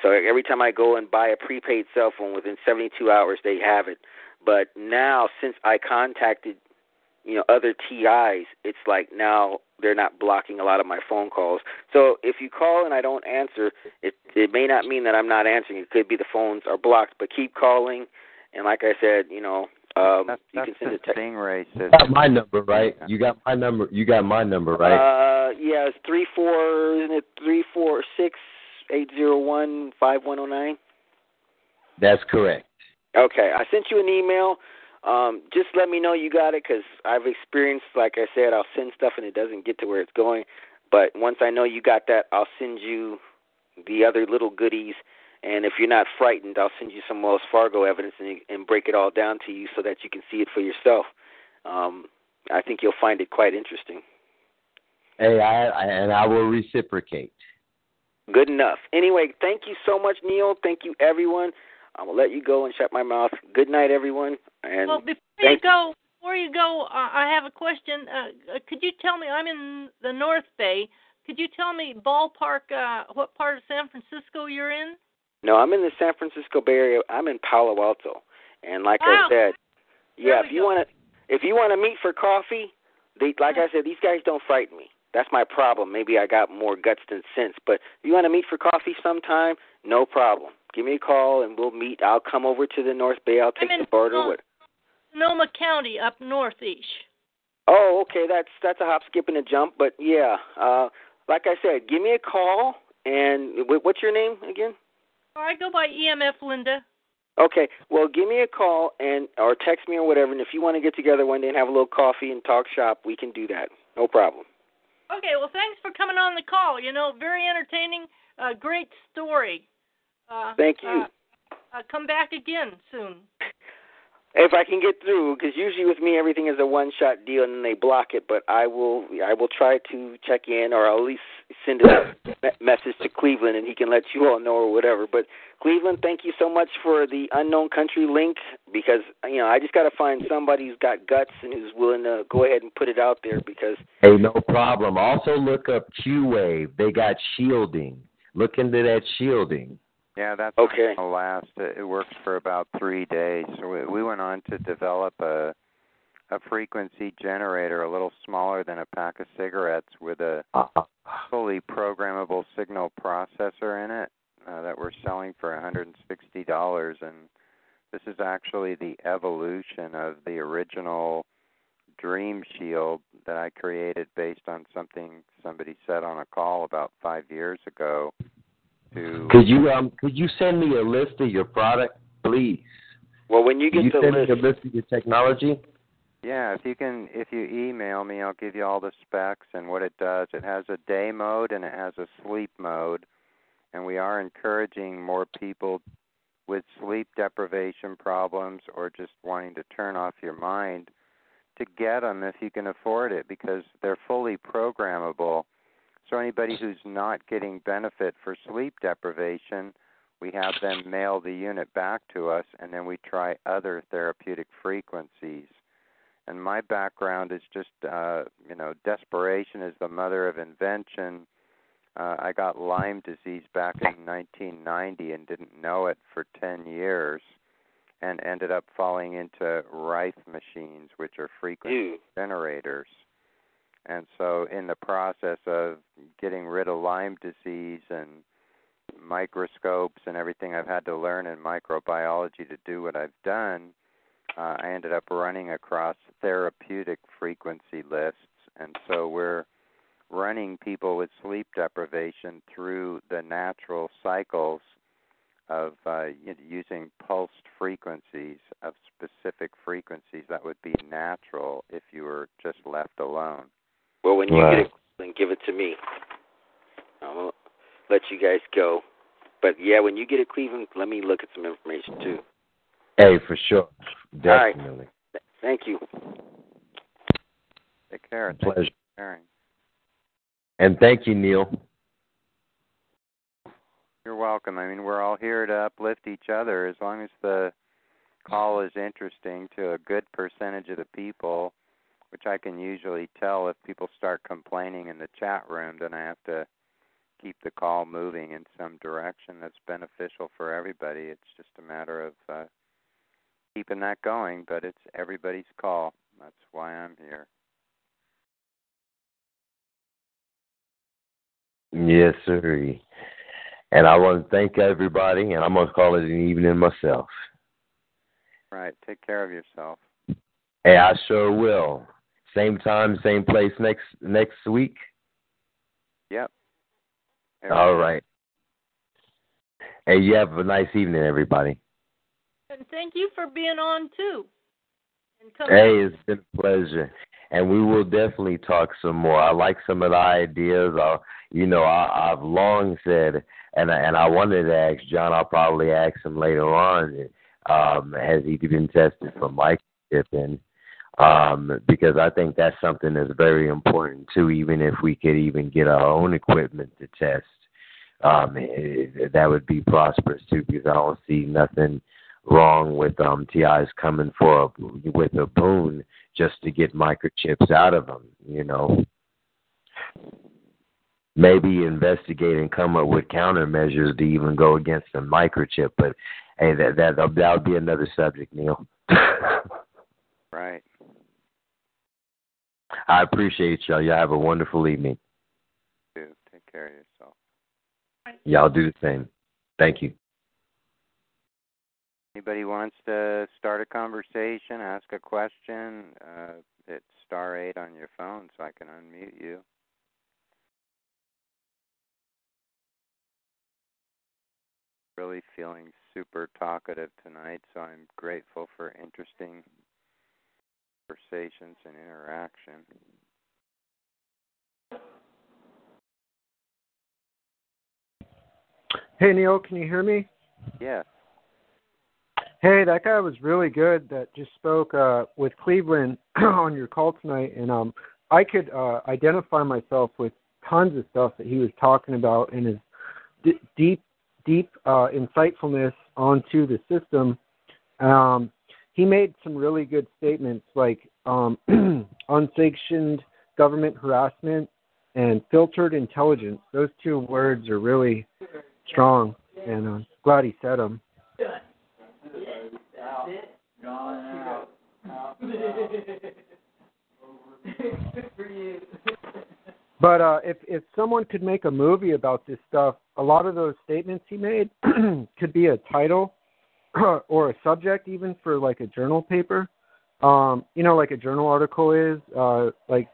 So every time I go and buy a prepaid cell phone, within 72 hours they have it. But now, since I contacted, you know, other TIs, it's like now they're not blocking a lot of my phone calls. So if you call and I don't answer, it it may not mean that I'm not answering. It could be the phones are blocked. But keep calling, and like I said, you know, um, that's, you that's can send the a text. Stingray You got my number, right? You got my number. You got my number, right? Uh, yeah, it's three four, isn't it three four six eight zero one five one zero nine? That's correct. Okay, I sent you an email. Um, just let me know you got it because I've experienced, like I said, I'll send stuff and it doesn't get to where it's going. But once I know you got that, I'll send you the other little goodies. And if you're not frightened, I'll send you some Wells Fargo evidence and, and break it all down to you so that you can see it for yourself. Um, I think you'll find it quite interesting. Hey, I, I and I will reciprocate. Good enough. Anyway, thank you so much, Neil. Thank you, everyone. I'm gonna let you go and shut my mouth. Good night, everyone. And well, before you go, before you go, uh, I have a question. Uh, uh, could you tell me? I'm in the North Bay. Could you tell me ballpark uh, what part of San Francisco you're in? No, I'm in the San Francisco Bay Area. I'm in Palo Alto, and like Wow. I said, yeah, if you go. to, if you want to meet for coffee, they like I said, these guys don't frighten me. That's my problem. Maybe I got more guts than sense. But if you want to meet for coffee sometime, no problem. Give me a call and we'll meet. I'll come over to the North Bay. I'll take I'm the barter. Sonoma-? Sonoma County, up northeast. Oh, okay. That's that's a hop, skip, and a jump. But yeah, uh, like I said, give me a call. And wh- what's your name again? I go by EMF Linda. Okay. Well, give me a call and or text me or whatever. And if you want to get together one day and have a little coffee and talk shop, we can do that. No problem. Okay, well, thanks for coming on the call. You know, very entertaining, uh, great story. Uh, Thank you. Uh, uh, come back again soon. If I can get through, because usually with me everything is a one-shot deal and then they block it. But I will, I will try to check in, or I'll at least send a message to Cleveland, and he can let you all know or whatever. But Cleveland, thank you so much for the unknown country link, because you know I just got to find somebody who's got guts and who's willing to go ahead and put it out there. Because Hey, no problem. Also look up Q Wave. They got shielding. Look into that shielding. Yeah, that's Okay. gonna last. It, works for about three days. So we, we went on to develop a a frequency generator, a little smaller than a pack of cigarettes, with a Uh-huh. fully programmable signal processor in it uh, that we're selling for $160. And this is actually the evolution of the original Dream Shield that I created based on something somebody said on a call about five years ago. To Could you um could you send me a list of your product, please? well, when you Could get you the send list, me a list of your technology? Yeah, if you can, if you email me, I'll give you all the specs and what it does. It has a day mode and it has a sleep mode, and we are encouraging more people with sleep deprivation problems or just wanting to turn off your mind to get them if you can afford it because they're fully programmable. So anybody who's not getting benefit for sleep deprivation, we have them mail the unit back to us and then we try other therapeutic frequencies. And my background is just uh you know desperation is the mother of invention. Uh i got lyme disease back in 1990 and didn't know it for 10 years and ended up falling into rife machines which are frequency Ew. generators and so in the process of getting rid of lyme disease and microscopes and everything i've had to learn in microbiology to do what i've done uh, I ended up running across therapeutic frequency lists, and so we're running people with sleep deprivation through the natural cycles of uh, using pulsed frequencies of specific frequencies that would be natural if you were just left alone. Well, when you Right. get it, then give it to me. I'll let you guys go. But yeah, when you get it, Cleveland, let me look at some information too. Hey, for sure. right. Definitely. Thank you. Take care. and Thank you Pleasure. for sharing. And thank you, Neil. You're welcome. I mean, we're all here to uplift each other as long as the call is interesting to a good percentage of the people, which I can usually tell if people start complaining in the chat room, then I have to keep the call moving in some direction that's beneficial for everybody. It's just a matter of uh, keeping that going, but it's everybody's call. That's why I'm here. Yes, sir. And I want to thank everybody, and I'm going to call it an evening myself. Right. Take care of yourself. Hey, I sure will. Same time, same place next next week. Yep. All right. Hey, you have a nice evening, everybody. And thank you for being on too. Hey, it's been a pleasure, and we will definitely talk some more. I like some of the ideas. I, you know, I, I've long said, and I, and I wanted to ask John. I'll probably ask him later on. Um, has he been tested for microchipping? Um, because I think that's something that's very important too. Even if we could even get our own equipment to test, um, it, that would be prosperous too. Because I don't see nothing wrong with um TIs coming for a, with a boon just to get microchips out of them. You know, maybe investigate and come up with countermeasures to even go against the microchip. But hey, that that that would be another subject, Neil. Right. I appreciate y'all. Y'all have a wonderful evening. Too. Take care of yourself. Y'all do the same. Thank you. Anybody wants to start a conversation, ask a question, uh, hit star eight on your phone so I can unmute you. Really feeling super talkative tonight, so I'm grateful for interesting conversations and interaction. Hey Neil, can you hear me? Yeah. Hey, that guy was really good that just spoke uh, with Cleveland on your call tonight, and um, I could uh, identify myself with tons of stuff that he was talking about and his d- deep, deep uh, insightfulness onto the system. Um, he made some really good statements like um, unsanctioned government harassment and filtered intelligence. Those two words are really strong, and I'm glad he said them. But uh, if if someone could make a movie about this stuff, a lot of those statements he made could be a title or a subject even for like a journal paper. Um, you know, like a journal article is, uh, like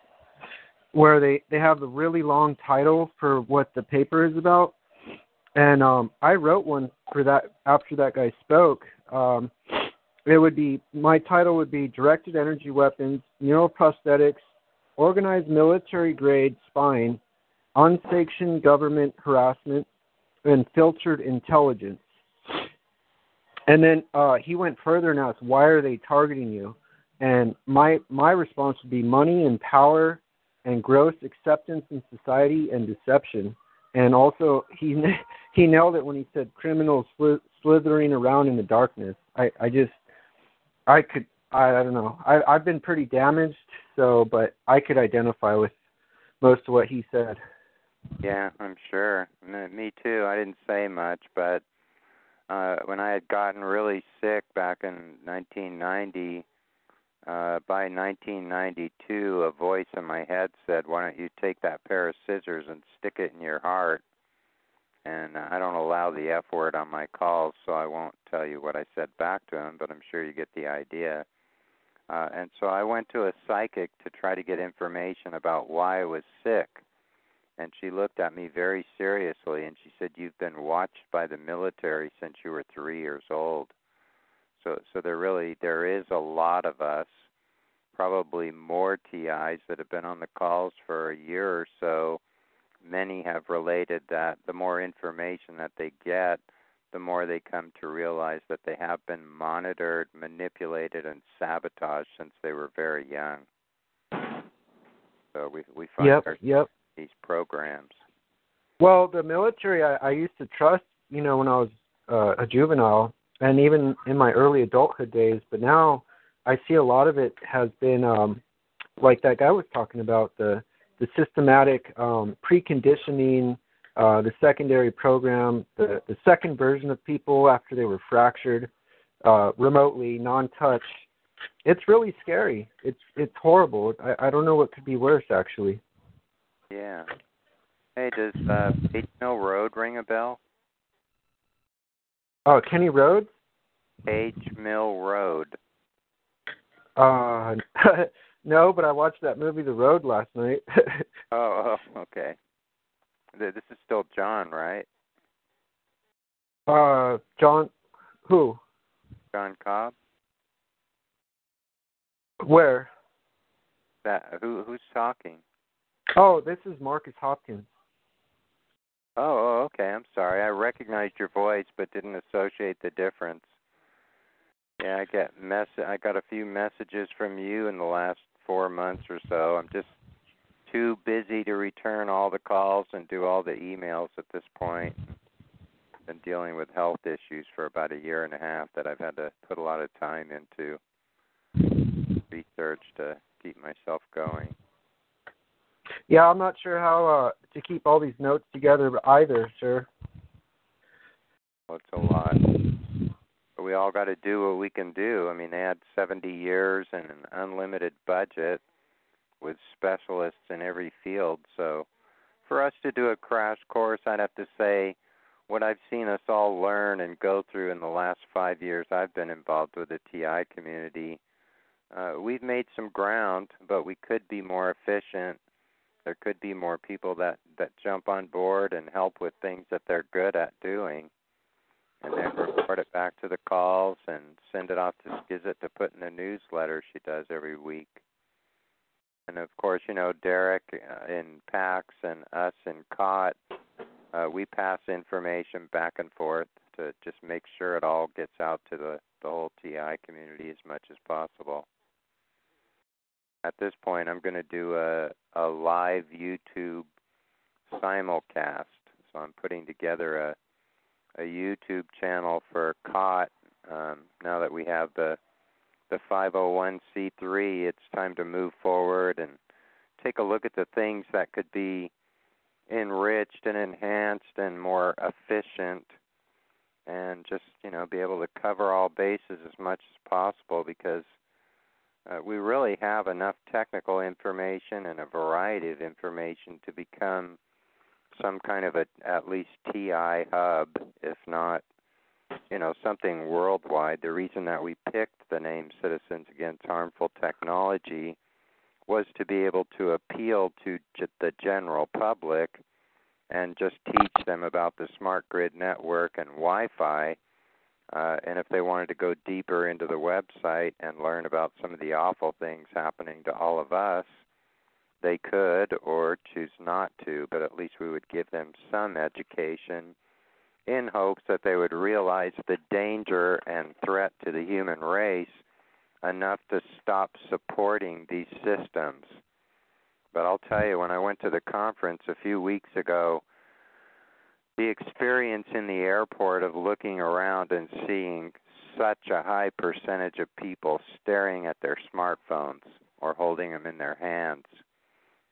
where they they have the really long title for what the paper is about. And um, I wrote one for that after that guy spoke. Um, it would be my title would be directed energy weapons, neuroprosthetics, organized military grade spying, unsanctioned government harassment, and filtered intelligence. And then uh, he went further and asked, "Why are they targeting you?" And my my response would be money and power and gross acceptance in society and deception. And also, he he nailed it when he said criminals sli- slithering around in the darkness. I I just I could I I don't know. I I've been pretty damaged, so but I could identify with most of what he said. Yeah, I'm sure. Me too. I didn't say much, but uh when I had gotten really sick back in 1990, uh by 1992, a voice in my head said, "Why don't you take that pair of scissors and stick it in your heart?" And uh, I don't allow the F word on my calls, so I won't tell you what I said back to him, but I'm sure you get the idea. Uh, and so I went to a psychic to try to get information about why I was sick. And she looked at me very seriously and she said, You've been watched by the military since you were three years old. So so there really there is a lot of us, probably more TIs that have been on the calls for a year or so. Many have related that the more information that they get, the more they come to realize that they have been monitored, manipulated, and sabotaged since they were very young. So we we find Yep, ourselves yep. These programs. Well, the military I, I used to trust, you know, when I was uh, a juvenile. and even in my early adulthood days. But now I see a lot of it has been um, like that guy was talking about the the systematic um, preconditioning, uh, the secondary program, the the second version of people after they were fractured uh, remotely, non-touch. It's really scary. It's it's horrible. I, I don't know what could be worse actually. Yeah. Hey, does uh, Page Mill Road ring a bell? Oh, Kenny Rhodes? Page Mill Road. Uh, no, but I watched that movie The Road last night. oh, oh, okay. This is still John, right? uh, John, who? John Cobb. Where? That who who's talking? Oh, this is Marcus Hopkins. Oh, oh, okay. I'm sorry. I recognized your voice, but didn't associate the difference. Yeah, I get mess. I got a few messages from you in the last four months or so. I'm just too busy to return all the calls and do all the emails at this point. Been dealing with health issues for about a year and a half that I've had to put a lot of time into research to keep myself going. Yeah, I'm not sure how uh, to keep all these notes together either, sir. Well, it's a lot. But we all got to do what we can do. I mean, they had 70 years and an unlimited budget with specialists in every field. So for us to do a crash course, I'd have to say what I've seen us all learn and go through in the last five years I've been involved with the TI community. Uh, we've made some ground, but we could be more efficient. There could be more people that that jump on board and help with things that they're good at doing and then report it back to the calls and send it off to Skizit to put in a newsletter she does every week. And of course, you know, Derek uh, in PACTS and us in CAHT, uh, we pass information back and forth to just make sure it all gets out to the, the whole TI community as much as possible. At this point, I'm going to do a, a live YouTube simulcast. So I'm putting together a a YouTube channel for CAHT. Um, now that we have the the 501c3, it's time to move forward and take a look at the things that could be enriched and enhanced and more efficient and just you know be able to cover all bases as much as possible because uh, we really have enough technical information and a variety of information to become some kind of a at least TI hub, if not, you know, something worldwide. The reason that we picked the name Citizens Against Harmful Technology was to be able to appeal to the general public and just teach them about the smart grid network and Wi-Fi. Uh, and if they wanted to go deeper into the website and learn about some of the awful things happening to all of us, they could or choose not to, but at least we would give them some education in hopes that they would realize the danger and threat to the human race enough to stop supporting these systems. But I'll tell you, when I went to the conference a few weeks ago, the experience in the airport of looking around and seeing such a high percentage of people staring at their smartphones or holding them in their hands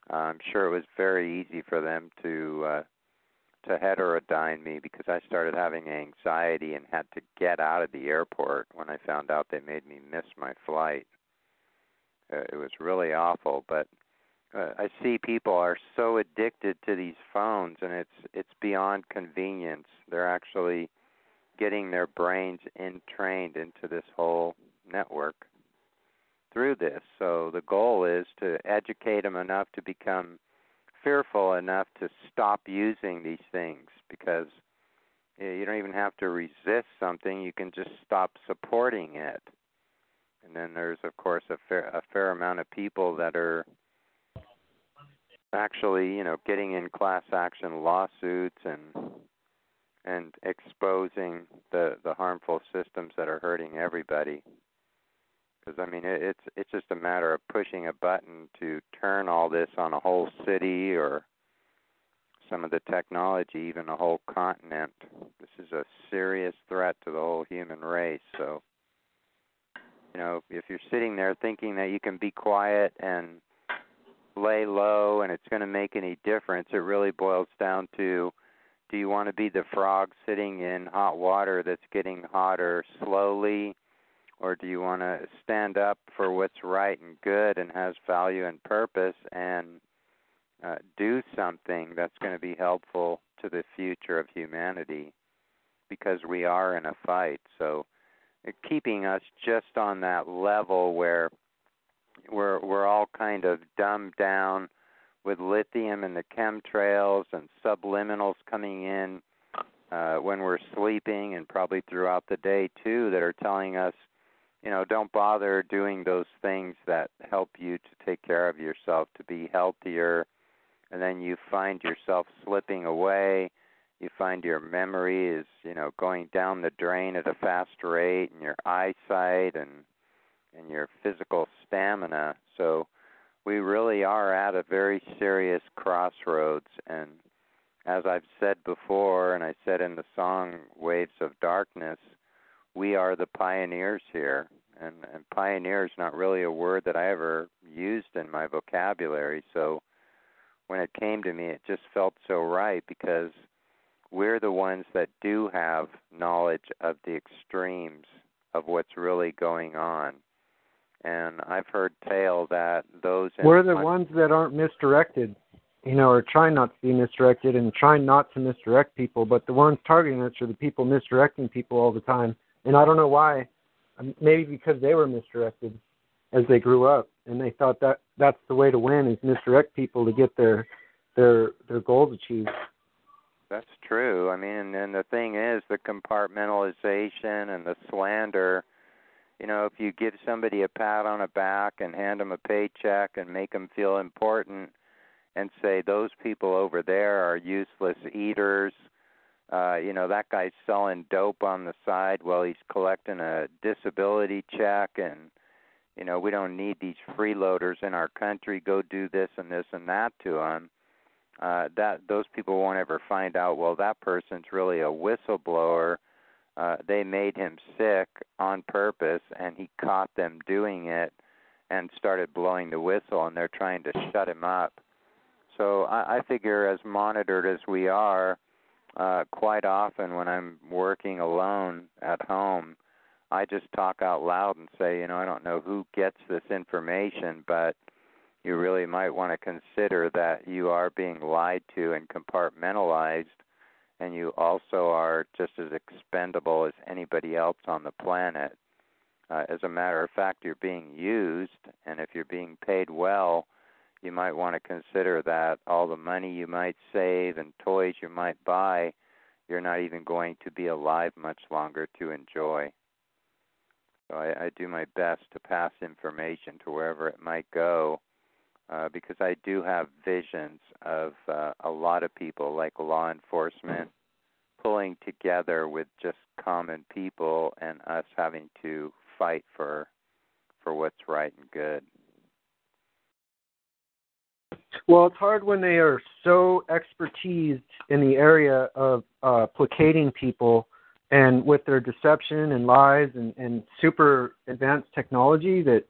I'm sure it was very easy for them to uh, to heterodyne me because I started having anxiety and had to get out of the airport when I found out they made me miss my flight. Uh, it was really awful, but uh, I see people are so addicted to these phones, and it's it's beyond convenience. They're actually getting their brains entrained into this whole network through this. So the goal is to educate them enough to become fearful enough to stop using these things because you don't even have to resist something, you can just stop supporting it. And then there's of course a fair a fair amount of people that are actually, you know, getting in class action lawsuits and and exposing the the harmful systems that are hurting everybody because I mean it, it's it's just a matter of pushing a button to turn all this on a whole city or some of the technology, even a whole continent. This is a serious threat to the whole human race. So, you know, if you're sitting there thinking that you can be quiet and lay low and it's going to make any difference, it really boils down to do you want to be the frog sitting in hot water that's getting hotter slowly? Or do you want to stand up for what's right and good and has value and purpose and uh, do something that's going to be helpful to the future of humanity? Because we are in a fight. So, uh, keeping us just on that level where we're we're all kind of dumbed down with lithium and the chemtrails and subliminals coming in uh, when we're sleeping and probably throughout the day too that are telling us, you know, don't bother doing those things that help you to take care of yourself to be healthier. And then you find yourself slipping away. You find your memory is, you know, going down the drain at a fast rate, and your eyesight and and your physical stamina. So we really are at a very serious crossroads and as I've said before and I said in the song Waves of Darkness, we are the pioneers here. And, and pioneer is not really a word that I ever used in my vocabulary. So when it came to me, it just felt so right because we're the ones that do have knowledge of the extremes of what's really going on and I've heard tale that those we're the ones that aren't misdirected, you know, or trying not to be misdirected and trying not to misdirect people. But the ones targeting us are the people misdirecting people all the time, and I don't know why. Um, maybe because they were misdirected as they grew up, and they thought that that's the way to win is misdirect people to get their their their goals achieved. That's true. I mean, and the thing is, the compartmentalization and the slander you know, if you give somebody a pat on the back and hand them a paycheck and make them feel important and say those people over there are useless eaters, uh, you know, that guy's selling dope on the side while he's collecting a disability check and you know, we don't need these freeloaders in our country go do this and this and that to them. Uh that those people won't ever find out well that person's really a whistleblower uh, they made him sick on purpose, and he caught them doing it and started blowing the whistle, and they're trying to shut him up. So I, I figure, as monitored as we are, uh, quite often when I'm working alone at home, I just talk out loud and say, you know, I don't know who gets this information, but you really might want to consider that you are being lied to and compartmentalized and you also are just as expendable as anybody else on the planet. Uh, as a matter of fact, you're being used, and if you're being paid well, you might want to consider that all the money you might save and toys you might buy, you're not even going to be alive much longer to enjoy. So I, I do my best to pass information to wherever it might go uh, because I do have visions of uh, a lot of people, like law enforcement, pulling together with just common people, and us having to fight for for what's right and good. Well, it's hard when they are so expertised in the area of uh, placating people and with their deception and lies and, and super advanced technology that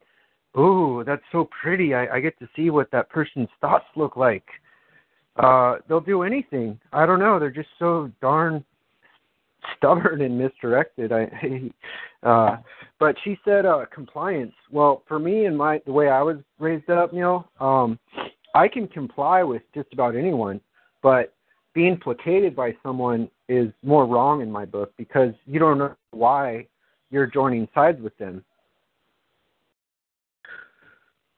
ooh, that's so pretty. I, I get to see what that person's thoughts look like. Uh, they'll do anything. I don't know. They're just so darn stubborn and misdirected. I, uh, but she said uh, compliance. Well, for me and my the way I was raised up, know, um, I can comply with just about anyone, but being placated by someone is more wrong in my book because you don't know why you're joining sides with them.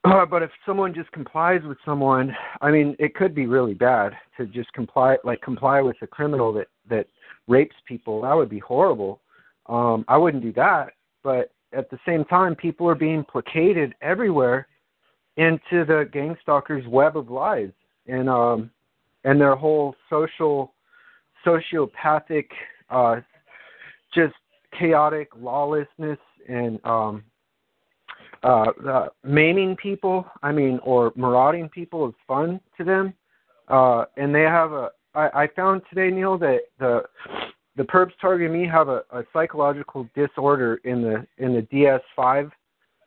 Uh, but if someone just complies with someone, I mean, it could be really bad to just comply, like comply with a criminal that that rapes people. That would be horrible. Um, I wouldn't do that. But at the same time, people are being placated everywhere into the gang stalkers' web of lies, and um, and their whole social, sociopathic, uh, just chaotic lawlessness and um, uh, uh, maiming people, I mean, or marauding people is fun to them, uh, and they have a I, I found today, Neil, that the the perps targeting me have a, a psychological disorder in the in the DS5,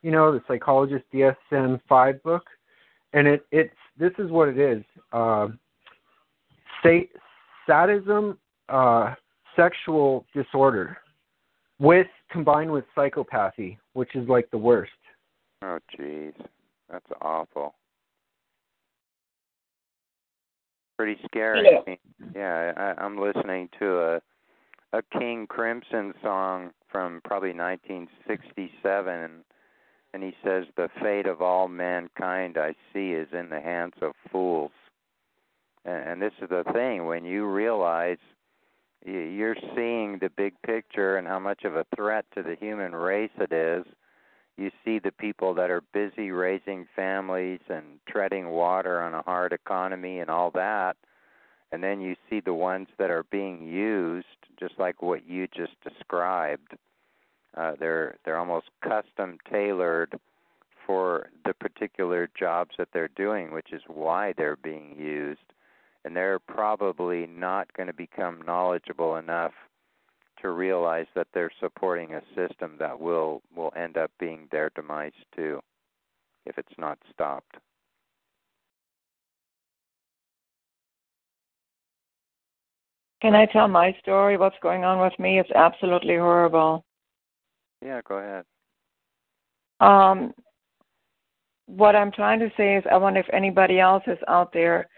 you know, the psychologist DSM-5 book, and it it's this is what it is. Uh, say, sadism, uh, sexual disorder, with combined with psychopathy, which is like the worst. Oh, jeez, that's awful. Pretty scary. Yeah. Yeah, I, I'm listening to a a King Crimson song from probably 1967, and he says, "The fate of all mankind I see is in the hands of fools." And, and this is the thing: when you realize you're seeing the big picture and how much of a threat to the human race it is, you see the people that are busy raising families and treading water on a hard economy and all that and then you see the ones that are being used just like what you just described. Uh, they're they're almost custom tailored for the particular jobs that they're doing which is why they're being used. And they're probably not going to become knowledgeable enough to realize that they're supporting a system that will will end up being their demise too if it's not stopped Can I tell my story? What's going on with me? It's absolutely horrible. yeah go ahead Um, what I'm trying to say is, I wonder if anybody else is out there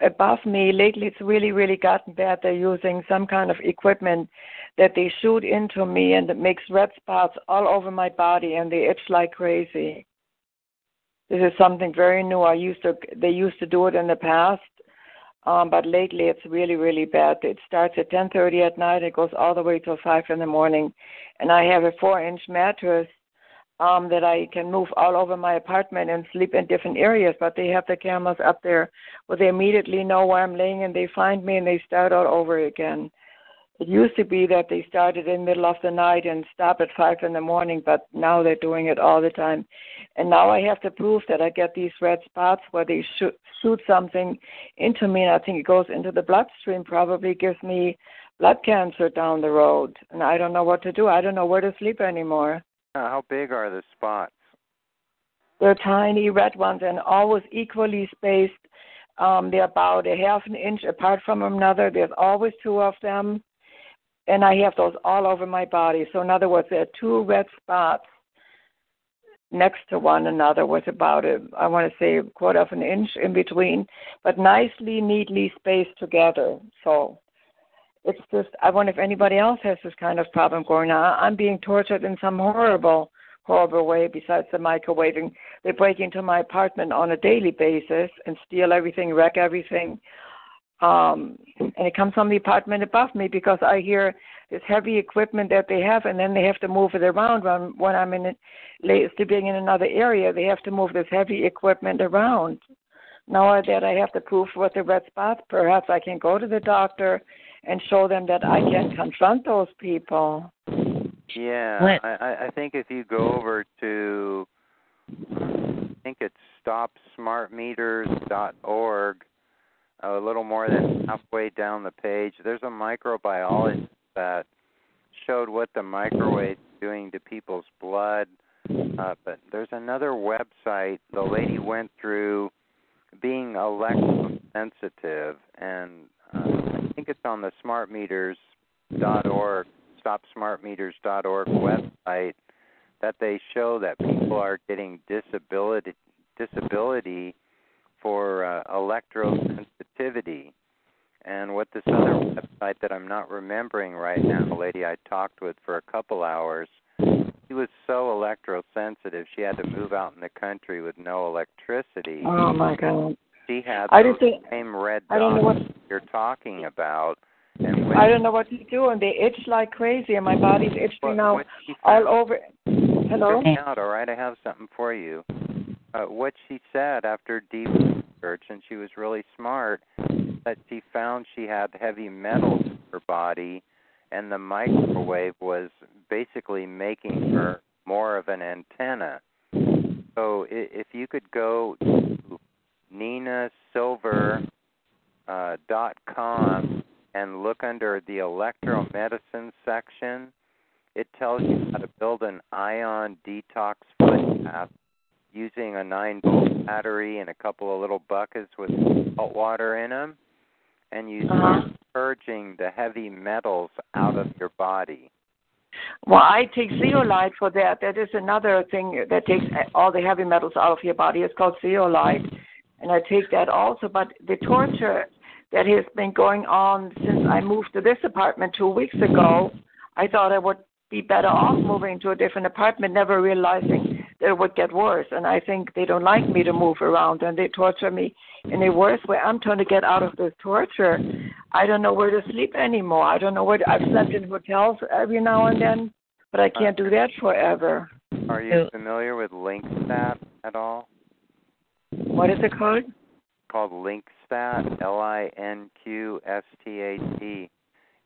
above me. Lately, it's really, really gotten bad. They're using some kind of equipment that they shoot into me, and it makes red spots all over my body, and they itch like crazy. This is something very new. I used to. They used to do it in the past, um, but lately it's really, really bad. It starts at 10:30 at night. It goes all the way till five in the morning, and I have a four-inch mattress um, that I can move all over my apartment and sleep in different areas. But they have the cameras up there where they immediately know where I'm laying and they find me and they start all over again. It used to be that they started in the middle of the night and stop at five in the morning, but now they're doing it all the time. And now I have to prove that I get these red spots where they shoot, shoot something into me, and I think it goes into the bloodstream, probably gives me blood cancer down the road. And I don't know what to do. I don't know where to sleep anymore. Uh, how big are the spots They're tiny red ones and always equally spaced. Um, they're about a half an inch apart from another. There's always two of them. And I have those all over my body. So, in other words, there are two red spots next to one another with about a, I want to say, a quarter of an inch in between, but nicely, neatly spaced together. So, it's just, I wonder if anybody else has this kind of problem going on. I'm being tortured in some horrible, horrible way besides the microwaving. They break into my apartment on a daily basis and steal everything, wreck everything. Um, and it comes from the apartment above me because I hear this heavy equipment that they have, and then they have to move it around when, when I'm in it, sleeping in another area. They have to move this heavy equipment around. Now that I have to prove with the red spot, perhaps I can go to the doctor and show them that I can confront those people. Yeah, I, I- I think if you go over to, I think it's stopsmartmeters.org, a little more than halfway down the page, there's a microbiologist that showed what the microwave's doing to people's blood. Uh, but there's another website. The lady went through being electrosensitive, and uh, I think it's on the smartmeters.org, stopsmartmeters.org website that they show that people are getting disability disability for uh, electrosensitivity. And what this other website that I'm not remembering right now, the lady I talked with for a couple hours, she was so electrosensitive she had to move out in the country with no electricity. Oh my God! She had I those think- same red I don't know what- you're talking about. And when I don't know what to do, and they itch like crazy, and my body's itching now what all over. Hello. Out, all right? I have something for you. Uh, what she said after deep research, and she was really smart, that she found she had heavy metals in her body, and the microwave was basically making her more of an antenna. So if you could go to Nenah Sylver, uh, dot com and look under the electromedicine section. It tells you how to build an ion detox foot bath using a 9 volt battery and a couple of little buckets with salt water in them, and you start purging the heavy metals out of your body. Well, I take zeolite for that. That is another thing that takes all the heavy metals out of your body. It's called zeolite, and I take that also. But the torture that has been going on since I moved to this apartment two weeks ago, I thought I would be better off moving to a different apartment, never realizing that it would get worse. And I think they don't like me to move around, and they torture me in a worse way. I'm trying to get out of this torture. I don't know where to sleep anymore. I don't know where to, I've slept in hotels every now and then, but I can't do that forever. Are you familiar with LinqStat at all? What is it called? Called LinqStat, L I N Q S T A T.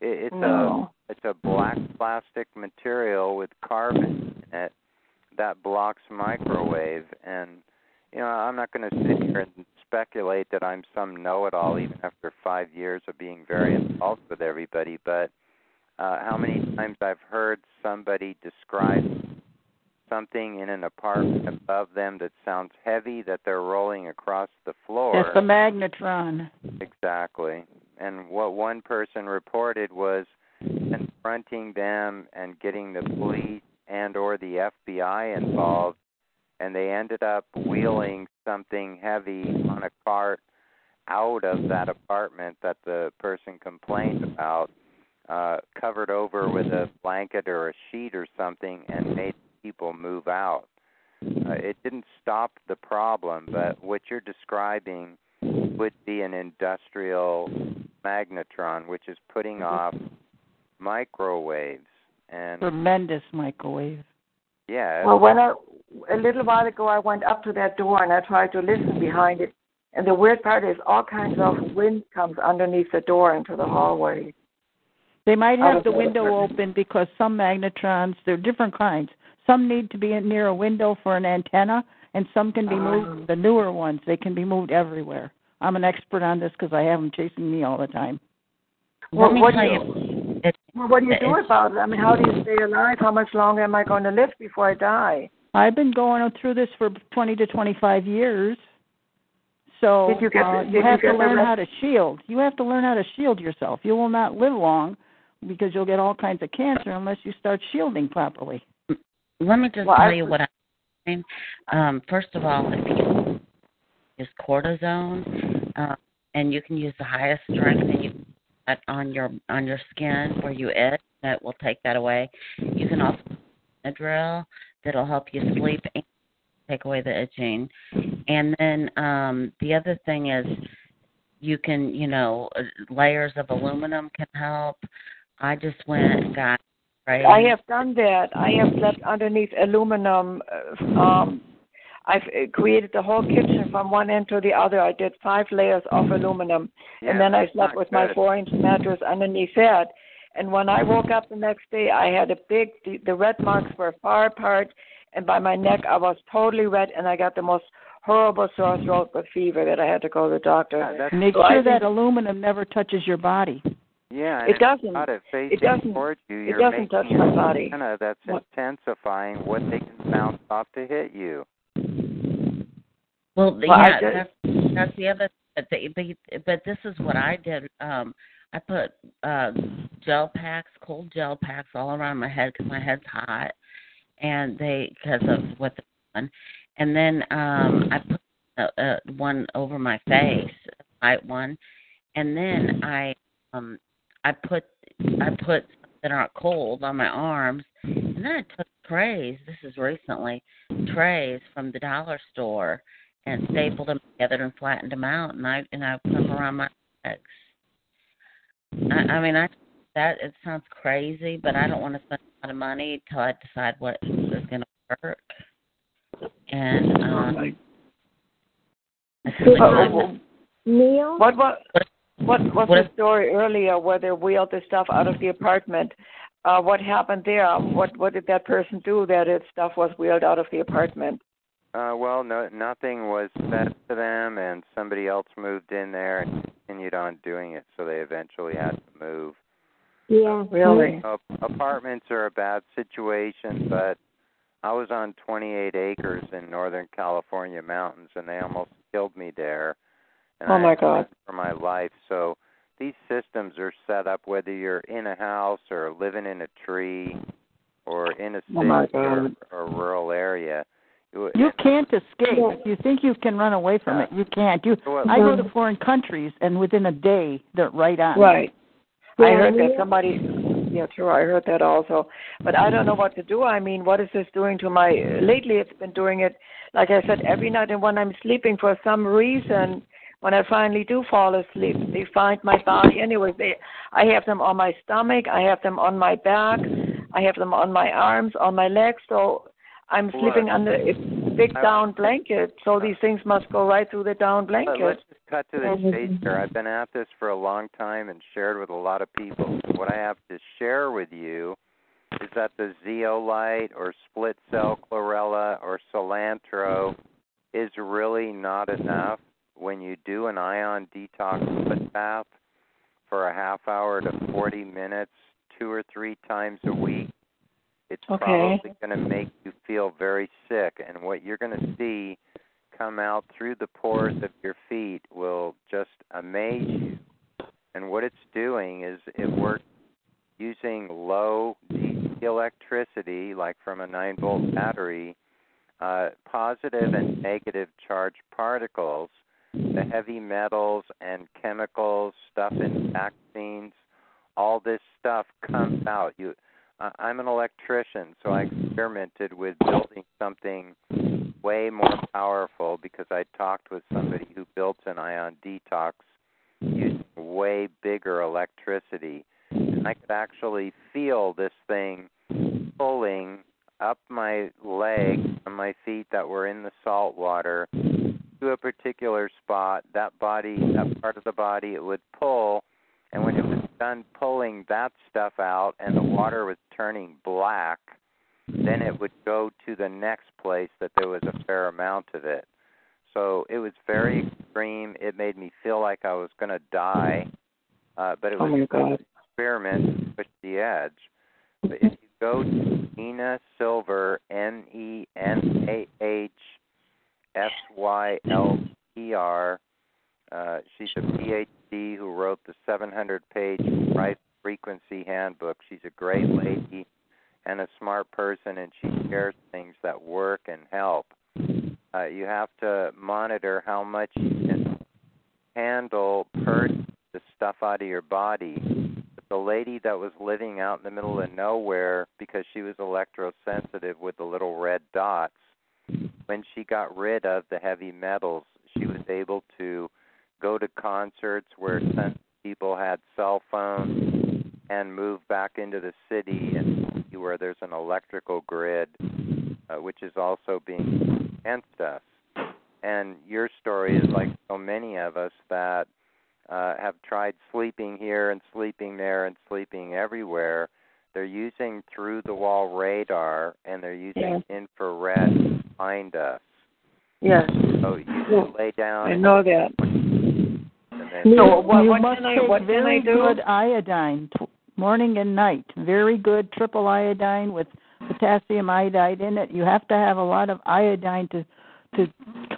It's No. a it's a black plastic material with carbon in it that blocks microwave and you know I'm not going to sit here and speculate that I'm some know-it-all even after 5 years of being very involved with everybody but uh how many times I've heard somebody describe something in an apartment above them that sounds heavy that they're rolling across the floor That's the magnetron. Exactly. And what one person reported was confronting them and getting the police and or the FBI involved and they ended up wheeling something heavy on a cart out of that apartment that the person complained about uh covered over with a blanket or a sheet or something and made people move out. Uh, it didn't stop the problem, but what you're describing would be an industrial magnetron, which is putting off microwaves. And Tremendous microwave. yeah, Well, when I a little while ago, I went up to that door and I tried to listen behind it. And the weird part is, all kinds of wind comes underneath the door into the hallway. They might have the the window open because some magnetrons, they're different kinds. Some need to be near a window for an antenna, and some can be moved. The newer ones, they can be moved everywhere. I'm an expert on this because I have them chasing me all the time. Well, Let what do you, Well, what do you do about it? I mean, how do you stay alive? How much longer am I going to live before I die? I've been going through this for 20 to 25 years. So Did you get uh, you did you have get to learn how to shield. You have to learn how to shield yourself. You will not live long because you'll get all kinds of cancer unless you start shielding properly. Let me just Well, tell I- you what I'm doing. Um, first of all, if you use cortisone, uh, and you can use the highest strength, and you put that on your on your skin where you itch, that will take that away. You can also a drill that'll help you sleep and take away the itching. And then um the other thing is you can, you know, layers of aluminum can help. I just went and got I have done that. I have slept underneath aluminum. Um, I've uh, created the whole kitchen from one end to the other. I did five layers of aluminum, and then I slept with my four-inch mattress underneath that. And when I woke up the next day, I had a big. The, the red marks were far apart, and by my neck, I was totally red, and I got the most horrible sore throat with fever that I had to go to the doctor. Make So sure think- that aluminum never touches your body. Yeah, It doesn't. you've it doesn't. towards you, It doesn't touch my an body. antenna that's intensifying what they can bounce off to hit you. Well, Well, yeah, did- that's that's the other. But, the, but but this is what I did. Um, I put uh gel packs, cold gel packs, all around my head because my head's hot, and they because of what they're doing. And then um, I put uh, uh, one over my face, a light one, and then I um I put I put that aren't cold on my arms, and then I took trays. This is recently trays from the dollar store and stapled them together and flattened them out, and I and I put them around my legs. I, I mean, I that it sounds crazy, but I don't want to spend a lot of money till I decide what is going to work. And um, I simply Uh, couldn't- Neil? What what what was What the if- story earlier where they wheeled the stuff out of the apartment? Uh, what happened there? What what did that person do that its stuff was wheeled out of the apartment? Uh, well, no, nothing was said to them, and somebody else moved in there and continued on doing it, so they eventually had to move. Yeah. Really? Uh, apartments are a bad situation, but I was on 28 acres in Northern California mountains, and they almost killed me there. And Oh, my God. For my life, so these systems are set up whether you're in a house or living in a tree or in a oh city Oh, or, or a rural area. You, You can't escape. If you think you can run away from it, you can't. You Well, I go to foreign countries and within a day they're right on. Right. I heard that somebody. Yeah, true. I heard that also, but I don't know what to do. I mean, what is this doing to my? Lately, it's been doing it, like I said, every night. And when I'm sleeping, for some reason, when I finally do fall asleep, they find my body. Anyway, they, I have them on my stomach. I have them on my back. I have them on my arms, on my legs. So I'm sleeping under a big down blanket. So uh, these things must go right through the down blanket. let's just cut to the oh, chase here. I've been at this for a long time and shared with a lot of people. What I have to share with you is that the zeolite or split cell chlorella or cilantro is really not enough when you do an ion detox foot bath for a half hour to 40 minutes two or three times a week. It's Okay. probably going to make you feel very sick and what you're going to see come out through the pores of your feet will just amaze you. And what it's doing is it works using low DC electricity, like from a 9 volt battery, uh, positive and negative charged particles, the heavy metals and chemicals, stuff in vaccines, all this stuff comes out. You, uh, I'm an electrician, so I experimented with building something way more powerful because I talked with somebody who built an ion detox using way bigger electricity. And I could actually feel this thing pulling up my leg and my feet that were in the salt water to a particular spot. That body, that part of the body, it would pull. And when it was done pulling that stuff out and the water was turning black, then it would go to the next place that there was a fair amount of it. So it was very extreme. It made me feel like I was going to die, uh, but it Oh was my a good experiment to push the edge. But if you go to Nenah Sylver, N E N A H S Y L E R, uh, she's a PhD who wrote the 700 page Rife Frequency Handbook. She's a great lady and a smart person, and she shares things that work and help. Uh, you have to monitor how much you can handle purge the stuff out of your body. The lady that was living out in the middle of nowhere because she was electrosensitive with the little red dots, when she got rid of the heavy metals, she was able to go to concerts where some people had cell phones and move back into the city and where there's an electrical grid, uh, which is also being against us. And your story is like so many of us that uh, have tried sleeping here and sleeping there and sleeping everywhere. They're using through the wall radar and they're using infrared to find us. Yes. So you Yeah. lay down. I know that. And You, So what- you what must can I- take what can very I do? good iodine, t- morning and night. Very good triple iodine with potassium iodide in it. You have to have a lot of iodine to to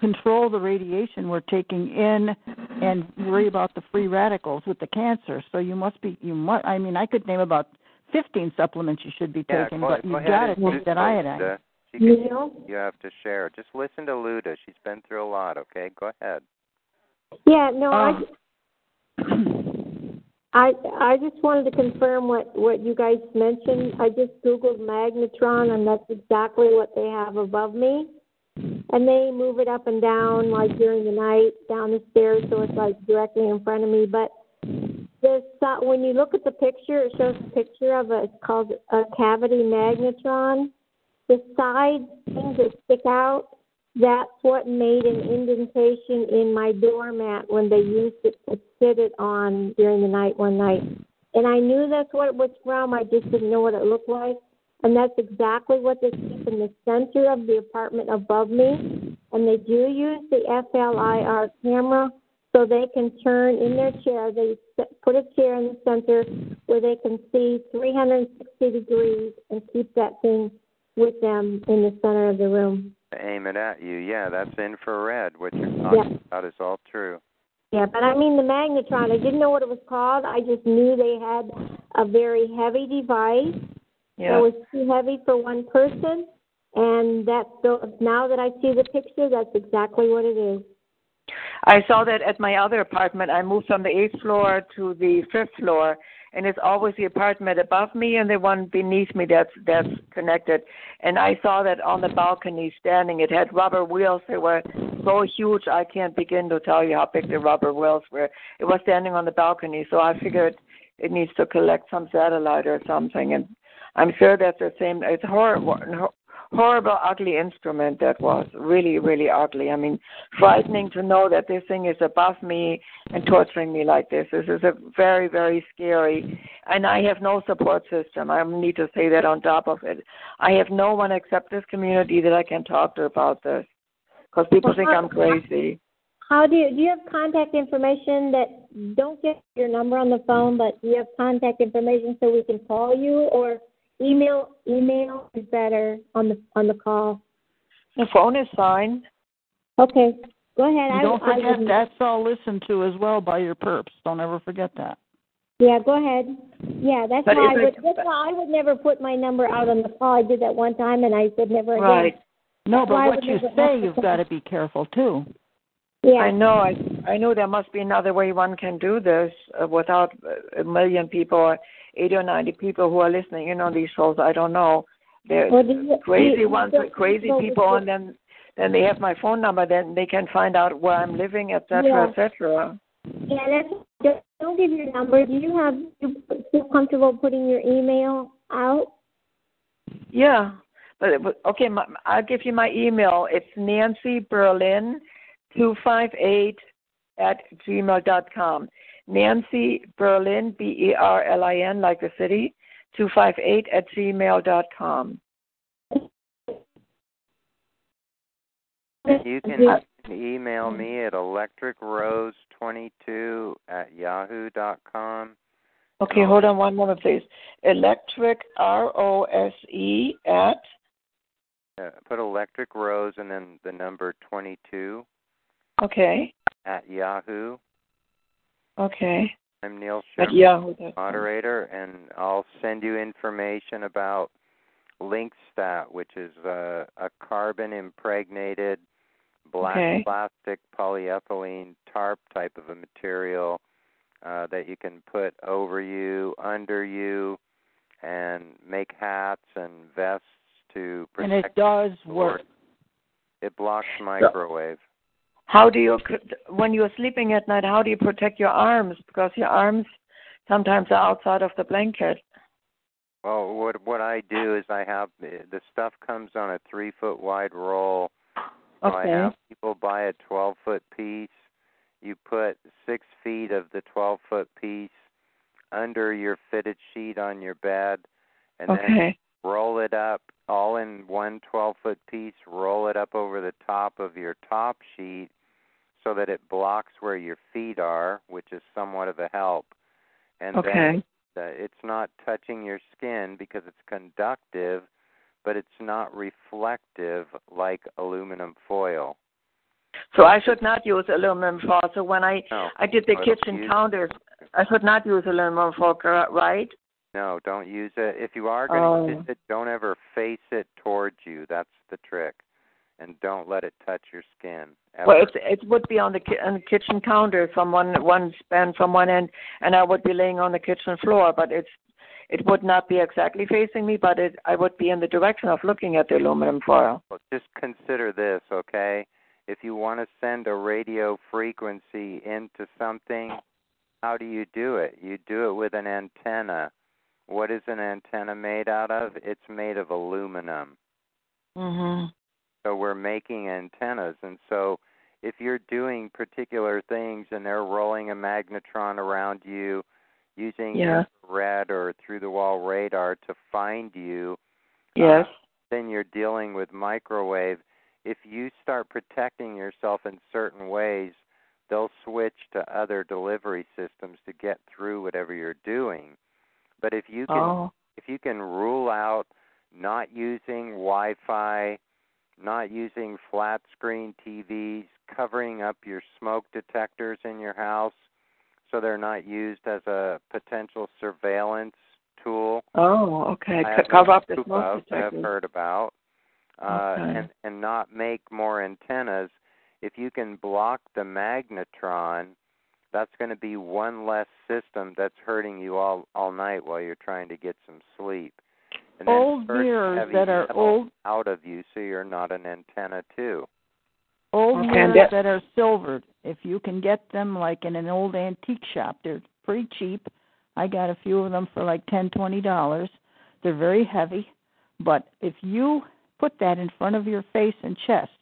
control the radiation we're taking in and worry about the free radicals with the cancer. So you must be you must I mean I could name about 15 supplements you should be Yeah, taking, go, but go you've got to and take that so, iodine. Luda. She You can, know? you have to share. Just listen to Luda. She's been through a lot. Okay, go ahead. Yeah, no, Um, I, I I just wanted to confirm what what you guys mentioned. I just googled magnetron, and that's exactly what they have above me. And they move it up and down like during the night down the stairs, so it's like directly in front of me. But this uh, when you look at the picture, it shows a picture of a it's called a cavity magnetron. The side things that stick out that's what made an indentation in my doormat when they used it to sit it on during the night one night. And I knew that's what it was from, I just didn't know what it looked like. And that's exactly what they keep in the center of the apartment above me. and they do use the FLIR camera so they can turn in their chair. They put a chair in the center where they can see 360 degrees and keep that thing with them in the center of the room. Aim it at you. Yeah, that's infrared. What you're talking Yeah. about is all true. Yeah, but I mean the magnetron. I didn't know what it was called. I just knew they had a very heavy device. Yeah. That was too heavy for one person, and that's the, now that I see the picture, that's exactly what it is. I saw that at my other apartment. I moved from the eighth floor to the fifth floor, and it's always the apartment above me and the one beneath me that's that's connected. And I saw that on the balcony standing. It had rubber wheels. They were so huge I can't begin to tell you how big the rubber wheels were. It was standing on the balcony, so I figured it needs to collect some satellite or something. And I'm sure that's the same. It's horrible, horrible, ugly instrument that was really, really ugly. I mean, frightening to know that this thing is above me and torturing me like this. This is a very, very scary. And I have no support system. I need to say that on top of it. I have no one except this community that I can talk to about this because people think I'm crazy. How do you do? You have contact information that don't get your number on the phone, mm. but do you have contact information so we can call you or email? Email is better on the on the call. The phone is fine. Okay, go ahead. I, don't I forget would- that's all listened to as well by your perps. Don't ever forget that. Yeah, go ahead. Yeah, that's But why I would. it- That's why I would never put my number out on the call. I did that one time, and I said never again. Right. No, That's but why what would you say, ask you've got to be careful too. Yeah. I know. I I know there must be another way one can do this uh, without uh, a million people, or eighty or ninety people who are listening in on these shows. I don't know. They're Well, you- crazy you- ones with crazy people, and then then they have my phone number. Then they can find out where I'm living, etc., Yeah. etc. Yeah, that's. Don't, don't give your number. Do you have? You feel comfortable putting your email out? Yeah, but, but okay, my, I'll give you my email. It's Nancy Berlin, two five eight at gmail dot com. Nancy Berlin, B E R L I N, like the city, two five eight at gmail dot com. You can email me at electricrose22 at yahoo dot com. Okay, hold on one moment, please. Electric R O S E at Uh, put electric rose and then the number 22 okay, at yahoo. Okay. I'm Neil At Sherman, yahoo.com. moderator, and I'll send you information about LinqStat, which is uh, a carbon impregnated black Okay. plastic polyethylene tarp type of a material uh, that you can put over you, under you, and make hats and vests to protect. And it does work. It blocks microwave. How do you when you're sleeping at night? How do you protect your arms? Because your arms sometimes are outside of the blanket. Well, what what I do is I have the stuff comes on a three foot wide roll. So I have people buy a twelve foot piece. You put six feet of the twelve foot piece under your fitted sheet on your bed, and then roll it up all in one 12 foot piece. Roll it up over the top of your top sheet so that it blocks where your feet are, which is somewhat of a help. And Okay. then uh, it's not touching your skin because it's conductive, but it's not reflective like aluminum foil. So I should not use aluminum foil. So when I No. I did the kitchen use- counters, I should not use aluminum foil, right? No, don't use it. If you are going Oh. to use it, don't ever face it towards you. That's the trick. And don't let it touch your skin. Ever. Well, it it would be on the ki- on the kitchen counter from one one span from one end, and I would be laying on the kitchen floor. But it's it would not be exactly facing me, but it I would be in the direction of looking at the aluminum foil. Well, just consider this, okay? If you want to send a radio frequency into something, how do you do it? You do it with an antenna. What is an antenna made out of? It's made of aluminum. Mhm. So we're making antennas. And so if you're doing particular things and they're rolling a magnetron around you using Yeah. infrared or through the wall radar to find you, uh, Yes. then you're dealing with microwave. if you start protecting yourself in certain ways, they'll switch to other delivery systems to get through whatever you're doing. But if you can Oh. if you can rule out not using Wi-Fi, not using flat screen TVs, covering up your smoke detectors in your house so they're not used as a potential surveillance tool. Oh, okay. I cover up the smoke of, I've heard about. Uh, Okay. and and not make more antennas. If you can block the magnetron, that's going to be one less system that's hurting you all all night while you're trying to get some sleep. And Old mirrors that are old- out of you, so you're not an antenna too. Old Okay, mirrors that- that are silvered. If you can get them like in an old antique shop, they're pretty cheap. I got a few of them for like ten, twenty dollars. They're very heavy, but if you put that in front of your face and chest,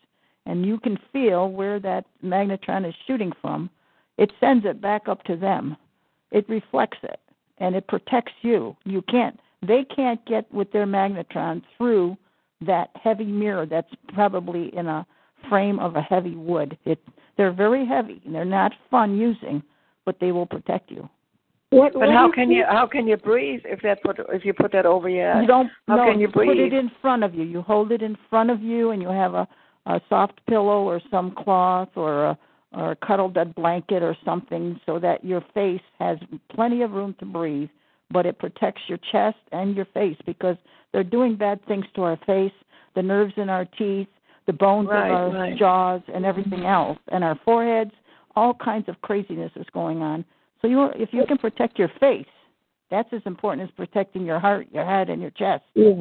and you can feel where that magnetron is shooting from, it sends it back up to them. It reflects it, and it protects you. You can't. They can't get with their magnetron through that heavy mirror that's probably in a frame of a heavy wood. It they're very heavy and they're not fun using, but they will protect you. What, But what how is can the- you how can you breathe if that put if you put that over your head? You don't How no, can you put breathe? it in front of you. You hold it in front of you and you have a a soft pillow or some cloth or a or a cuddled up blanket or something so that your face has plenty of room to breathe, but it protects your chest and your face because they're doing bad things to our face, the nerves in our teeth, the bones Right, of our right. jaws and everything mm-hmm. else and our foreheads, all kinds of craziness is going on. So you if you can protect your face, that's as important as protecting your heart, your head and your chest. Yeah.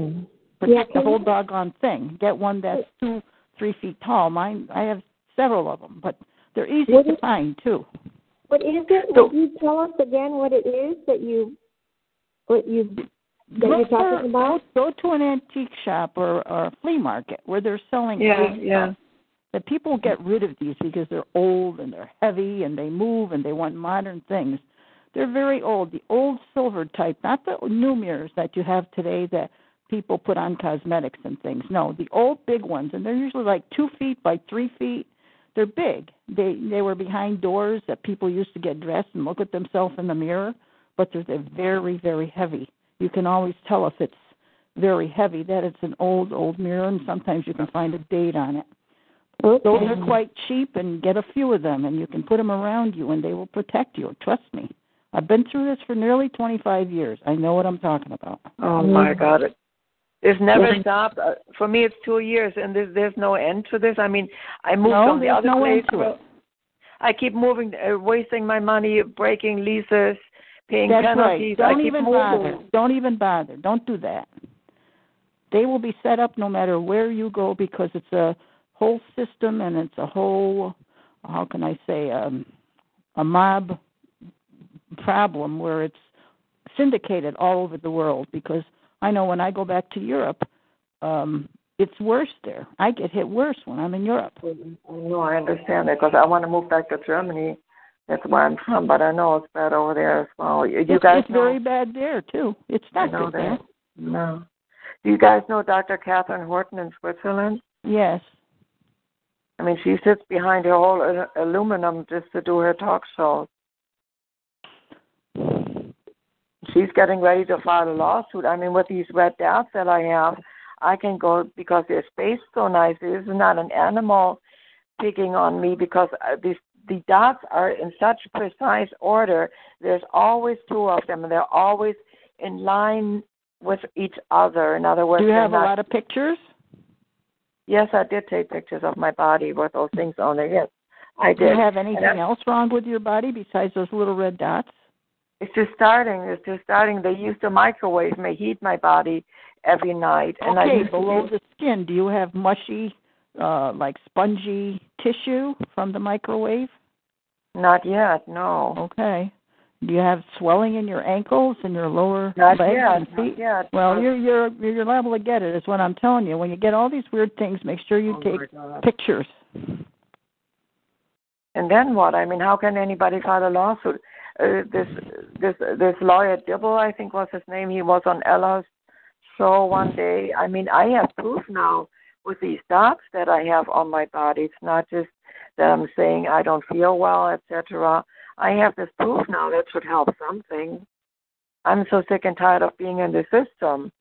Protect Yeah, the whole doggone thing. Get one that's two, three feet tall. Mine I have several of them, but they're easy What to is- find too. What is it? So- Would you tell us again what it is that you what you that Go you're talking for- about? Go to an antique shop or, or a flea market where they're selling Yeah, yeah. stuff. That people get rid of these because they're old and they're heavy and they move and they want modern things. They're very old. The old silver type, not the new mirrors that you have today that people put on cosmetics and things. No, the old big ones, and they're usually like two feet by three feet. They're big. They they were behind doors that people used to get dressed and look at themselves in the mirror, but they're, they're very very heavy. You can always tell if it's very heavy that it's an old old mirror, and sometimes you can find a date on it. Those are quite cheap, and get a few of them, and you can put them around you, and they will protect you. Trust me. I've been through this for nearly 25 years. I know what I'm talking about. Oh my God! It's never Yeah. stopped. Uh, for me, it's two years, and there's there's no end to this. I mean, I moved No, from the there's other no place. end to it. I keep moving, uh, wasting my money, breaking leases, paying That's penalties. right. Don't keep even moving. bother. Don't even bother. Don't do that. They will be set up no matter where you go because it's a whole system and it's a whole how can I say um a mob problem where it's syndicated all over the world because I know when I go back to Europe um it's worse there. I get hit worse when I'm in Europe. No, I understand that because I want to move back to Germany. That's where I'm from, but I know it's bad over there as well. You, it's, guys it's know? very bad there too. It's not good there. No. Do you guys know Dr. Katherine Horton in Switzerland? Yes. I mean, she sits behind her whole aluminum just to do her talk shows. She's getting ready to file a lawsuit. I mean, with these red dots that I have, I can go because they're spaced so nice. This is not an animal picking on me because uh, these the dots are in such precise order. There's always two of them, and they're always in line with each other. In other words, Do you have a lot of pictures? Yes, I did take pictures of my body with those things on there. Yes, I did. Do you have anything I- else wrong with your body besides those little red dots? It's just starting. It's just starting. They used to microwave me, heat my body every night, and I okay, to below be- the skin, do you have mushy, uh, like spongy tissue from the microwave? Not yet. No. Okay. Do you have swelling in your ankles and your lower Not legs yet. and Not feet? yet. Well, you're you're you're liable to get it. Is what I'm telling you. When you get all these weird things, make sure you Oh, take pictures. And then what? I mean, how can anybody file a lawsuit? Uh, this this this lawyer Dibble, I think was his name. He was on Ella's show one day. I mean, I have proof now with these dots that I have on my body. It's not just that I'm saying I don't feel well, etc. I have this proof now that should help something. I'm so sick and tired of being in the system.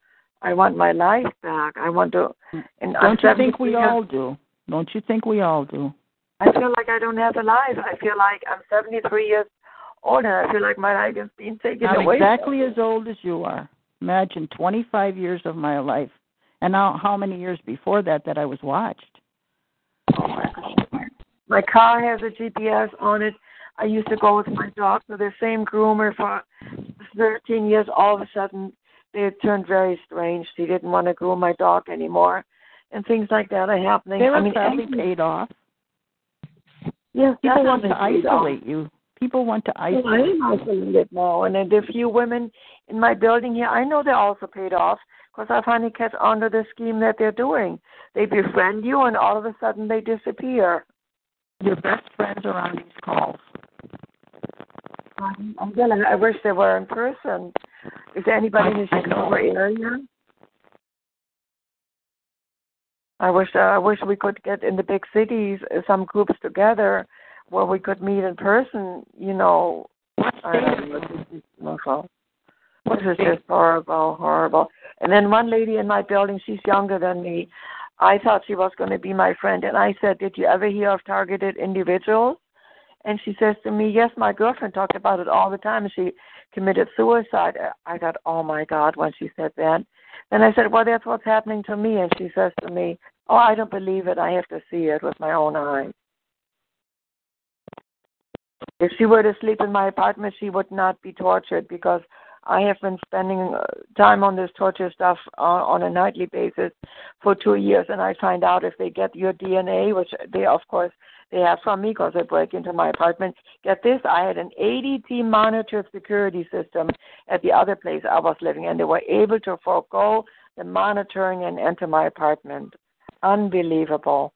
I want my life back. I want to. And I'm Don't you think we all do? Don't you think we all do? I feel like I don't have a life. I feel like I'm 73 years old, and I feel like my life is being taken I'm away. exactly as old as you are. Imagine 25 years of my life, and now how many years before that that I was watched. Oh, my car has a GPS on it. I used to go with my dog to the same groomer for 13 years. All of a sudden, they turned very strange. She didn't want to groom my dog anymore, and things like that are happening. They were I mean, probably paid off. Yes, People want to paid off. isolate you. People want to Well, I isolate. am isolated now, and then the few women in my building here, I know they're also paid off because I finally catch on to the scheme that they're doing. They befriend you, and all of a sudden they disappear. Your best friends are on these calls. Gonna. I wish they were in person. Is there anybody in the Chicago area? I wish. Uh, I wish we could get in the big cities uh, some groups together where we could meet in person. You know. I don't know. Is just horrible, horrible. And then one lady in my building, she's younger than me. I thought she was going to be my friend, and I said, "Did you ever hear of targeted individuals?" And she says to me, Yes, my girlfriend talked about it all the time. She committed suicide. I thought, Oh my God, when she said that. Then I said, Well, that's what's happening to me. And she says to me, Oh, I don't believe it. I have to see it with my own eyes. If she were to sleep in my apartment, she would not be tortured because I have been spending uh, time on this torture stuff uh, on a nightly basis for two years, and I find out if they get your DNA, which they, of course, they have from me because they break into my apartment. Get this, I had an ADT monitored security system at the other place I was living, and they were able to forego the monitoring and enter my apartment. Unbelievable.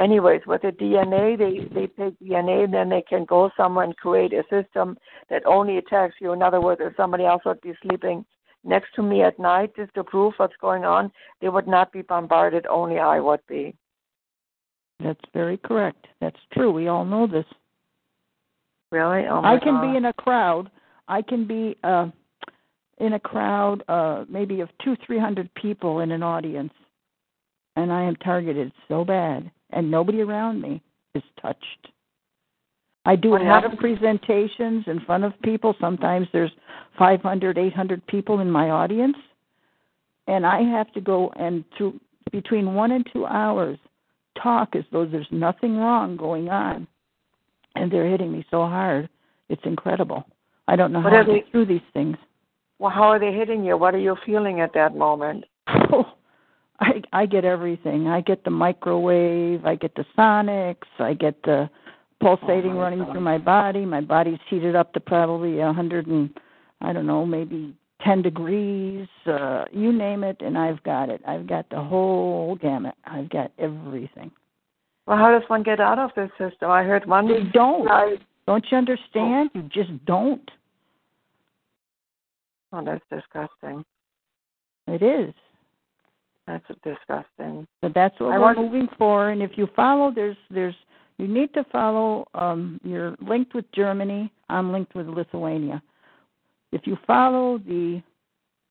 Anyways, with the DNA, they they take DNA, and then they can go somewhere and create a system that only attacks you. In other words, if somebody else would be sleeping next to me at night just to prove what's going on, they would not be bombarded. Only I would be. That's very correct. That's true. We all know this. Really? Oh my I can God. be in a crowd. I can be uh, in a crowd, uh, maybe of two, three hundred people in an audience, and I am targeted so bad, and nobody around me is touched. I do a lot of presentations in front of people. Sometimes there's five hundred, eight hundred people in my audience, and I have to go and through between one and two hours talk as though there's nothing wrong going on, and they're hitting me so hard. It's incredible. I don't know What how to they- get through these things. Well, how are they hitting you? What are you feeling at that moment? Oh, I I get everything. I get the microwave, I get the sonics, I get the pulsating running through my body. My body's heated up to probably a hundred and I don't know, maybe ten degrees, uh, you name it, and I've got it. I've got the whole gamut. I've got everything. Well, how does one get out of this system? I heard one. They don't. guy- Don't you understand? You just don't. Oh, that's disgusting. It is. That's disgusting. But that's what I we're moving for. And if you follow, there's there's you need to follow. Um, you're linked with Germany. I'm linked with Lithuania. If you follow the,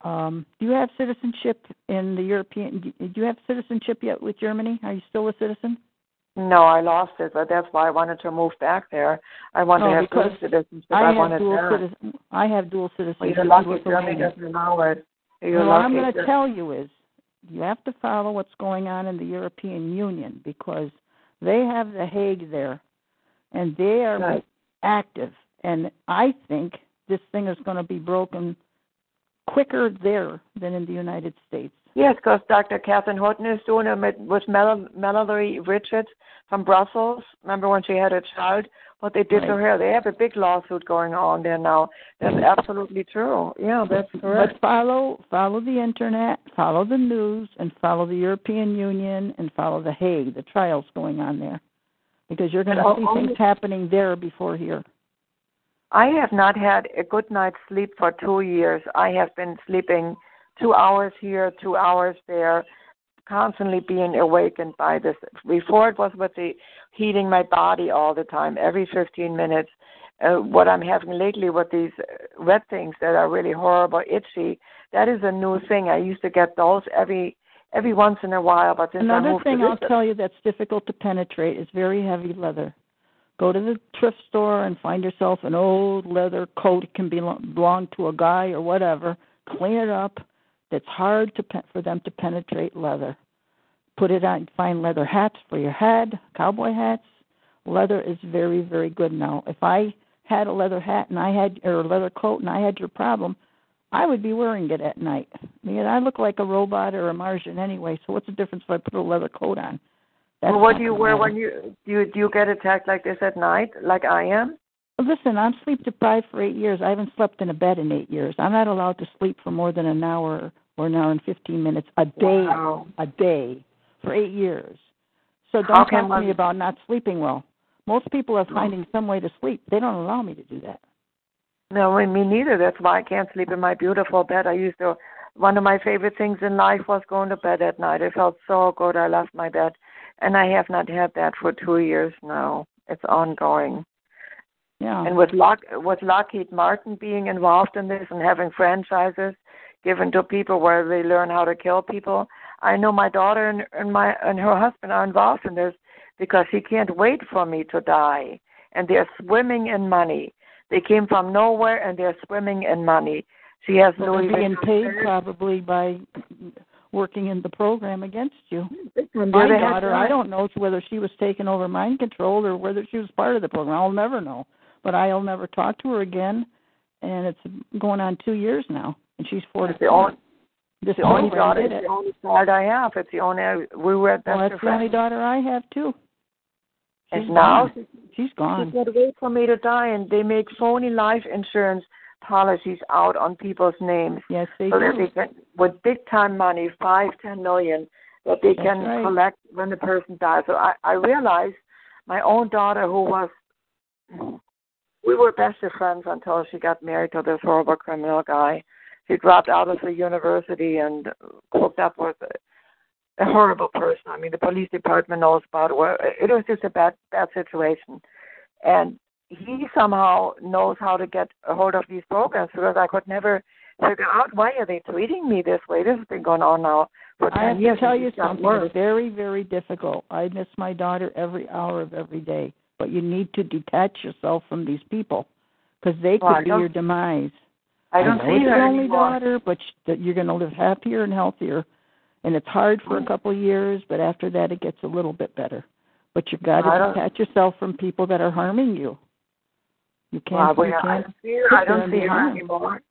um, do you have citizenship in the European? Do you have citizenship yet with Germany? Are you still a citizen? No, I lost it, but that's why I wanted to move back there. I want No, to have dual citizenship. I I, have wanted dual that. citizen. I have dual Well, citizenship. you're lucky Germany doesn't allow it. You're Well, what I'm going to tell you is you have to follow what's going on in the European Union because they have the Hague there, and they are Right. active. And I think this thing is going to be broken quicker there than in the United States. Yes, because Dr. Katherine Horton is doing it with, with Mel- Mallory Richards from Brussels. Remember when she had a child? What they did to her? They have a big lawsuit going on there now. That's mm-hmm. absolutely true. Yeah, that's correct. But follow follow the internet, follow the news, and follow the European Union, and follow the Hague, the trials going on there, because you're going to oh, see all- things happening there before here. I have not had a good night's sleep for two years. I have been sleeping two hours here, two hours there, constantly being awakened by this. Before it was with the heating my body all the time, every 15 minutes. Uh, what I'm having lately with these red things that are really horrible, itchy, that is a new thing. I used to get those every every once in a while, but since I Another moved thing to I'll this, tell you that's difficult to penetrate is very heavy leather. Go to the thrift store and find yourself an old leather coat. It can belong, belong to a guy or whatever. Clean it up. It's hard to for them to penetrate leather. Put it on. Find leather hats for your head, cowboy hats. Leather is very very good now. If I had a leather hat and I had or a leather coat and I had your problem, I would be wearing it at night. I mean, I look like a robot or a Martian anyway. So what's the difference if I put a leather coat on? That's well, what do you wear matter. when you do you do you get attacked like this at night, like I am? Listen, I'm sleep deprived for eight years. I haven't slept in a bed in eight years. I'm not allowed to sleep for more than an hour or an hour and fifteen minutes a day. Wow. A day for eight years. So don't talk to me about not sleeping well. Most people are finding some way to sleep. They don't allow me to do that. No, I me neither. That's why I can't sleep in my beautiful bed. I used to. One of my favorite things in life was going to bed at night. It felt so good. I loved my bed, and I have not had that for two years now. It's ongoing. Yeah. And with Lock, with Lockheed Martin being involved in this and having franchises given to people where they learn how to kill people, I know my daughter and, and my and her husband are involved in this because he can't wait for me to die, and they're swimming in money. They came from nowhere and they're swimming in money. She has So Louis being paid probably by working in the program against you. And My daughter, I don't know whether she was taking over mind control or whether she was part of the program. I'll never know. But I'll never talk to her again. And it's going on two years now, and she's forty. The only, This the only daughter, it's it. the only child I have. It's the only we were at Well, best that's the only daughter I have too. And She's now gone. she's gone. She can't wait for me to die, and they make phony life insurance policies out on people's names. Yes, they so do. they can, with big time money, five, ten million, that they That's can right. collect when the person dies. So I, I realized my own daughter, who was, we were best of friends until she got married to this horrible criminal guy. She dropped out of the university and hooked up with a, a horrible person. I mean, the police department knows about it. It was just a bad, bad situation, and he somehow knows how to get a hold of these programs because I could never figure out why are they treating me this way. This has been going on now for ten I have years. to tell you something. worse. Very, very difficult. I miss my daughter every hour of every day. But you need to detach yourself from these people because they could Well, I be your demise. I don't know see her your only anymore. daughter, but that you're going to live happier and healthier. And it's hard for a mm. couple of years, but after that, it gets a little bit better. But you've got to detach yourself from people that are harming you. You can't. we- you I can't don't see her. I don't see her anymore.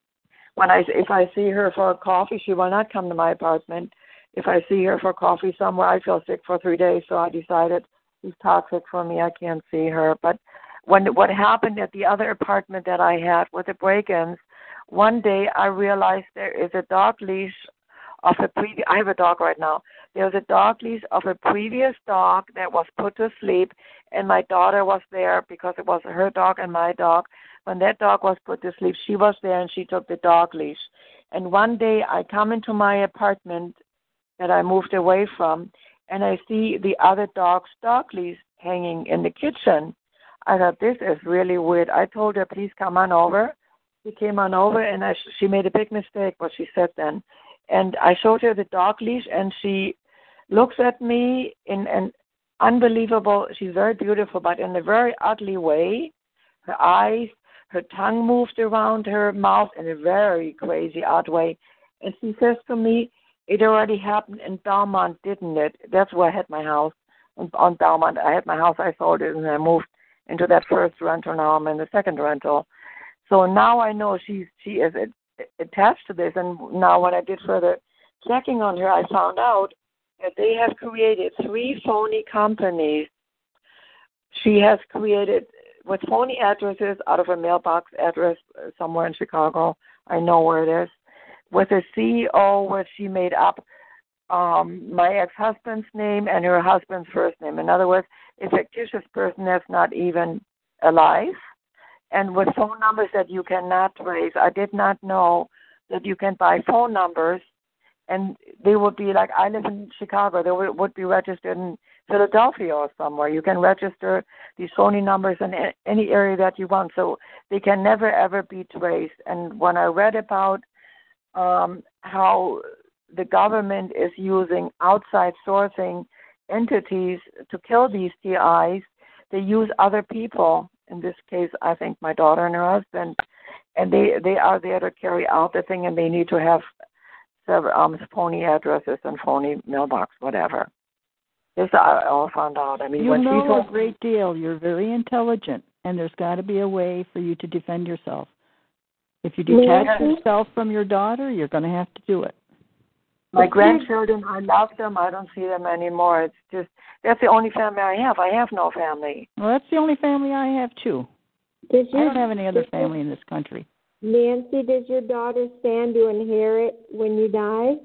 When I if I see her for a coffee, she will not come to my apartment. If I see her for coffee somewhere, I feel sick for three days. So I decided she's toxic for me. I can't see her. But when what happened at the other apartment that I had with the break-ins, one day I realized there is a dog leash of a previous. I have a dog right now. There's a dog leash of a previous dog that was put to sleep, and my daughter was there because it was her dog and my dog. When that dog was put to sleep, she was there and she took the dog leash. And one day I come into my apartment that I moved away from, and I see the other dog's dog leash hanging in the kitchen. I thought this is really weird. I told her, please come on over. She came on over, and I, she made a big mistake. What she said then, and I showed her the dog leash, and she looks at me in an unbelievable. She's very beautiful, but in a very ugly way. Her eyes, her tongue moved around her mouth in a very crazy, odd way, and she says to me, "It already happened in Belmont, didn't it? That's where I had my house on, on Belmont. I had my house. I sold it, and I moved into that first rental. Now I'm in the second rental. So now I know she's she is attached to this. And now when I did further checking on her, I found out that they have created three phony companies. She has created with phony addresses out of a mailbox address somewhere in Chicago. I know where it is. With a CEO where she made up um, my ex-husband's name and her husband's first name. In other words, a fictitious person that's not even alive, and with phone numbers that you cannot trace. I did not know that you can buy phone numbers and they would be like I live in Chicago. They would, would be registered in Philadelphia or somewhere. You can register these phony numbers in any area that you want, so they can never ever be traced. And when I read about um, how the government is using outside sourcing entities to kill these TIs, they use other people. In this case, I think my daughter and her husband, and they they are there to carry out the thing, and they need to have several um, phony addresses and phony mailbox, whatever. This I all found out. I mean, you know people a great deal. You're very intelligent, and there's got to be a way for you to defend yourself. If you detach Yes. yourself from your daughter, you're going to have to do it. My grandchildren, I love them. I don't see them anymore. It's just that's the only family I have. I have no family. Well, that's the only family I have too. Does I don't have any other does your- family in this country. Nancy, does your daughter stand to inherit when you die?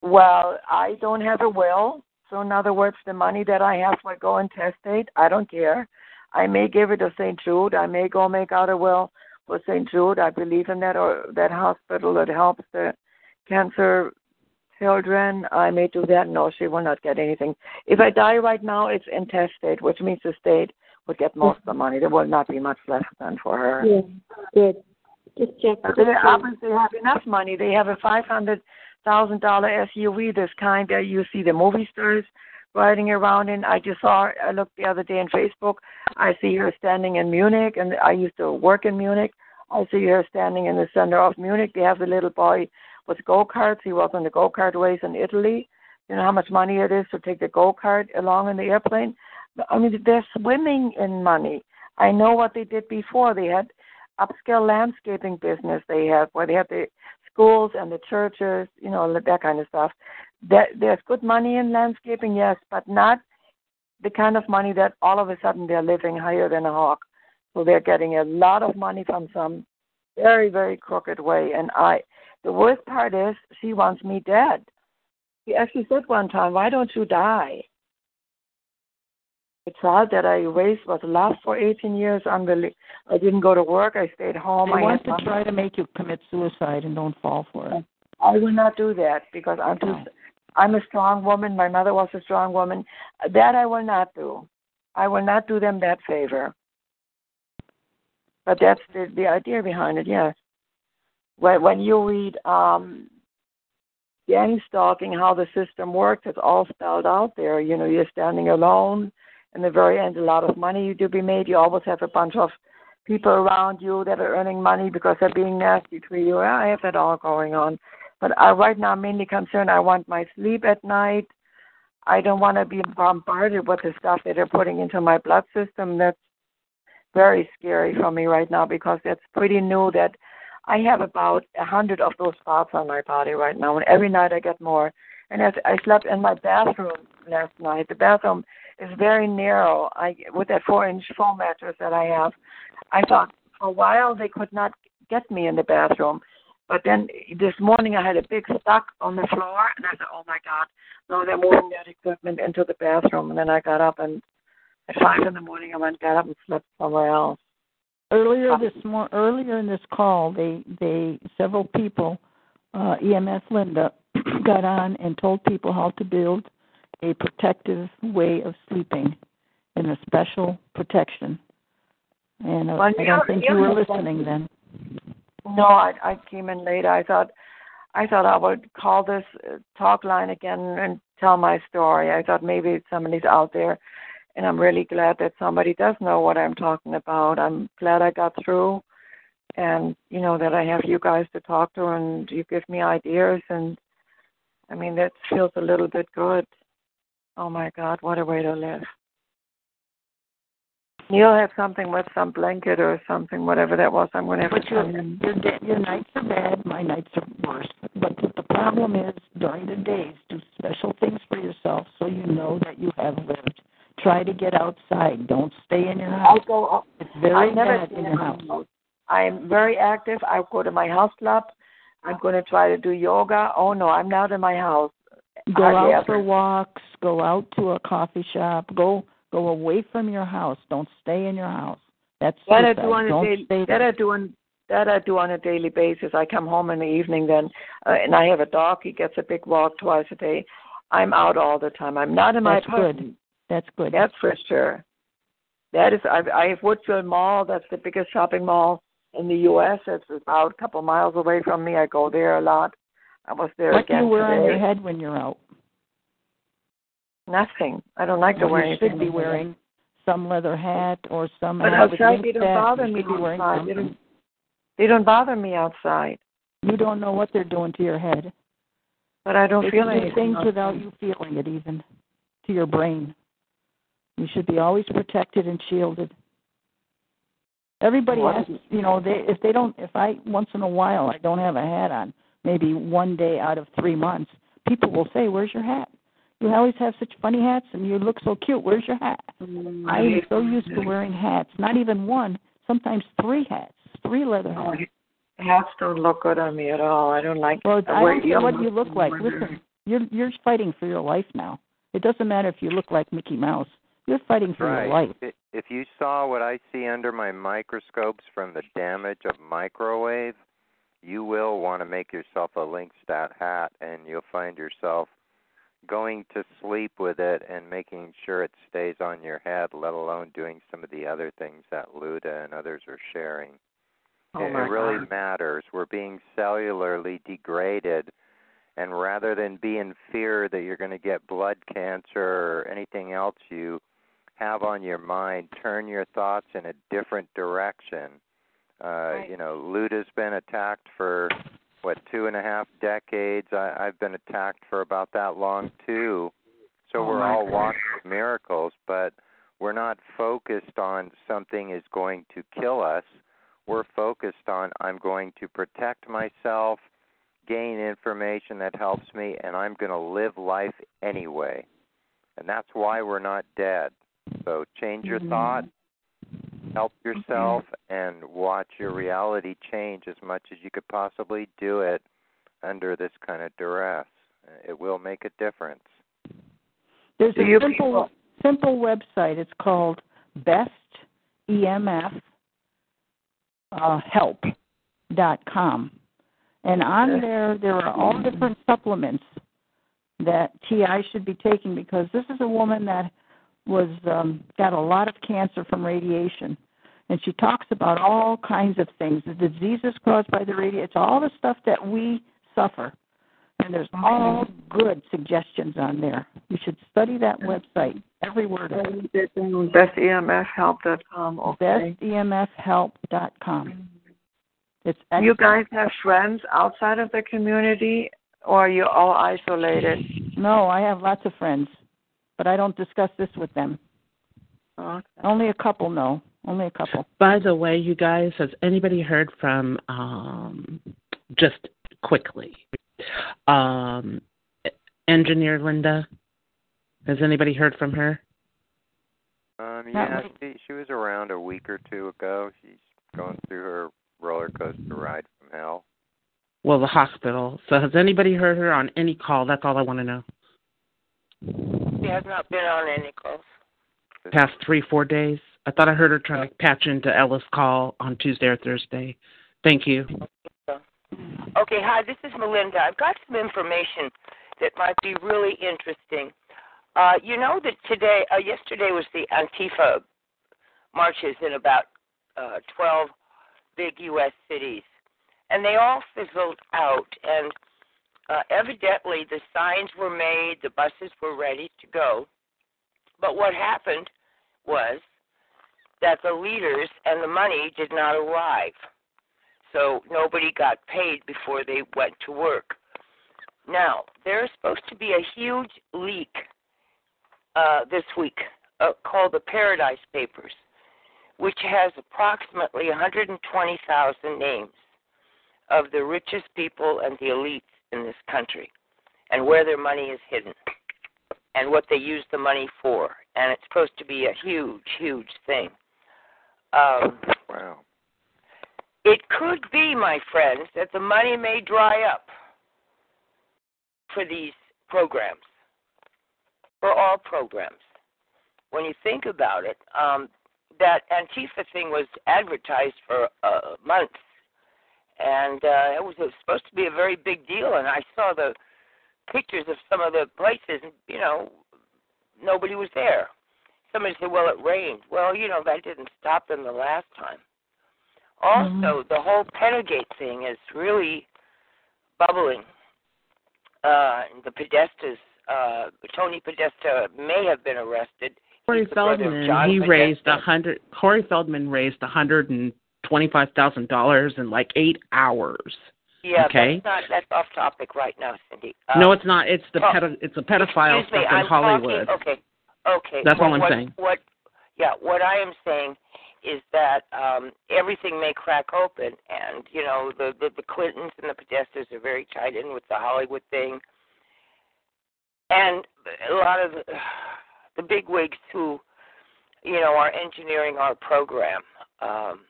Well, I don't have a will, so in other words, the money that I have will go intestate. I don't care. I may give it to St. Jude. I may go make out a will for St. Jude. I believe in that or that hospital that helps the cancer children. I may do that. No, she will not get anything. If I die right now, it's intestate, which means the state would get most of the money. There will not be much left then for her. Yeah, good. Just check. But they obviously have enough money. They have a five hundred thousand dollar SUV, this kind that you see the movie stars riding around in. I just saw. I looked the other day on Facebook. I see her standing in Munich, and I used to work in Munich. I see her standing in the center of Munich. They have the little boy with go karts. He was on the go kart race in Italy. You know how much money it is to take the go kart along in the airplane. I mean, they're swimming in money. I know what they did before. They had upscale landscaping business. They had where they had the schools and the churches, you know, that kind of stuff. That there's good money in landscaping, yes, but not the kind of money that all of a sudden they're living higher than a hawk. So they're getting a lot of money from some very, very crooked way. And I, the worst part is she wants me dead. She actually said one time, "Why don't you die?" The child that I raised was lost for 18 years. Unbelievable. I didn't go to work. I stayed home. They I want to money. try to make you commit suicide and don't fall for it. I will not do that because I'm too. I'm a strong woman. My mother was a strong woman. That I will not do. I will not do them that favor. But that's the the idea behind it. Yes. When when you read um, gang stalking, how the system works, it's all spelled out there. You know, you're standing alone. In the very end, a lot of money to be made. You always have a bunch of people around you that are earning money because they're being nasty to you. I have that all going on. But I, right now, I'm mainly concerned. I want my sleep at night. I don't want to be bombarded with the stuff that they're putting into my blood system. That's very scary for me right now because that's pretty new. That I have about a hundred of those spots on my body right now, and every night I get more. And as I slept in my bathroom last night, the bathroom is very narrow. I with that four-inch foam mattress that I have, I thought for a while they could not get me in the bathroom. But then this morning I had a big stuck on the floor, and I said, "Oh my God!" No, they're moving that equipment into the bathroom. And then I got up and at five in the morning I went got up and slept somewhere else. Earlier this mor- earlier in this call, they they several people, uh, EMS Linda, got on and told people how to build a protective way of sleeping, in a special protection. And uh, Well, I don't think you you're- were listening then. No, I I came in later. I thought I thought I would call this uh, talk line again and tell my story. I thought maybe somebody's out there, and I'm really glad that somebody does know what I'm talking about. I'm glad I got through, and you know that I have you guys to talk to, and you give me ideas, and I mean that feels a little bit good. Oh my God, what a way to live. You'll have something with some blanket or something, whatever that was. I'm going to have But to your your your nights are bad. My nights are worse. But the problem is during the days, do special things for yourself so you know that you have lived. Try to get outside. Don't stay in your house. I go up. It's very I never bad in in your house. house. I'm very active. I go to my house club. I'm going to try to do yoga. Oh no, I'm not in my house. Go out ever. for walks. Go out to a coffee shop. Go go away from your house. Don't stay in your house. That's That I do on a Don't daily. That. I do on. that I do on a daily basis. I come home in the evening then, uh, and I have a dog. He gets a big walk twice a day. I'm out all the time. I'm not in my That's apartment. good. That's good. That's for sure. That is, I, I have Woodfield Mall. That's the biggest shopping mall in the U.S. It's about a couple miles away from me. I go there a lot. I was there What do you wear today. on your head when you're out? Nothing. I don't like to Well, wear you anything. should be wearing some leather hat or some But hat outside, they don't bother me should be wearing outside. They don't, they don't bother me outside. You don't know what they're doing to your head. But I don't they feel anything. things without you feeling it, even to your brain. You should be always protected and shielded. Everybody What? asks, you know, they if they don't, if I once in a while I don't have a hat on, maybe one day out of three months, people will say, "Where's your hat? You always have such funny hats, and you look so cute. Where's your hat?" Mm-hmm. I am so used to wearing hats, not even one, sometimes three hats, three leather oh, hats. Hats don't look good on me at all. I don't like. Well, the I don't care what you look like. Listen, you're you're fighting for your life now. It doesn't matter if you look like Mickey Mouse. You're fighting for right. your life. I- If you saw what I see under my microscopes from the damage of microwave, you will want to make yourself a LinqStat hat, and you'll find yourself going to sleep with it and making sure it stays on your head, let alone doing some of the other things that Luda and others are sharing. Oh it, it really God. matters. We're being cellularly degraded, and rather than be in fear that you're going to get blood cancer or anything else you have on your mind, turn your thoughts in a different direction. Uh, You know, Luda's been attacked for what two and a half decades. I, I've been attacked for about that long too. So Oh, we're all walking miracles, but we're not focused on something is going to kill us. We're focused on I'm going to protect myself, gain information that helps me, and I'm going to live life anyway. And that's why we're not dead. So change your thought, help yourself, and watch your reality change as much as you could possibly do it under this kind of duress. It will make a difference. There's Do a simple people- simple website. It's called Best EMF uh, Help dot com, and on there there are all different supplements that TI should be taking because this is a woman that was um, got a lot of cancer from radiation, and she talks about all kinds of things, the diseases caused by the radiation. It's all the stuff that we suffer, and there's all good suggestions on there. You should study that website, every word of it. BestEMFhelp.com. Okay. BestEMFhelp.com. It's You guys have friends outside of the community, or are you're all isolated? No, I have lots of friends, but I don't discuss this with them. Okay. Only a couple know. Only a couple. By the way, you guys, has anybody heard from um just quickly? Um engineer Linda? Has anybody heard from her? Um, yeah, she, she was around a week or two ago. She's going through her roller coaster ride from hell. Well, the hospital. So has anybody heard her on any call? That's all I want to know. She has not been on any calls. Past three, four days. I thought I heard her trying to patch into Ella's call on Tuesday or Thursday. Thank you. Okay, hi, this is Melinda. I've got some information that might be really interesting. Uh, you know that today, uh, yesterday was the Antifa marches in about uh, 12 big U.S. cities, and they all fizzled out. And uh, evidently, the signs were made, the buses were ready to go. But what happened was that the leaders and the money did not arrive. So nobody got paid before they went to work. Now, there's supposed to be a huge leak uh, this week uh, called the Paradise Papers, which has approximately 120,000 names of the richest people and the elites in this country and where their money is hidden and what they use the money for. And it's supposed to be a huge, huge thing. Um, Wow. it could be, my friends, that the money may dry up for these programs, for all programs. When you think about it, um, that Antifa thing was advertised for uh, months and uh, it was, it was supposed to be a very big deal. And I saw the pictures of some of the places, and you know, nobody was there. Somebody said, "Well, it rained." Well, you know, that didn't stop them the last time. Also, Mm-hmm. the whole Penagate thing is really bubbling. Uh, the Podestas, uh, Tony Podesta may have been arrested. Corey He's the brother of Feldman, he Podesta. raised a hundred. Corey Feldman raised a hundred and twenty-five thousand dollars in like eight hours. Yeah, okay. that's not that's off topic right now, Cindy. Uh, no, it's not. It's the oh, pedo, It's a pedophile me, stuff in I'm Hollywood. Talking, okay, okay. That's all I'm what, saying. What? Yeah, what I am saying is that um everything may crack open, and you know the the, the Clintons and the Podestas are very tied in with the Hollywood thing, and a lot of the, the big wigs who, you know, are engineering our program. Um,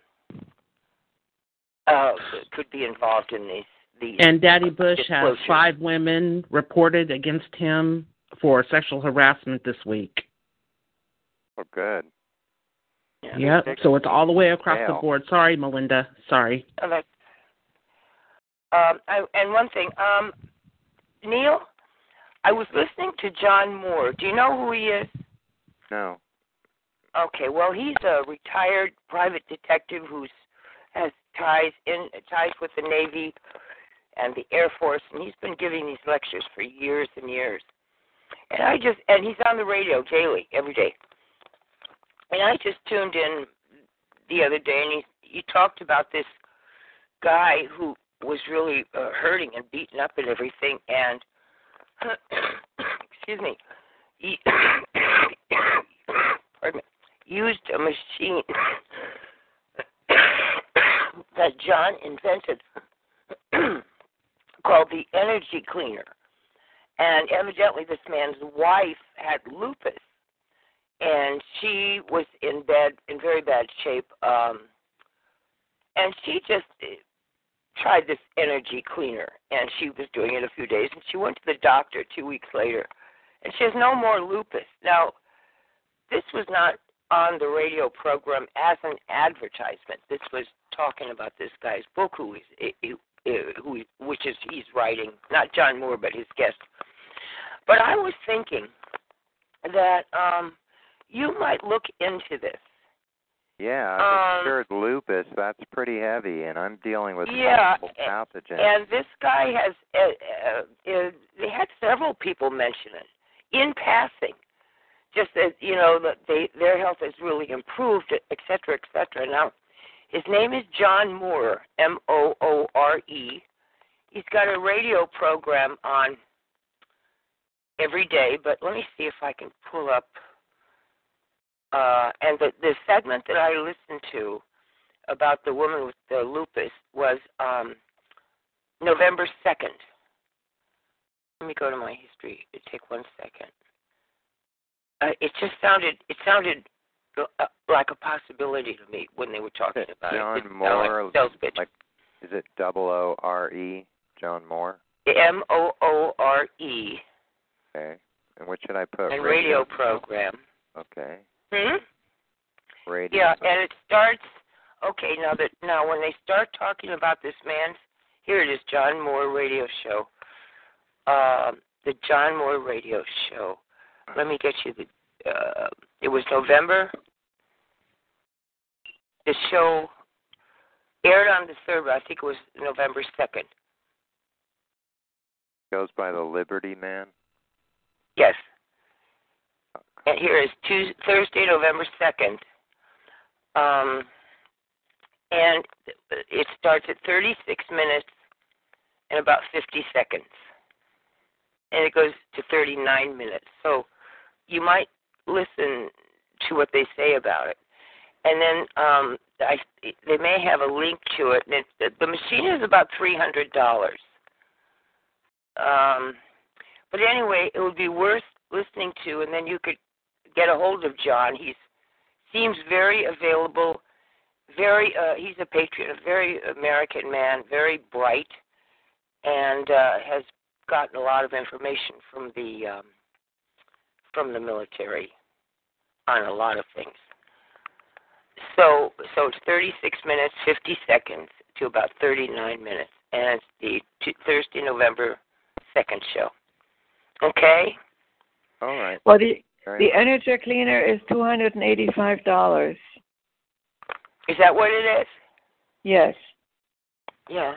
uh, could be involved in these these And Daddy Bush has five women reported against him for sexual harassment this week. Oh, good. Yep. So it's all the way across the board. Sorry, Melinda. Sorry. That's- Um, I, and one thing, um, Neil, I was listening to John Moore. Do you know who he is? No. Okay, well, he's a retired private detective who's has ties in ties with the Navy and the Air Force, and he's been giving these lectures for years and years. And I just and he's on the radio daily, every day. And I just tuned in the other day, and he he talked about this guy who was really uh, hurting and beaten up and everything, and excuse me, he used a machine that John invented called the energy cleaner. And evidently, this man's wife had lupus, and she was in bed in very bad shape. Um, and she just uh, tried this energy cleaner, and she was doing it a few days. And she went to the doctor two weeks later, and she has no more lupus. Now, this was not on the radio program as an advertisement. This was talking about this guy's book, who is who, which is he's writing, not John Moore, but his guest. But I was thinking that um, you might look into this. Yeah, Um, I've insured lupus. That's pretty heavy, and I'm dealing with Yeah, multiple pathogens. And this guy has, uh, uh, uh, they had several people mention it in passing, just that you know that they their health has really improved, et cetera, et cetera. Now, his name is John Moore, M O O R E. He's got a radio program on every day, but let me see if I can pull up. Uh, and the the segment that I listened to about the woman with the lupus was um, November 2nd. Let me go to my history. It take one second. Uh, it just sounded it sounded uh, like a possibility to me when they were talking about John it. Didn't Moore, like like, is it double O R E? John Moore. M O O R E Okay. And what should I put? and radio program. Okay. Hmm? Radio. Yeah, and it starts. Okay, now that now when they start talking about this man's, here it is, John Moore Radio Show. Um, the John Moore Radio Show. Let me get you the. Uh, it was November. The show aired on the third. I think it was November second. Goes by the Liberty Man. Yes. And here is Tuesday, Thursday, November second. Um, and it starts at 36 minutes and about 50 seconds, and it goes to 39 minutes. So you might listen to what they say about it, and then um, I, they may have a link to it. And it, the, the machine is about three hundred dollars. Um, but anyway, it would be worth listening to, and then you could get a hold of John. He seems very available. Very, uh, he's a patriot, a very American man, very bright, and uh, has gotten a lot of information from the um, from the military on a lot of things. So, so it's 36 minutes 50 seconds. to about 39 minutes, and it's the t- Thursday, November 2nd show. Okay? All right. Well, the Very the energy cleaner is two hundred and eighty-five dollars. Is that what it is? Yes, Yeah.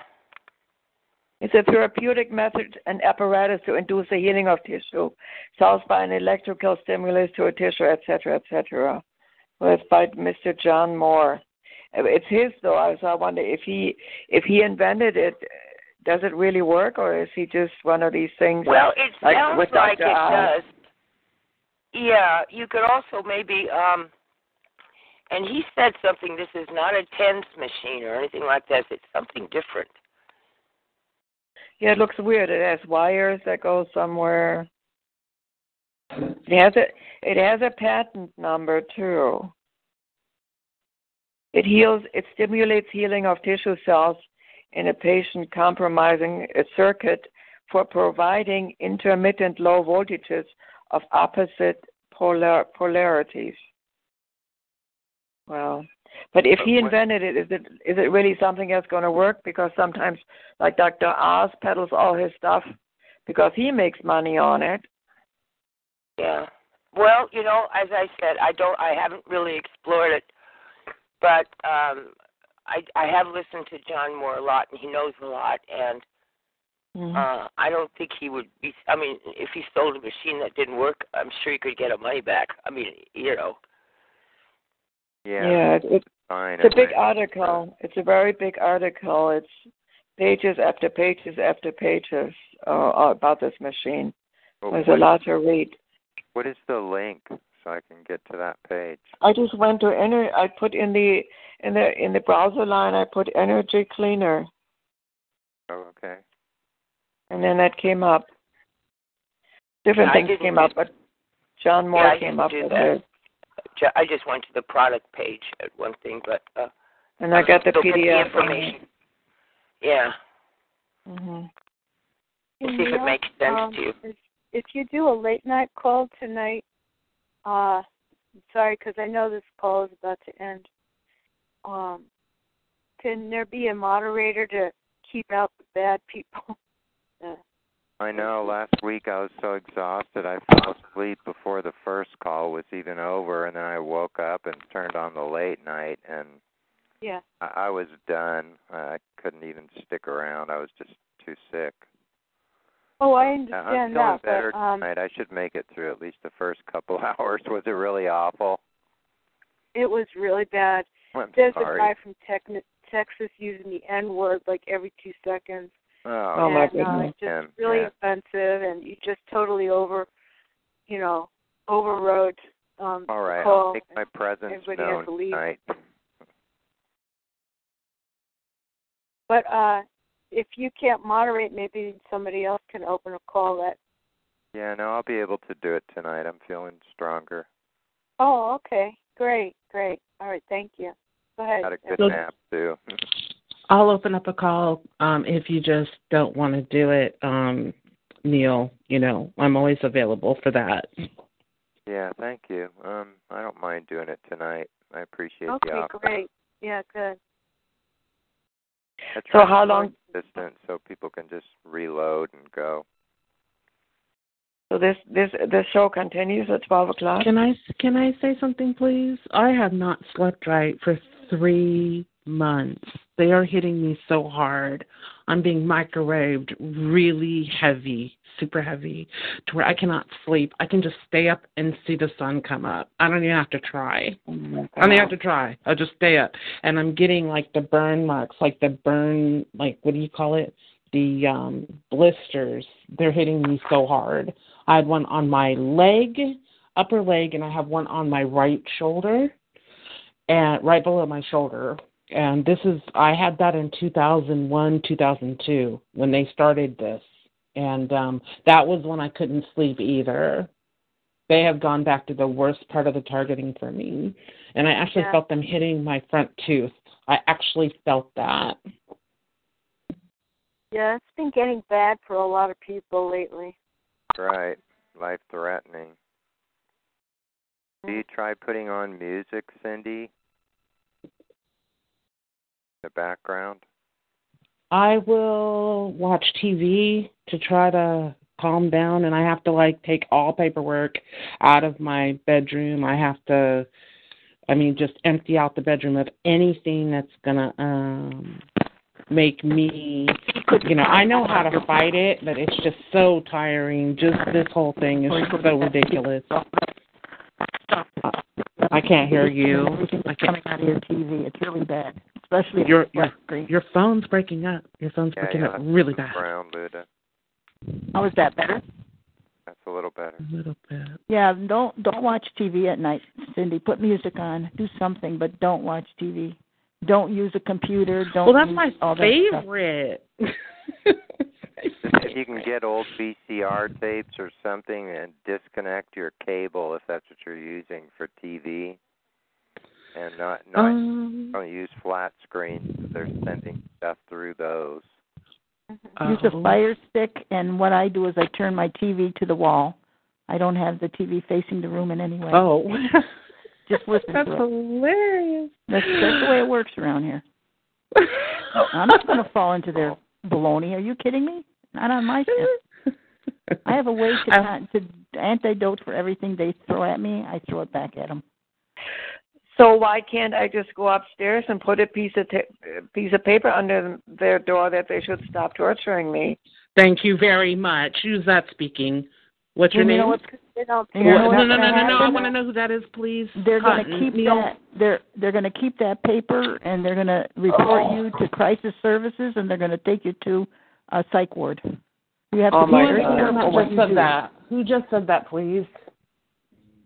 It's a therapeutic method and apparatus to induce the healing of tissue, caused by an electrical stimulus to a tissue, etc., etc. Well, it's by Mr. John Moore. It's his though, so I wonder if he if he invented it. Does it really work, or is he just one of these things? Well, it like sounds like Dr. it does. Yeah, you could also maybe um and he said something this is not a tens machine or anything like that. It's something different. Yeah, it looks weird. It has wires that go somewhere. It has a it has a patent number too. It heals it stimulates healing of tissue cells in a patient compromising a circuit for providing intermittent low voltages of opposite polar polarities. Well, but if he invented it, is it is it really something that's going to work? Because sometimes, like Dr. Oz peddles all his stuff because he makes money on it. Yeah. Well, you know, as I said, I don't I haven't really explored it. But um I I have listened to John Moore a lot and he knows a lot and uh I don't think he would be I mean, if he sold a machine that didn't work, I'm sure he could get a money back. I mean, you know. Yeah. Yeah, it, it, Fine. it's a big article. It's a very big article. It's pages after pages after pages uh, about this machine. Well, There's what- a lot to read. What is the link so I can get to that page? I just went to enter. I put in the in the in the browser line. I put energy cleaner, Oh, okay. and then that came up. Different I things came up, but John Moore yeah, came up with that. it, I just went to the product page at one thing, but uh and I got the still get the PDF. information. Yeah. hmm We'll see if it makes sense um, to you. If, if you do a late night call tonight, uh, sorry, because I know this call is about to end. Um, can there be a moderator to keep out the bad people? uh, I know. Last week I was so exhausted I fell asleep before the first call was even over, and then I woke up and turned on the late night, and yeah. I, I was done. I couldn't even stick around. I was just too sick. Oh, I I'm understand feeling that, better but um, tonight. I should make it through at least the first couple hours. Was it really awful? it was really bad. I'm There's sorry. a guy from Tec- Texas using the N word like every two seconds. Oh, Oh, my and, Uh, goodness. it's just Him, really yeah. offensive, and you just totally over, you know, overrode um, All right, the call. I'll make my presence everybody has known to leave. tonight. But uh, if you can't moderate, maybe somebody else can open a call. That Yeah, no, I'll be able to do it tonight. I'm feeling stronger. oh, okay, great, great. All right, thank you. Go ahead. Had a good nap too. I'll open up a call um, if you just don't want to do it, um, Neil. You know, I'm always available for that. yeah, thank you. Um, I don't mind doing it tonight. I appreciate the offer. Okay, great. Yeah, good. I So try to how be long- Consistent, so people can just reload and go. So this this this show continues at twelve o'clock. Can I can I say something, please? I have not slept right for three months. They are hitting me so hard. I'm being microwaved really heavy, super heavy, to where I cannot sleep. I can just stay up and see the sun come up. I don't even have to try. I don't even have to try. I'll just stay up, and I'm getting like the burn marks, like the burn, like what do you call it? The um blisters. They're hitting me so hard. I had one on my leg, upper leg, and I have one on my right shoulder, and right below my shoulder. And this is I had that in 2001, 2002 when they started this, and um that was when I couldn't sleep either. They have gone back to the worst part of the targeting for me, and I actually Yeah. felt them hitting my front tooth. I actually felt that. Yeah, it's been getting bad for a lot of people lately. Right, life threatening. Do you try putting on music, Cindy? In the background. I will watch TV to try to calm down and I have to like take all paperwork out of my bedroom. I have to I mean just empty out the bedroom of anything that's going to um make me you know, I know how to fight it, but it's just so tiring. Just this whole thing is just so ridiculous. I can't hear you. I can't coming out of your TV. It's really bad, especially your your, screen. your phone's breaking up. Your phone's Yeah, breaking you'll up really bad. Around, Luda. Oh, How is that better? That's a little better. A little bit. Yeah, don't don't watch TV at night, Cindy. Put music on. Do something, but don't watch TV. Don't use a computer. Don't. Well, that's use my all that favorite. If you can get old VCR tapes or something and disconnect your cable if that's what you're using for TV, and not not Um, don't use flat screens. Because they're sending stuff through those. Use a fire stick, and what I do is I turn my TV to the wall. I don't have the TV facing the room in any way. Oh, just listen that's to it. hilarious. That's, that's the way it works around here. I'm not going to fall into their baloney. Are you kidding me? Not on my shift. I have a way to con- to antidote for everything they throw at me. I throw it back at them. So why can't I just go upstairs and put a piece of ta- piece of paper under their door that they should stop torturing me? Thank you very much. Who's that speaking? What's your you name? know what's They don't You know no, no, no, no, no, no. I want to know who that is, please. They're going to keep Neil. that. They're they're going to keep that paper, and they're going to report Oh. you to crisis services, and they're going to take you to a psych ward. You have Oh to be my very God. careful oh, Who what just you said do. that? Who just said that, please?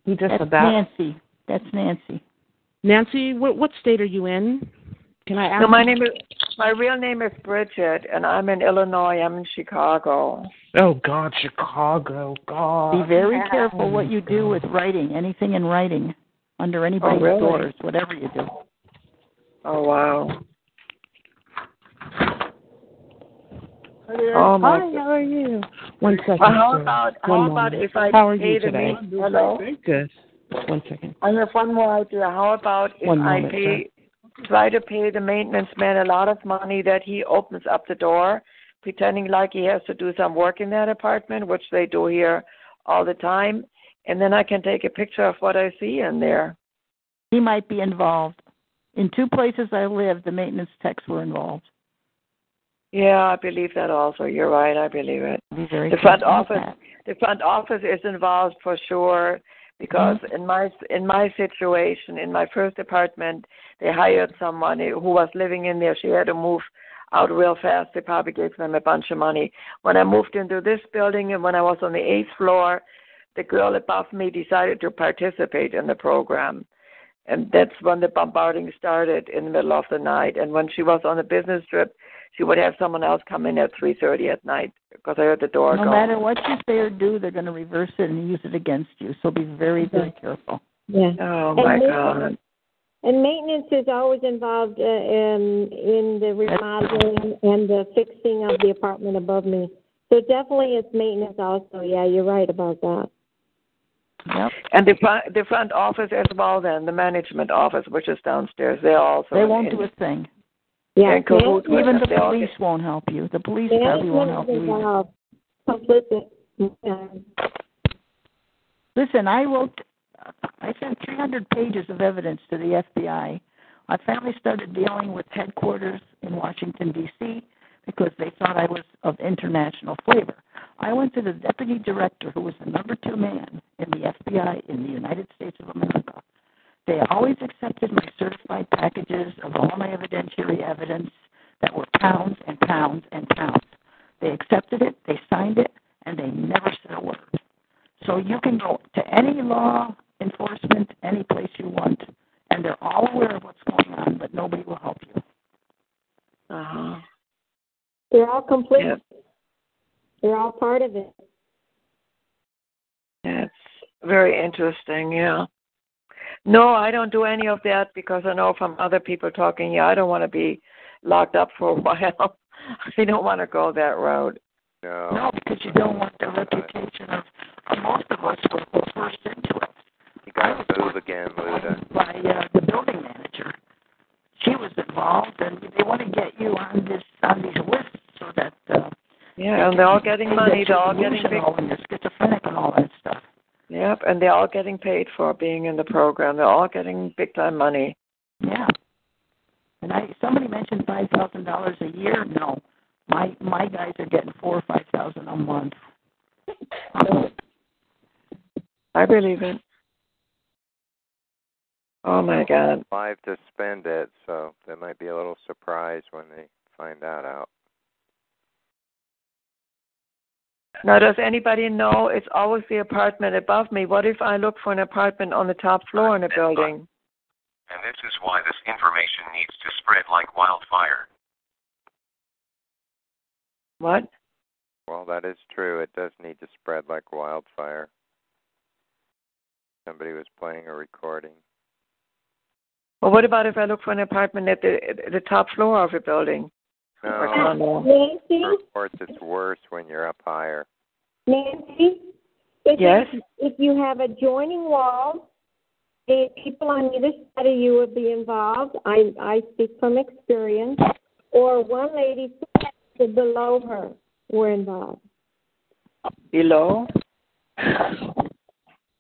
Who just That's said that? Nancy. That's Nancy. Nancy, what what state are you in? Can I ask? No, my name is my real name is Bridget, and I'm in Illinois. I'm in Chicago. Oh God, Chicago, God. Be very careful what you do with writing. Anything in writing, under anybody's oh, really? doors, whatever you do. Oh wow. Oh my. Hi, how are you? One second. Well, how sir. about One how about moment. if I How are pay you the today? main- Hello. Good. One second. I have one more idea. How about if One I moment, pay try to pay the maintenance man a lot of money that he opens up the door, pretending like he has to do some work in that apartment, which they do here all the time, and then I can take a picture of what I see in there. He might be involved. In two places I lived, the maintenance techs were involved. Yeah, I believe that also. You're right. I believe it. Be very The front office, that. the front office is involved for sure because Mm-hmm. in my in my situation, in my first apartment, they hired someone who was living in there. She had to move out real fast. They probably gave them a bunch of money. When I moved into this building and when I was on the eighth floor, the girl above me decided to participate in the program. And that's when the bombarding started in the middle of the night. And when she was on a business trip, she would have someone else come in at 3:30 at night because I heard the door No go. No matter what you say or do, they're going to reverse it and use it against you. So be very, very careful. Yeah. Oh And my God. And maintenance is always involved uh, in in the remodeling and the fixing of the apartment above me. So definitely it's maintenance also. Yeah, you're right about that. Yep. And the front the front office as well. Then the management office, which is downstairs, they're also They won't in- do a thing. Yeah. with Even the police won't help you. The police probably won't help you either. Listen, I wrote, I sent 300 pages of evidence to the FBI. I finally started dealing with headquarters in Washington, D.C., because they thought I was of international flavor. I went to the deputy director, who was the number two man in the FBI in the United States of America. They always accepted my certified packages of all my evidentiary evidence that were pounds and pounds and pounds. They accepted it, they signed it, and they never said a word. So you can go to any law enforcement, any place you want, and they're all aware of what's going on, but nobody will help you. Uh-huh. They're all complicit. They're all part of it. That's very interesting. Yeah. No, I don't do any of that because I know from other people talking. Yeah, I don't want to be locked up for a while. I don't want to go that road. No. No, because you don't want the reputation of, of most of us were, were first into it. You got to move again, Luda. By uh, the building manager. She was involved, and they want to get you on this on these lists so that. Uh, Yeah, and they're all getting money. get They're you all getting big. and you're schizophrenic and all that stuff. Yep, and they're all getting paid for being in the program. They're all getting big time money. Yeah. And I somebody mentioned five thousand dollars a year. No, my my guys are getting four or five thousand a month. I believe it. Oh my God. Live to spend it, so they might be a little surprised when they find that out. Now, does anybody know it's always the apartment above me? What if I look for an apartment on the top floor in a building? And this is why this information needs to spread like wildfire. What? Well, that is true. It does need to spread like wildfire. Somebody was playing a recording. Well, what about if I look for an apartment at the at the top floor of a building? Or No, condo? Nancy, reports it's worse when you're up higher. Nancy, if Yes? you, if you have adjoining walls, the people on either side of you would be involved. I I speak from experience. Or one lady below her were involved. Below?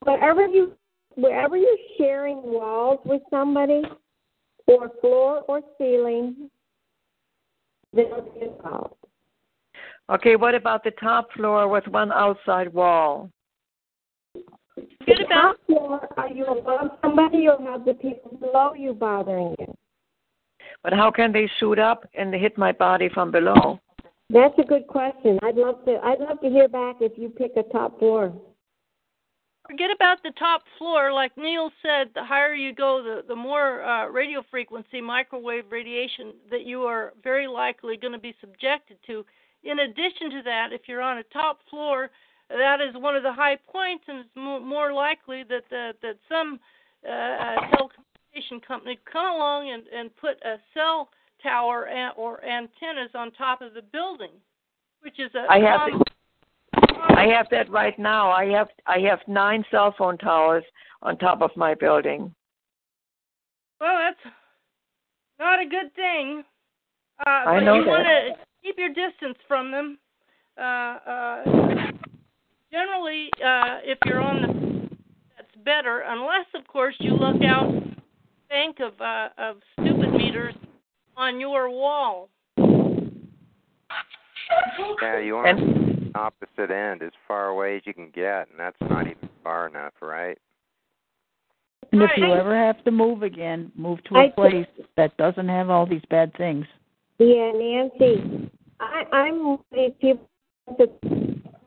Wherever you wherever you're sharing walls with somebody, or floor or ceiling, they'll be involved. Okay, what about the top floor with one outside wall? The top floor, are you above somebody or have the people below you bothering you? But how can they shoot up and hit my body from below? That's a good question. I'd love to. I'd love to hear back if you pick a top floor. Forget about the top floor. Like Neil said, the higher you go, the the more uh, radio frequency, microwave radiation that you are very likely going to be subjected to. In addition to that, if you're on a top floor, that is one of the high points, and it's more, more likely that the, that some uh, telecommunication company come along and, and put a cell tower an- or antennas on top of the building, which is a I have common- I have that right now. I have I have nine cell phone towers on top of my building. Well, that's not a good thing. Uh, I but know you that. want to keep your distance from them. Uh, uh, generally, uh, if you're on the, that's better. Unless, of course, you look out bank of uh, of stupid meters on your wall. Yeah, you are. the opposite end, as far away as you can get, and that's not even far enough, right? And if you ever have to move again, move to I- a place that doesn't have all these bad things. Yeah, Nancy. I, I'm if you a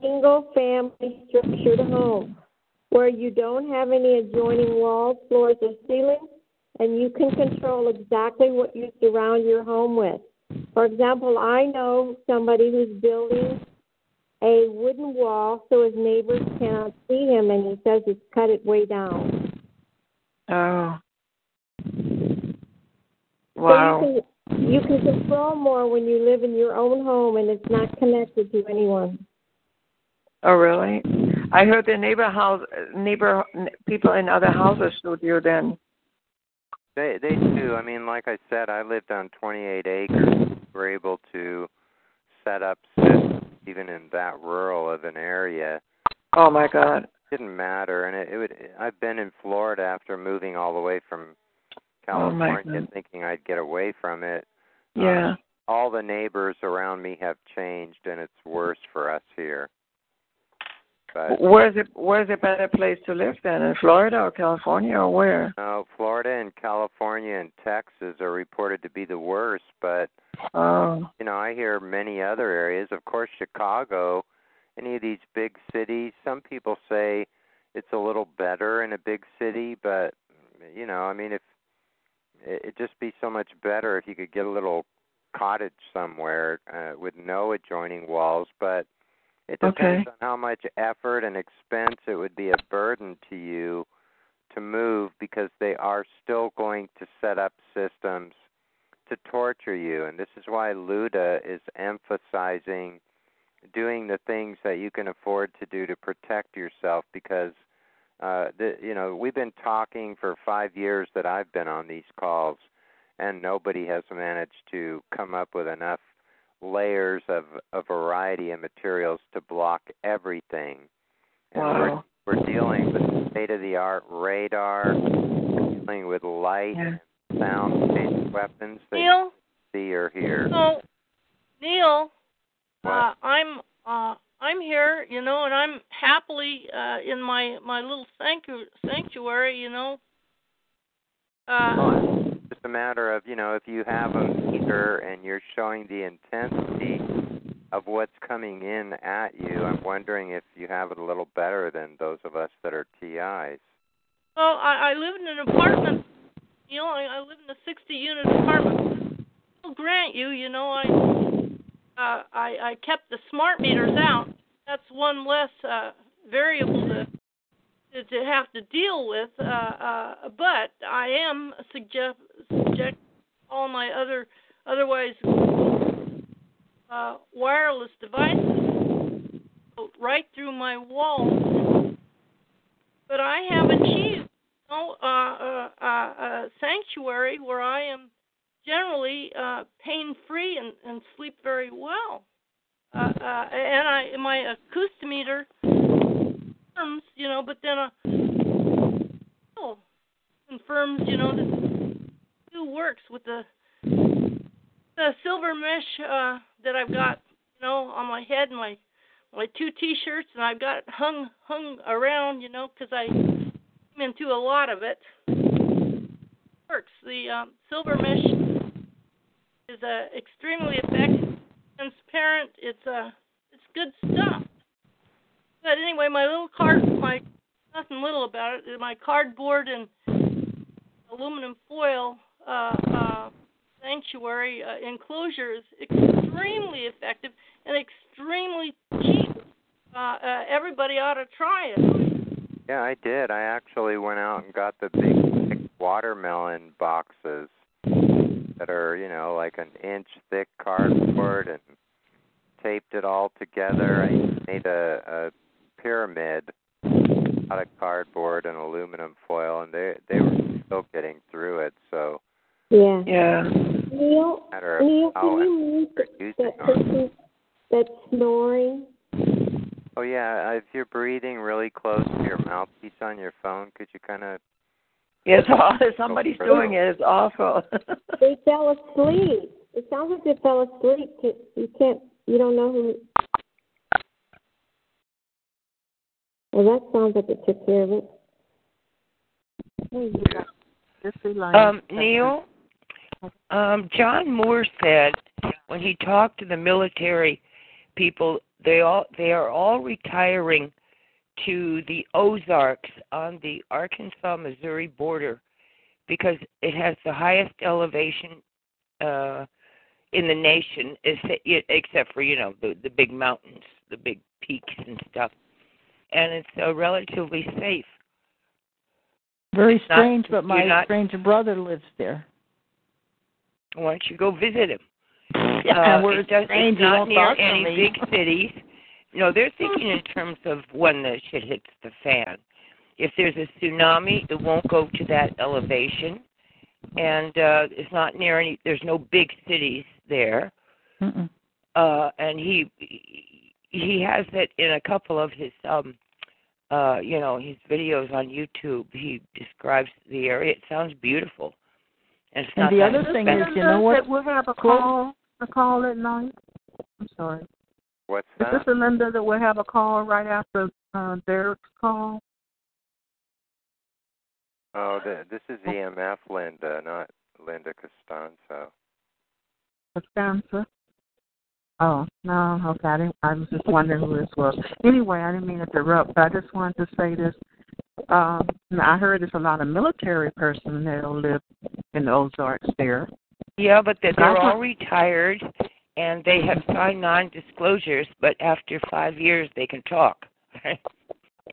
single family structured home where you don't have any adjoining walls, floors, or ceilings, and you can control exactly what you surround your home with. For example, I know somebody who's building a wooden wall so his neighbors cannot see him, and he says it's cut it way down. Oh. So Wow. you can, you can control more when you live in your own home and it's not connected to anyone. Oh really? I heard the neighbor house neighbor people in other houses shoot you then. They they do. I mean, like I said, I lived on 28 acres. We're able to set up systems even in that rural of an area. Oh my God. It didn't matter, and it, it would. I've been in Florida after moving all the way from Oh, California, God. thinking I'd get away from it. Yeah. Uh, all the neighbors around me have changed, and it's worse for us here. But Where's it where's a better place to live then? In Florida or California or where? no, Florida and California and Texas are reported to be the worst. But Oh. you know, I hear many other areas. Of course, Chicago, any of these big cities. Some people say it's a little better in a big city, but you know, I mean, if it- it'd just be so much better if you could get a little cottage somewhere uh, with no adjoining walls. But it depends Okay. on how much effort and expense it would be a burden to you to move because they are still going to set up systems to torture you. And this is why Luda is emphasizing doing the things that you can afford to do to protect yourself because uh the you know we've been talking for 5 years that I've been on these calls and nobody has managed to come up with enough layers of a variety of materials to block everything. And Wow. we're, we're dealing with state of the art radar, we're dealing with light and sound based weapons that you Neil, see or hear. so Neil, uh, I'm uh, I'm here, you know, and I'm happily uh, in my my little sanctu- sanctuary, you know. Uh, It's a matter of, you know, if you have a meter and you're showing the intensity of what's coming in at you, I'm wondering if you have it a little better than those of us that are TIs. well, I, I live in an apartment. You know, I, I live in a 60 unit apartment. I'll grant you, you know, I uh, I I kept the smart meters out. That's one less uh, variable to to, to have to deal with. Uh, uh, but I am suggest subject all my other otherwise uh, wireless devices right through my wall. But I have achieved you uh, uh, uh, a sanctuary where I am generally uh, pain free and, and sleep very well. Uh, uh, and I my acoustimeter confirms, you know, but then uh, still confirms, you know, that it works with the the silver mesh uh, that I've got, you know, on my head and my my two T-shirts, and I've got it hung hung around, you know, because I came into a lot of it. Works. The um, silver mesh is uh, extremely effective, transparent. It's uh, it's good stuff. But anyway, my little card, my nothing little about it. My cardboard and aluminum foil uh, uh, sanctuary uh, enclosure is extremely effective and extremely cheap. Uh, uh, everybody ought to try it. Yeah, I did. I actually went out and got the big, big watermelon boxes that are, you know, like an inch thick cardboard and taped it all together. I made a, a pyramid out of cardboard and aluminum foil, and they they were still getting through it. So Yeah. Yeah. Neil, matter of Neil, can you mute they're that person that's snoring? Oh yeah, uh, if you're breathing really close to your mouthpiece on your phone, could you kind of Yes, somebody's doing it. It's awful. They fell asleep. It sounds like they fell asleep. You can't. You don't know who. Well, that sounds like it took care of it. Um, Neil, um, John Moore said when he talked to the military people, they all they are all retiring to the Ozarks on the Arkansas Missouri border because it has the highest elevation uh in the nation is- except for you know the the big mountains the big peaks and stuff and it's uh, relatively safe Very It's not- strange, but my not- strange brother lives there. why don't you go visit him Yeah, uh, we're it does, strange. it's not near any big cities no they're thinking in terms of when the shit hits the fan if there's a tsunami it won't go to that elevation and uh it's not near any there's no big cities there Mm-mm. uh and he he has it in a couple of his um uh you know his videos on YouTube he describes the area it sounds beautiful and it's And the that other thing is, you know what? We'll have a call, a call at night. I'm sorry. What's Is this? Linda that we'll have a call right after uh, Derek's call? Oh, th- this is EMF Linda, not Linda Costanzo. Costanza? Oh, no, okay. I, didn't, I was just wondering who this was. Anyway, I didn't mean to interrupt, but I just wanted to say this. Um, I heard there's a lot of military personnel that live in the Ozarks there. Yeah, but they're, they're all retired and they have signed non-disclosures, but after five years they can talk.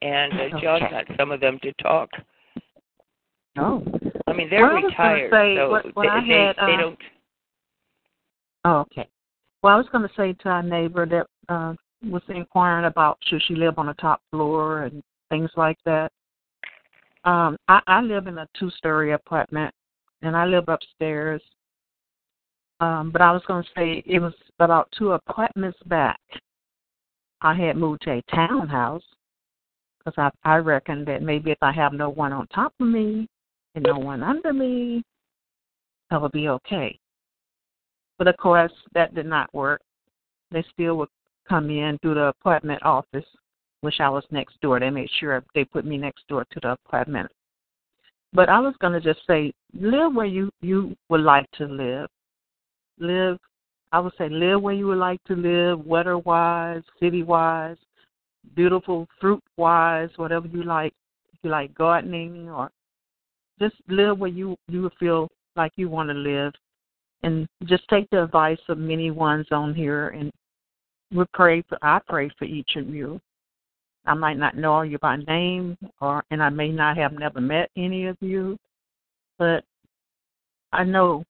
and uh, John Okay. got some of them to talk. Oh. I mean, they're Well, I was gonna retired, say, so what- what they, I they, had, they uh, don't. Oh, okay. Well, I was going to say to our neighbor that uh, was inquiring about should she live on the top floor and things like that. Um, I, I live in a two-story apartment, and I live upstairs. Um, but I was going to say it was about two apartments back. I had moved to a townhouse because I I reckon that maybe if I have no one on top of me and no one under me, I will be okay. But of course, that did not work. They still would come in through the apartment office. Wish I was next door. They made sure they put me next door to the apartment. But I was going to just say, live where you you would like to live. Live, I would say, live where you would like to live, weather wise, city wise, beautiful fruit wise, whatever you like. If you like gardening or just live where you you feel like you want to live, and just take the advice of many ones on here, and we pray for. I pray for each of you. I might not know all you by name, or and I may not have never met any of you, but I know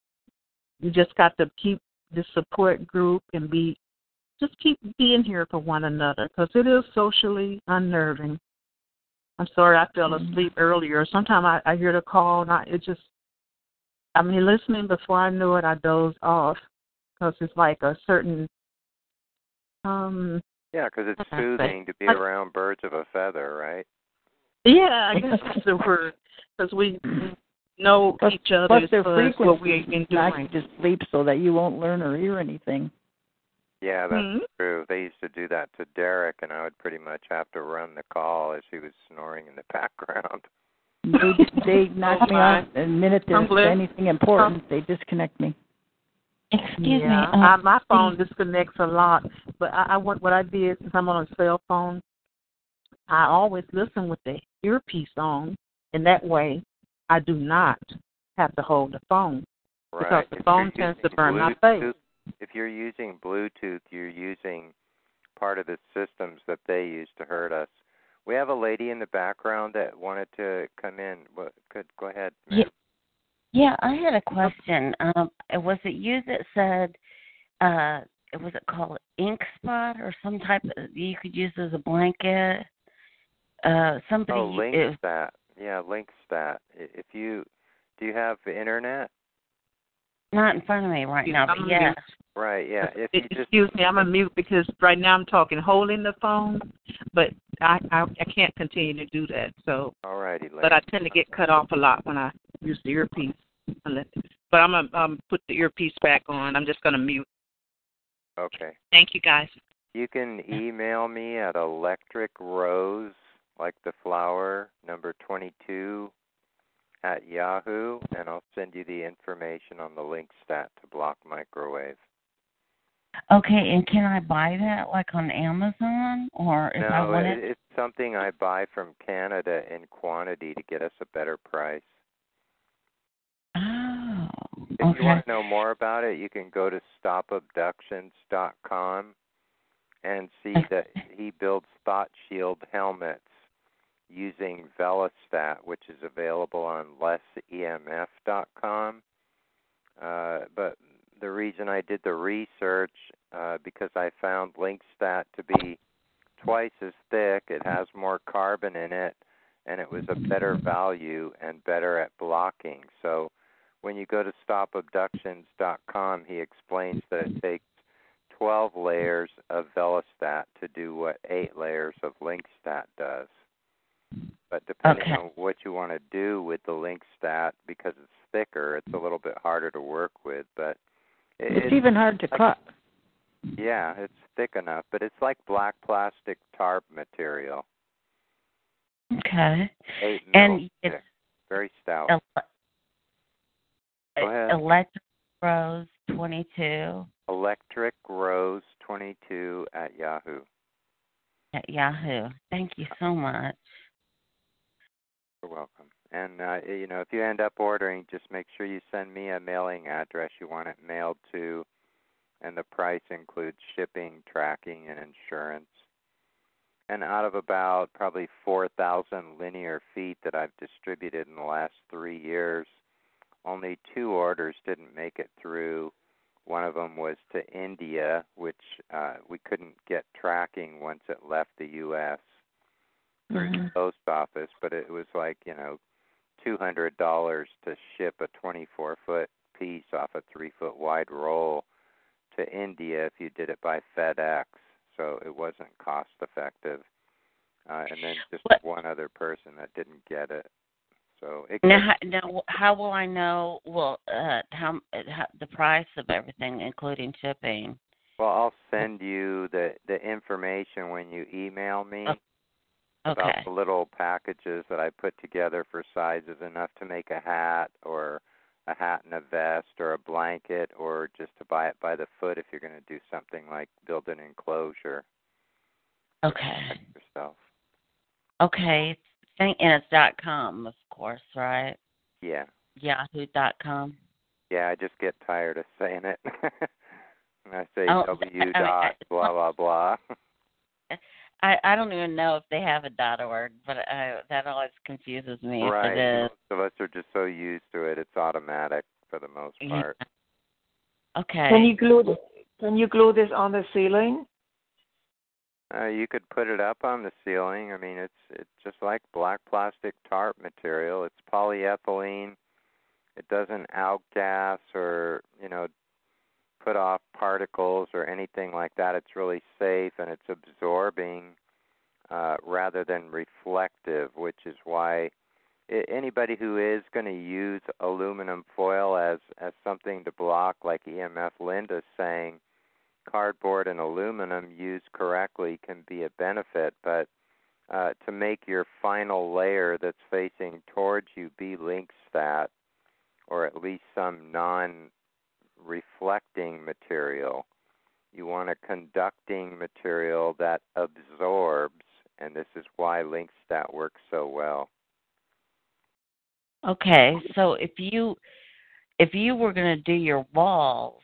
you just got to keep the support group and be just keep being here for one another because it is socially unnerving. I'm sorry I fell mm-hmm. asleep earlier. Sometimes I, I hear the call and I, it just, I mean, listening before I knew it, I dozed off because it's like a certain, um, Yeah, because it's How can I soothing to be I- around birds of a feather, right? yeah, I guess that's the word because we know Plus, each other plus as their far what frequency we've been knocks doing. you to sleep so that you won't learn or hear anything. Yeah, that's Mhm. true. They used to do that to Derek, and I would pretty much have to run the call as he was snoring in the background. They they knock me my. off the minute I'm there's anything important. They disconnect me. Excuse yeah, me. I, Um, my phone disconnects a lot, but I, I what what I did since I'm on a cell phone, I always listen with the earpiece on, and that way I do not have to hold the phone because the If phone tends to using burn my face. If you're using Bluetooth, you're using part of the systems that they use to hurt us. We have a lady in the background that wanted to come in. What could go ahead, ma'am. Yeah, yeah, I had a question. Um, was it you that said, uh, was it called ink spot or some type of you could use as a blanket? Uh, somebody. Oh, it- LinqStat. Yeah, LinqStat. I- If you do you have the internet? not in front of me right now, but I'm yeah. mute. Right, yeah. If you just Excuse me, I'm a mute because right now I'm talking holding the phone, but I I, I can't continue to do that. So, all righty, but I tend to get cut off a lot when I use the earpiece. But I'm gonna um, put the earpiece back on. I'm just gonna mute. Okay. Thank you, guys. You can email me at electric rose, like the flower, number 22 at Yahoo, and I'll send you the information on the link stat to block microwave. Okay, and can I buy that like on Amazon or if I want it, it? it's something I buy from Canada in quantity to get us a better price. Oh, If okay. you want to know more about it, you can go to stopabductions.com and see that he builds Thought Shield helmets using Velostat, which is available on lessemf.com. Uh, but the reason I did the research, uh, because I found LinqStat to be twice as thick, it has more carbon in it, and it was a better value and better at blocking. So when you go to stopabductions.com, he explains that it takes 12 layers of Velostat to do what 8 layers of LinqStat does. But depending Okay. on what you want to do with the LinqStat, because it's thicker, it's a little bit harder to work with. But it, It's even hard to like- cut. Yeah, it's thick enough, but it's like black plastic tarp material. Okay. Eight And it's thick, very stout. ele- Go ahead. Electric Rose 22 Electric Rose 22 at Yahoo. at Yahoo. Thank you so much. You're welcome. And uh, you know, if you end up ordering, just make sure you send me a mailing address you want it mailed to, and the price includes shipping, tracking, and insurance. And out of about probably 4,000 linear feet that I've distributed in the last three years, only two orders didn't make it through. One of them was to India, which uh, we couldn't get tracking once it left the U.S. through the post office, but it was like you know two hundred dollars to ship a twenty four foot piece off a three foot wide roll to India if you did it by FedEx. So it wasn't cost effective. Uh, and then just What- one other person that didn't get it. So it Now, how, now, how will I know? Well, uh, how, uh, how the price of everything, including shipping? Well, I'll send you the the information when you email me about the little packages that I put together for sizes enough to make a hat or a hat and a vest or a blanket or just to buy it by the foot if you're going to do something like build an enclosure Okay. yourself. Okay. Thank, and it's dot com, of course, right? Yeah. Yahoo dot com. Yeah, I just get tired of saying it. and I say Oh, W I mean, dot I- blah blah blah. I I don't even know if they have a dot org, but I, that always confuses me right. if it is. Most of us are just so used to it; it's automatic for the most Yeah. part. Okay. Can you glue this? Can you glue this on the ceiling? Uh, you could put it up on the ceiling. I mean, it's it's just like black plastic tarp material. It's polyethylene. It doesn't outgas or you know put off particles or anything like that. It's really safe and it's absorbing uh, rather than reflective, which is why anybody who is going to use aluminum foil as as something to block, like EMF Linda's saying, cardboard and aluminum used correctly can be a benefit, but uh, to make your final layer that's facing towards you be LinqStat, or at least some non-reflecting material, you want a conducting material that absorbs, and this is why LinqStat works so well. Okay, so if you if you were going to do your walls,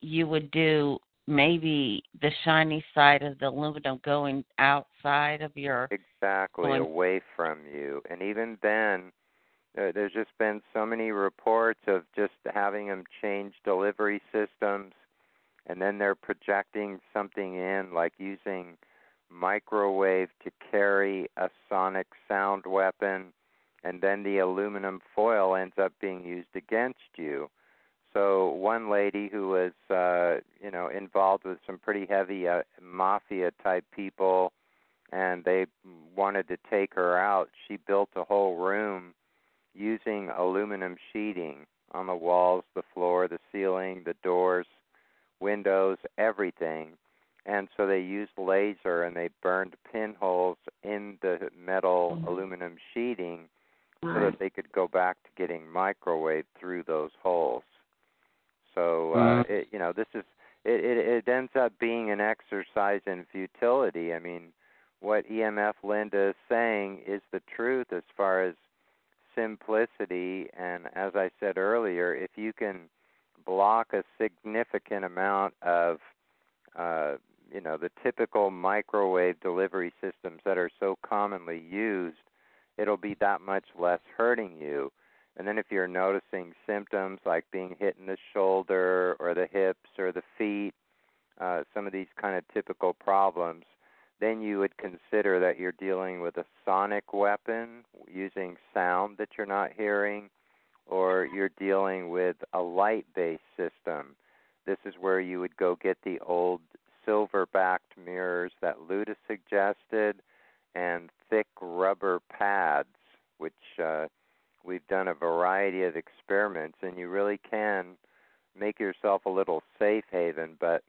you would do maybe the shiny side of the aluminum going outside of your exactly Going- away from you. And even then, uh, there's just been so many reports of just having them change delivery systems, and then they're projecting something in, like using microwave to carry a sonic sound weapon, and then the aluminum foil ends up being used against you. So one lady who was, uh, you know, involved with some pretty heavy uh, mafia type people, and they wanted to take her out. She built a whole room using aluminum sheeting on the walls, the floor, the ceiling, the doors, windows, everything. And so they used laser and they burned pinholes in the metal aluminum sheeting so that they could go back to getting microwave through those holes. So uh, Mhm. it, you know, this is it, it. It ends up being an exercise in futility. I mean, what EMF Linda is saying is the truth as far as simplicity. And as I said earlier, if you can block a significant amount of, uh, you know, the typical microwave delivery systems that are so commonly used, it'll be that much less hurting you. And then if you're noticing symptoms like being hit in the shoulder or the hips or the feet, uh, some of these kind of typical problems, then you would consider that you're dealing with a sonic weapon using sound that you're not hearing, or you're dealing with a light based system. This is where you would go get the old silver backed mirrors that Luda suggested and thick rubber pads, which uh, we've done a variety of experiments, and you really can make yourself a little safe haven. But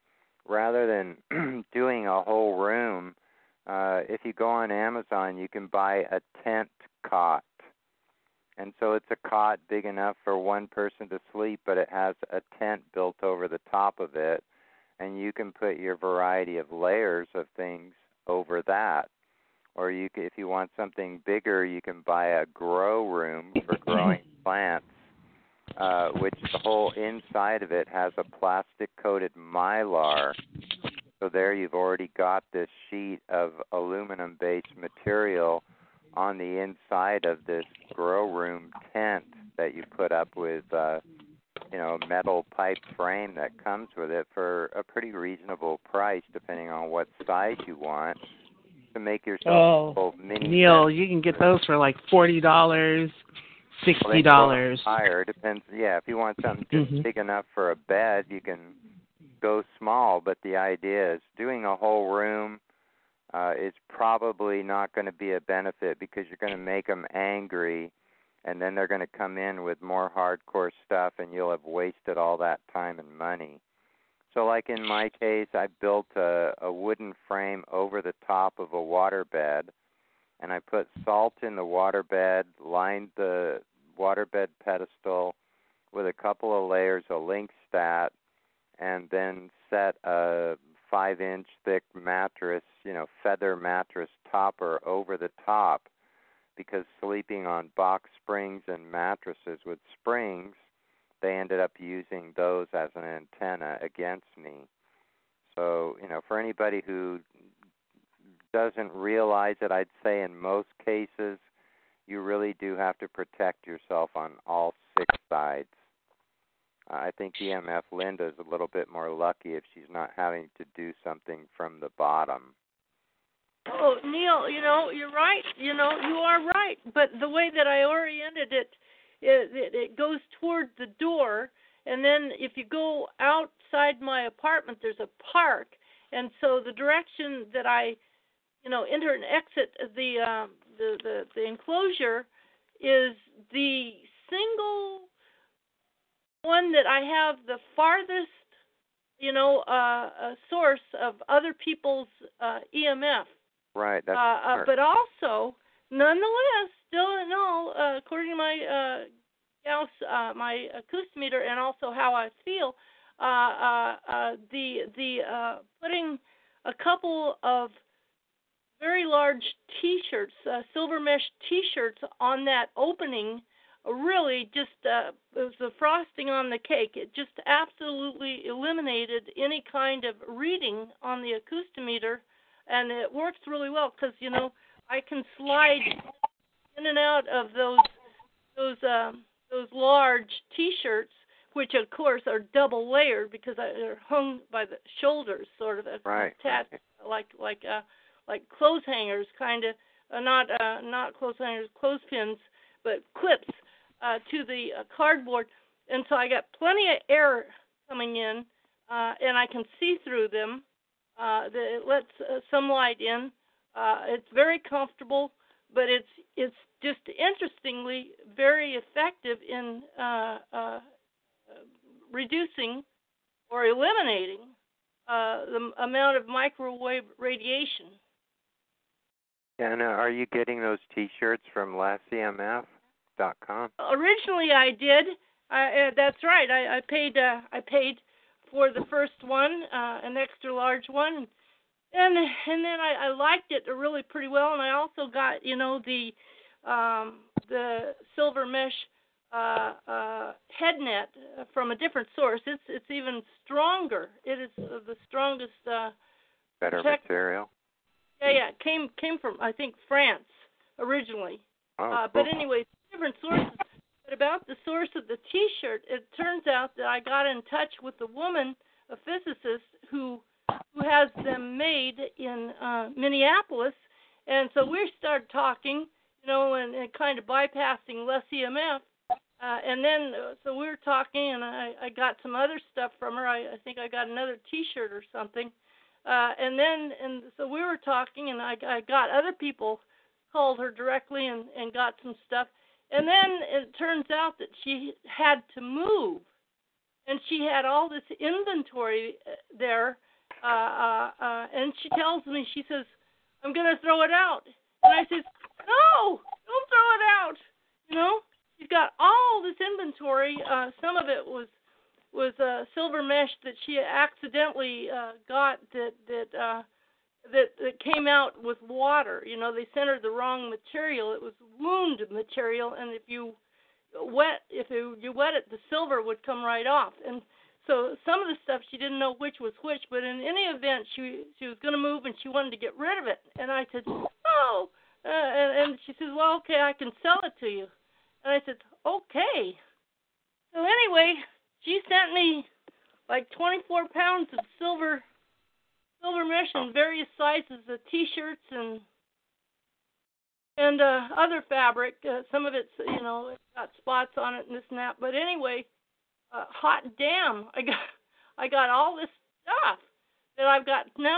rather than doing a whole room, uh, if you go on Amazon, you can buy a tent cot. And so it's a cot big enough for one person to sleep, but it has a tent built over the top of it. And you can put your variety of layers of things over that. Or you can, if you want something bigger, you can buy a grow room for growing plants, uh, which the whole inside of it has a plastic coated mylar. So there you've already got this sheet of aluminum based material on the inside of this grow room tent that you put up with uh you know metal pipe frame that comes with it for a pretty reasonable price depending on what size you want to make yourself a Oh, little mini Neil, you can get those for like forty dollars. sixty dollars. Well, higher depends. Yeah, if you want something just Mhm. big enough for a bed, you can go small. But the idea is doing a whole room uh, is probably not going to be a benefit because you're going to make them angry, and then they're going to come in with more hardcore stuff, and you'll have wasted all that time and money. So, like in my case, I built a, a wooden frame over the top of a waterbed, and I put salt in the waterbed, lined the waterbed pedestal with a couple of layers of LinqStat, and then set a five inch thick mattress, you know, feather mattress topper over the top because sleeping on box springs and mattresses with springs, they ended up using those as an antenna against me. So, you know, for anybody who doesn't realize it, I'd say in most cases, you really do have to protect yourself on all six sides. I think EMF Linda is a little bit more lucky if she's not having to do something from the bottom. Oh, Neil, you know you're right. You know you are right. But the way that I oriented it, it, it, goes toward the door, and then if you go outside my apartment, there's a park, and so the direction that I, you know, enter and exit the um, the, the the enclosure is the single one that I have the farthest, you know, uh, uh source of other people's uh, EMF. Right. That's Uh, uh, but also, nonetheless, still in all, uh, according to my uh, Gauss, uh, my acoustimeter, and also how I feel, uh, uh, uh, the the uh, putting a couple of very large T-shirts, uh, silver mesh T-shirts on that opening, really just uh, it was the frosting on the cake. It just absolutely eliminated any kind of reading on the acoustimeter and it works really well because you know I can slide in and out of those those um, those large T-shirts, which of course are double layered because they're hung by the shoulders, sort of Right. attached like like uh like clothes hangers, kind of uh, not uh, not clothes hangers, clothespins, but clips uh, to the uh, cardboard, and so I got plenty of air coming in, uh, and I can see through them uh, that it lets uh, some light in. Uh, it's very comfortable, but it's it's just interestingly very effective in uh, uh, reducing or eliminating uh, the amount of microwave radiation. Uh, are you getting those T-shirts from lessemf.com? Originally, I did. I, uh, that's right. I, I paid. Uh, I paid for the first one, uh, an extra large one, and and then I, I liked it really pretty well. And I also got you know the um, the silver mesh uh, uh, head net from a different source. It's it's even stronger. It is uh, the strongest. Uh, Better Check- material. yeah, yeah. Came came from I think France originally. Oh, uh, cool. but anyway, different sources. But about the source of the T-shirt, it turns out that I got in touch with a woman, a physicist who who has them made in uh, Minneapolis, and so we started talking, you know, and, and kind of bypassing less EMF. Uh, and then, uh, so we were talking, and I, I got some other stuff from her. I, I think I got another T-shirt or something. Uh, and then, and so we were talking, and I, I got other people called her directly and, and got some stuff. And then it turns out that she had to move, and she had all this inventory uh, there. Uh, uh, uh, and she tells me, she says, "I'm gonna throw it out." And I says, "No, don't throw it out." You know, she's got all this inventory. Uh, some of it was was uh, silver mesh that she accidentally uh, got that that uh, that that came out with water. You know, they sent her the wrong material. It was wound material, and if you wet if you, you wet it, the silver would come right off. And so some of the stuff she didn't know which was which, but in any event, she she was going to move and she wanted to get rid of it. And I said, oh, uh, and, and she says, well, okay, I can sell it to you. And I said, okay. So anyway, she sent me like 24 pounds of silver silver mesh in various sizes of T-shirts and and uh, other fabric. Uh, some of it's you know it's got spots on it and this and that. But anyway, uh, hot damn! I got I got all this stuff that I've got now.